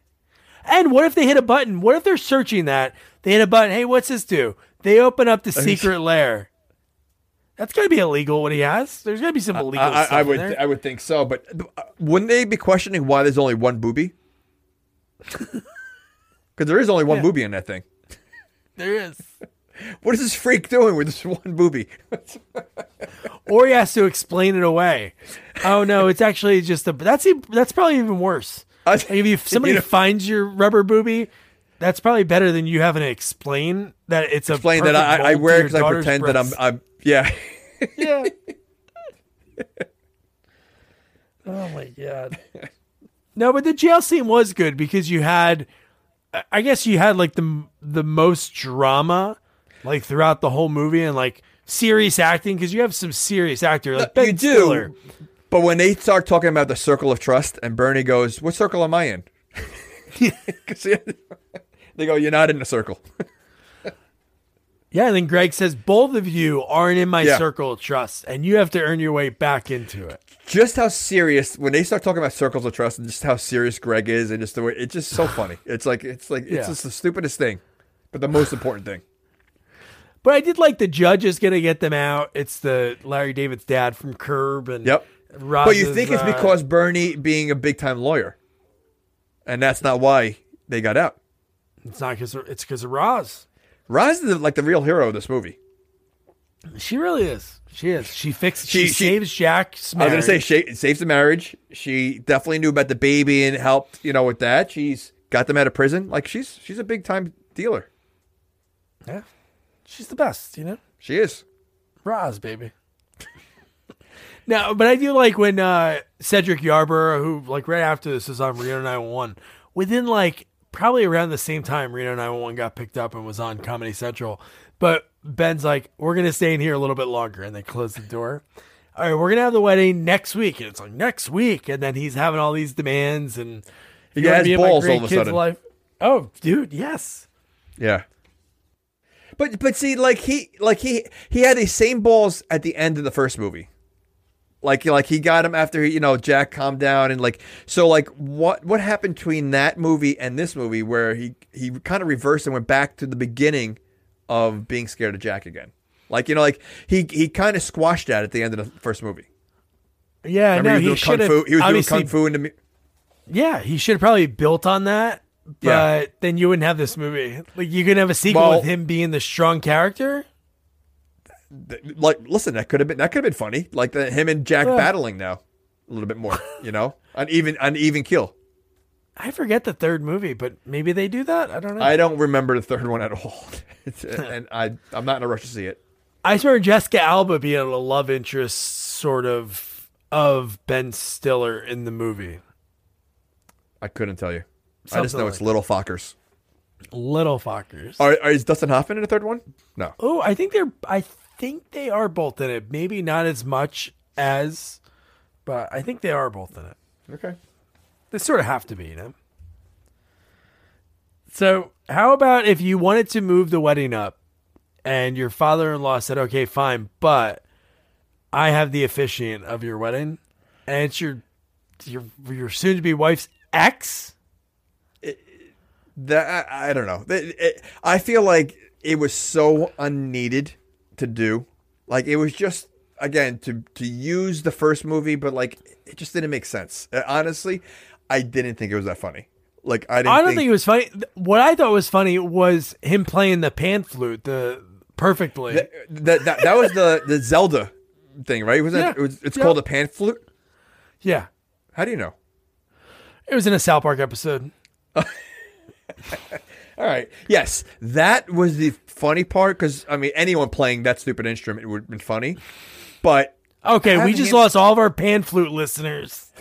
S4: And what if they hit a button? What if they're searching that? They hit a button. Hey, what's this do? They open up the [LAUGHS] secret lair. That's got to be illegal. What he has? There's got to be some illegal
S5: I,
S4: stuff
S5: I
S4: in
S5: would. I would think so, but uh, wouldn't they be questioning why there's only one booby? [LAUGHS] Because there is only one
S4: Yeah.
S5: booby in that thing.
S4: There is. [LAUGHS]
S5: What is this freak doing with this one booby? [LAUGHS]
S4: Or he has to explain it away. Oh no, it's actually just a. That's that's probably even worse.
S5: I-
S4: Like if you, somebody
S5: you know-
S4: finds your rubber booby, that's probably better than you having to explain that it's a.
S5: Explain that I, I wear
S4: to
S5: it
S4: your
S5: because I pretend that I'm. I'm yeah.
S4: Yeah. [LAUGHS] oh my god. [LAUGHS] No, but the jail scene was good because you had, I- I guess you had like the the most drama like throughout the whole movie and like serious acting because you have some serious actor like Ben
S5: you do.
S4: Stiller.
S5: But when they start talking about the circle of trust, and Bernie goes, "What circle am I in?" [LAUGHS] they go, "You're not in the circle."
S4: Yeah, and then Greg says both of you aren't in my
S5: Yeah.
S4: circle of trust, and you have to earn your way back into it.
S5: just how serious when they start talking about circles of trust and just how serious Greg is, and just the way it's just so funny. [SIGHS] It's like it's like
S4: Yeah.
S5: it's just the stupidest thing, but the most important thing.
S4: But I did like the judge is gonna get them out. It's the Larry David's dad from Curb and
S5: Yep.
S4: Roz
S5: but you
S4: is,
S5: think it's
S4: uh,
S5: because Bernie being a big time lawyer, and that's not why they got out.
S4: it's not because it's because of Roz.
S5: Roz is the, like the real hero of this movie.
S4: She really is. She is. She fixes. She,
S5: She- she-
S4: saves Jack's
S5: I was gonna say she saves the marriage. She definitely knew about the baby and helped, you know, with that. She's got them out of prison. Like she's she's a big time dealer.
S4: yeah, she's the best. You know.
S5: She is.
S4: Roz, baby. [LAUGHS] now, but I do like when uh, Cedric Yarbrough, who like right after this is on Reno 911, within like probably around the same time Reno 911 got picked up and was on Comedy Central. But Ben's like, we're gonna stay in here a little bit longer, and they close the door. All right, we're gonna have the wedding next week, and it's like next week, and then he's having all these demands, and
S5: He has
S4: be in my
S5: balls all of a sudden.
S4: Life? Oh, dude, yes.
S5: Yeah. But but see, like he like he he had these same balls at the end of the first movie. Like like he got him after he, you know Jack calmed down and like so like what what happened between that movie and this movie where he he kind of reversed and went back to the beginning of being scared of Jack again. Like you know like he he kind of squashed that at the end of the first movie.
S4: Yeah,
S5: Remember
S4: no,
S5: he
S4: he should have.
S5: He was doing kung fu in the
S4: Yeah, he should have probably built on that, but
S5: Yeah.
S4: then you wouldn't have this movie. Like you could have a sequel
S5: Well-
S4: with him being the strong character.
S5: Like listen that could have been that could have been funny like the him and Jack
S4: Yeah.
S5: battling now a little bit more you know an even an even kill.
S4: I forget the third movie, but maybe they do that. I don't know.
S5: I don't remember the third one at all, [LAUGHS] and I I'm not in a rush to see it.
S4: I remember Jessica Alba being a love interest sort of of Ben Stiller in the movie.
S5: I couldn't tell you. I just
S4: Something
S5: know it's
S4: like
S5: Little Fockers.
S4: Little fuckers.
S5: Are, are is Dustin Hoffman in the third one? No.
S4: Oh, I think they're. I think they are both in it. Maybe not as much as, but I think they are both in it.
S5: Okay.
S4: They sort of have to be, you know. So, how about if you wanted to move the wedding up, and your father-in-law said, "Okay, fine, but I have the officiant of your wedding, and it's your your your soon-to-be wife's ex."
S5: That I, I don't know. It- it- I feel like it was so unneeded to do. Like it was just again to to use the first movie, but like it just didn't make sense. Uh, Honestly, I didn't think it was that funny. Like I didn't.
S4: I don't think, it was funny. What I thought was funny was him playing the pan flute the perfectly.
S5: that, that, that that was the the Zelda thing, right? Was that
S4: Yeah.
S5: it was, it's
S4: Yeah.
S5: called a pan flute?
S4: yeah,
S5: How do you know?
S4: it was in a South Park episode. [LAUGHS]
S5: All right. Yes, that was the funny part because I mean, anyone playing that stupid instrument would have been funny, but
S4: Okay, we just
S5: him-
S4: lost all of our pan flute listeners.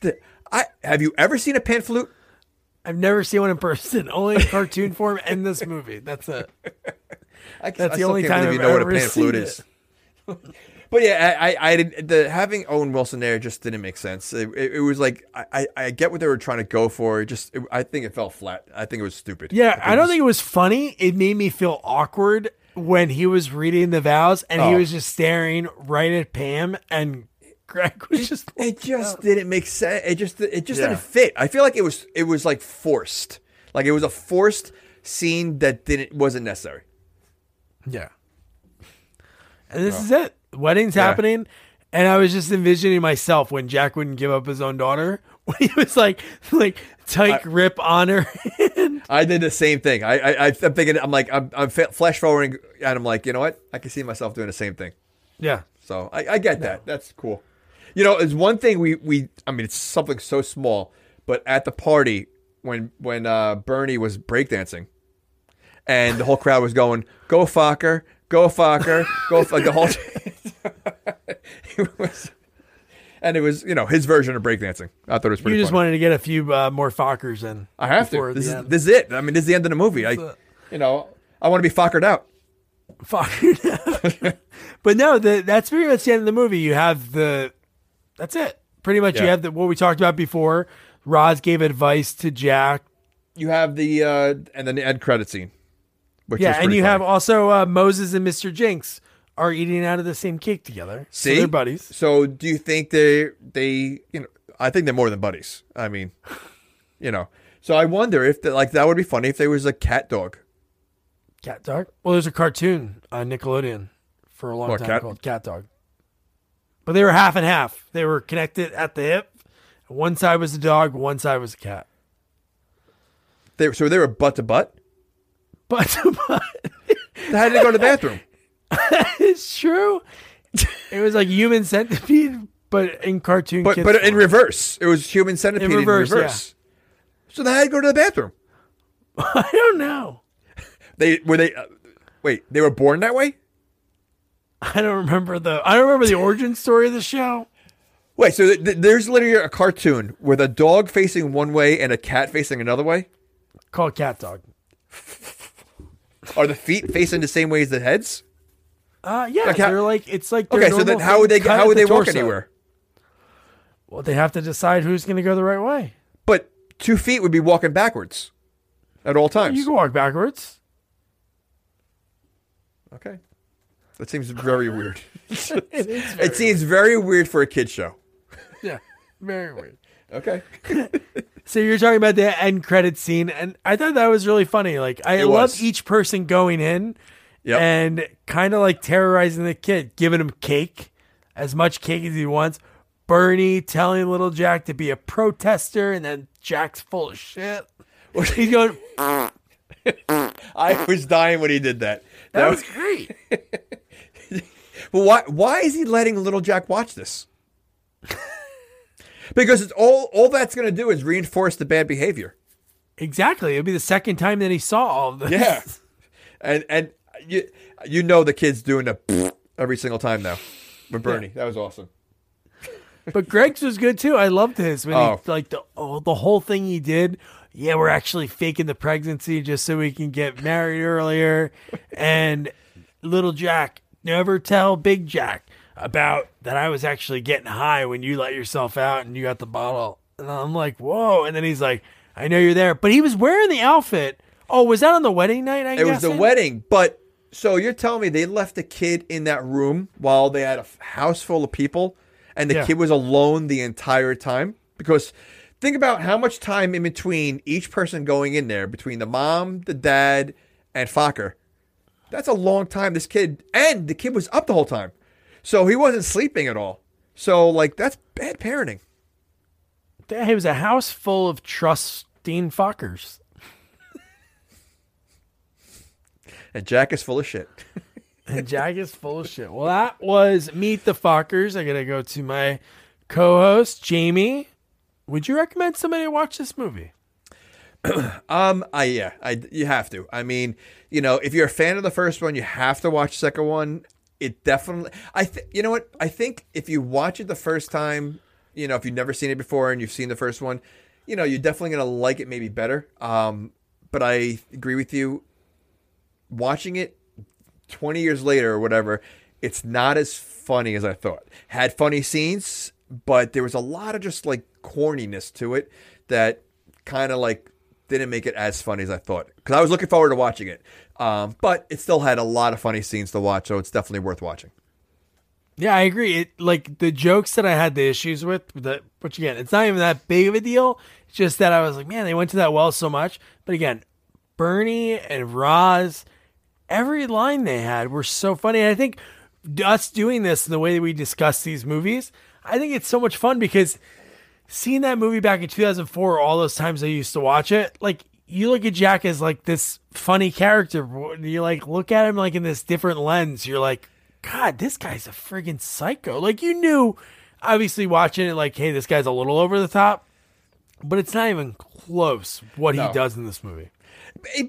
S5: the, I have you ever seen a pan flute?
S4: I've never seen one in person, [LAUGHS] only in cartoon form and this movie. That's it. [LAUGHS]
S5: I,
S4: That's
S5: I
S4: the only
S5: can't
S4: time I've
S5: you know what a
S4: ever
S5: pan flute
S4: seen
S5: is. [LAUGHS] but yeah, I, I, I didn't. The having Owen Wilson there just didn't make sense. It, it, it was like I, I, I get what they were trying to go for. It just, it, I think it fell flat. I think it was stupid.
S4: Yeah, I don't
S5: it
S4: think it was funny. It made me feel awkward when he was reading the vows and he
S5: Oh.
S4: was just staring right at Pam and Greg was oh. just
S5: It just didn't make sense. It just it just
S4: Yeah.
S5: didn't fit. I feel like it was it was like forced. Like it was a forced scene that didn't wasn't necessary.
S4: Yeah. And this is it. Wedding's
S5: Yeah.
S4: happening. And I was just envisioning myself when Jack wouldn't give up his own daughter. [LAUGHS] When he was like like tight grip on her.
S5: I did the same thing. I, I I'm thinking I'm like I'm I'm flash forwarding and I'm like you know what I can see myself doing the same thing.
S4: yeah.
S5: So I, I get that. That's cool. You know, it's one thing we we I mean it's something so small, but at the party when when uh, Bernie was breakdancing, and the whole crowd was going, "Go Focker, go Focker, go!" Like the whole. [LAUGHS] [LAUGHS] [LAUGHS] it was, and it was you know his version of breakdancing. I thought it was pretty.
S4: You just
S5: funny.
S4: wanted to get a few uh, more Fockers in.
S5: I have to. This is
S4: end.
S5: this is it. I mean, this is the end of the movie. I, you know, I want to be fuckered out.
S4: Fuck. [LAUGHS] but no, the, that's pretty much the end of the movie. You have the. That's it. Pretty much, you have the what we talked about before. Roz gave advice to Jack.
S5: You have the uh and then the end credit scene. Which
S4: Yeah, and you have also uh, Moses and Mr. Jinx are eating out of the same cake together. So
S5: See,
S4: they're buddies.
S5: So do you think they they you know? I think they're more than buddies. I mean, you know. So I wonder if the, like that would be funny if there was a cat dog.
S4: Cat Dog. Well, there's a cartoon on Nickelodeon for a long
S5: What,
S4: time
S5: Cat-
S4: called Cat Dog. But they were half and half. They were connected at the hip. One side was a dog, one side was a cat.
S5: They so they were butt to butt.
S4: Butt to butt.
S5: How did they go to the bathroom? [LAUGHS] [LAUGHS]
S4: it's true. It was like human centipede, but in cartoon.
S5: But but in reverse, it was human centipede in
S4: reverse,
S5: reverse. So they had to go to the bathroom. [LAUGHS]
S4: I don't know. [LAUGHS]
S5: They were they. Uh, wait, they were born that way.
S4: I don't remember the. I don't remember the origin story of the show.
S5: Wait, so th- th- there's literally a cartoon with a dog facing one way and a cat facing another way.
S4: Called Cat Dog.
S5: Are the feet facing the same way as the heads?
S4: Uh, yeah,
S5: Like how-
S4: they're like it's like
S5: Okay, so then how would they how would
S4: the
S5: they walk anywhere?
S4: Well, they have to decide who's going to go the right way.
S5: But two feet would be walking backwards at all times.
S4: You can walk backwards.
S5: Okay, that seems very weird. [LAUGHS]
S4: It very
S5: it seems very weird for a kid show. [LAUGHS]
S4: Yeah, very weird.
S5: Okay, [LAUGHS]
S4: So you're talking about the end credit scene, and I thought that was really funny. Like I love each person going in
S5: Yep.
S4: and kind of like terrorizing the kid, giving him cake, as much cake as he wants. Bernie telling little Jack to be a protester, and then Jack's full of shit. He's going. [LAUGHS] [LAUGHS]
S5: I was dying when he did that.
S4: That was [LAUGHS] great.
S5: Well, why why is he letting little Jack watch this? because it's all all that's going to do is reinforce the bad behavior.
S4: Exactly. It'll be the second time that he saw all of this.
S5: Yeah, and and you you know the kid's doing the [LAUGHS] every single time now But Bernie. That was awesome.
S4: But Greg's was good too. I loved his when
S5: Oh.
S4: he like the oh, the whole thing he did. Yeah, we're actually faking the pregnancy just so we can get married earlier. And little Jack, never tell Big Jack about that I was actually getting high when you let yourself out and you got the bottle. And I'm like, whoa. And then he's like, I know you're there. But he was wearing the outfit. Oh, was that on the wedding night? I
S5: It was the wedding, but so you're telling me they left the kid in that room while they had a house full of people, and the
S4: Yeah.
S5: kid was alone the entire time? Because think about how much time in between each person going in there, between the mom, the dad, and Focker. That's a long time. This kid and the kid was up the whole time, so he wasn't sleeping at all. So like that's bad parenting.
S4: It was a house full of trusting Fockers.
S5: And Jack is full of shit. [LAUGHS]
S4: And Jack is full of shit. Well, that was Meet the Fockers. I gotta go to my co-host Jamie. Would you recommend somebody watch this movie? [CLEARS THROAT]
S5: Um, I yeah, I you have to. I mean, you know, if you're a fan of the first one, you have to watch the second one. It definitely. I think you know what I think. If you watch it the first time, you know, if you've never seen it before and you've seen the first one, you know, you're definitely gonna like it maybe better. Um, but I agree with you. Watching it 20 years later or whatever, it's not as funny as I thought. Had funny scenes, but there was a lot of just like corniness to it that kind of like didn't make it as funny as I thought. Because I was looking forward to watching it. Um, but it still had a lot of funny scenes to watch, so it's definitely worth watching.
S4: Yeah, I agree. It like the jokes that I had the issues with, that which again, it's not even that big of a deal. It's just that I was like, man, they went to that well so much. But again, Bernie and Roz, every line they had were so funny. And I think us doing this and the way that we discuss these movies, I think it's so much fun because seeing that movie back in 2004, all those times I used to watch it, like you look at Jack as like this funny character. You like look at him like in this different lens. You're like, God, this guy's a friggin' psycho. Like you knew, obviously watching it, like, hey, this guy's a little over the top, but it's not even close what
S5: No.
S4: he does in this movie.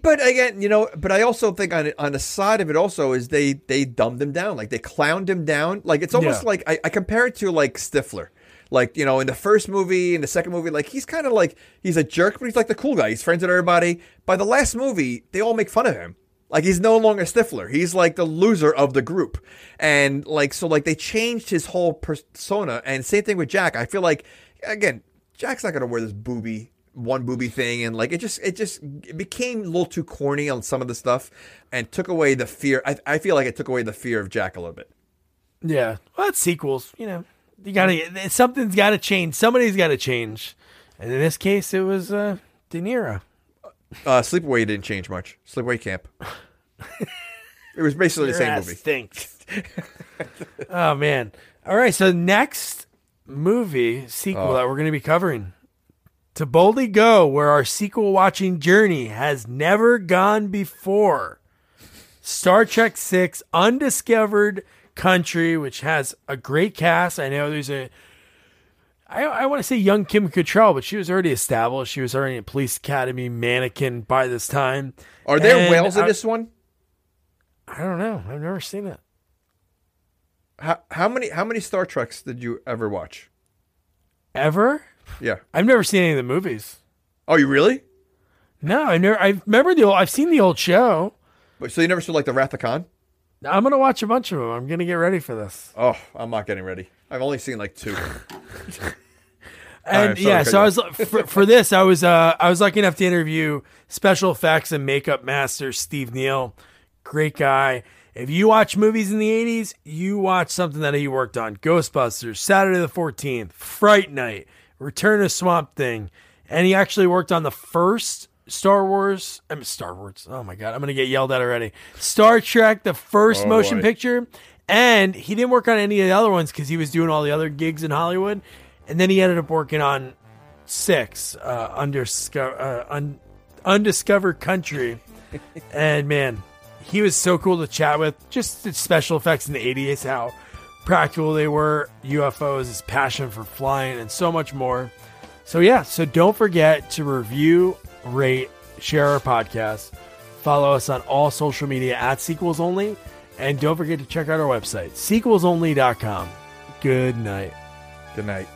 S5: But again, you know, but I also think on on the side of it also is they they dumbed him down, like they clowned him down. Like it's almost
S4: Yeah.
S5: like I, I compare it to like Stifler. Like you know, in the first movie, in the second movie, like he's kind of like he's a jerk, but he's like the cool guy. He's friends with everybody. By the last movie, they all make fun of him. Like he's no longer Stifler. He's like the loser of the group. And like so like they changed his whole persona and same thing with Jack. I feel like again, Jack's not gonna wear this booby one booby thing and like it just it just it became a little too corny on some of the stuff and took away the fear I, I feel like it took away the fear of Jack a little bit.
S4: Yeah. Well, it's sequels. You know, you gotta something's got to change. Somebody's got to change. And in this case, it was uh, De Niro.
S5: Uh, Sleepaway didn't change much. Sleepaway Camp. it was basically the same movie.
S4: Stinks. oh man. All right. So next movie sequel
S5: Oh.
S4: that we're to be covering to boldly go where our sequel watching journey has never gone before. Star Trek Six: Undiscovered Country, which has a great cast. I know there's a. I, I want to say young Kim Cattrall, but she was already established. She was already a police academy mannequin by this time.
S5: Are there
S4: And
S5: whales in this one?
S4: I don't know. I've never seen it.
S5: How, how many how many Star Treks did you ever watch?
S4: Ever?
S5: Yeah.
S4: I've never seen any of the movies.
S5: Oh, you really?
S4: No, I never. I remember the old. I've seen the old show.
S5: But so you never saw like the Wrath of Khan?
S4: I'm gonna watch a bunch of them. I'm gonna get ready for this.
S5: Oh, I'm not getting ready. I've only seen like two. [LAUGHS]
S4: And
S5: right,
S4: yeah, so I was for, for this. I was uh I was lucky enough to interview special effects and makeup master Steve Neill. Great guy. If you watch movies in the 80s, you watch something that he worked on. Ghostbusters, Saturday the 14th, Fright Night, Return of Swamp Thing. And he actually worked on the first Star Wars. I mean, Star Wars. Oh my God. I'm going to get yelled at already. Star Trek, the first
S5: Oh,
S4: motion
S5: boy.
S4: picture. And he didn't work on any of the other ones because he was doing all the other gigs in Hollywood. And then he ended up working on six, uh, uh, un- Undiscovered Country. [LAUGHS] and man, he was so cool to chat with. Just the special effects in the 80s, how practical they were, UFOs, his passion for flying, and so much more. So, yeah, so don't forget to review, rate, share our podcast. Follow us on all social media at Sequels Only. And don't forget to check out our website, sequelsonly.com. Good night.
S5: Good night.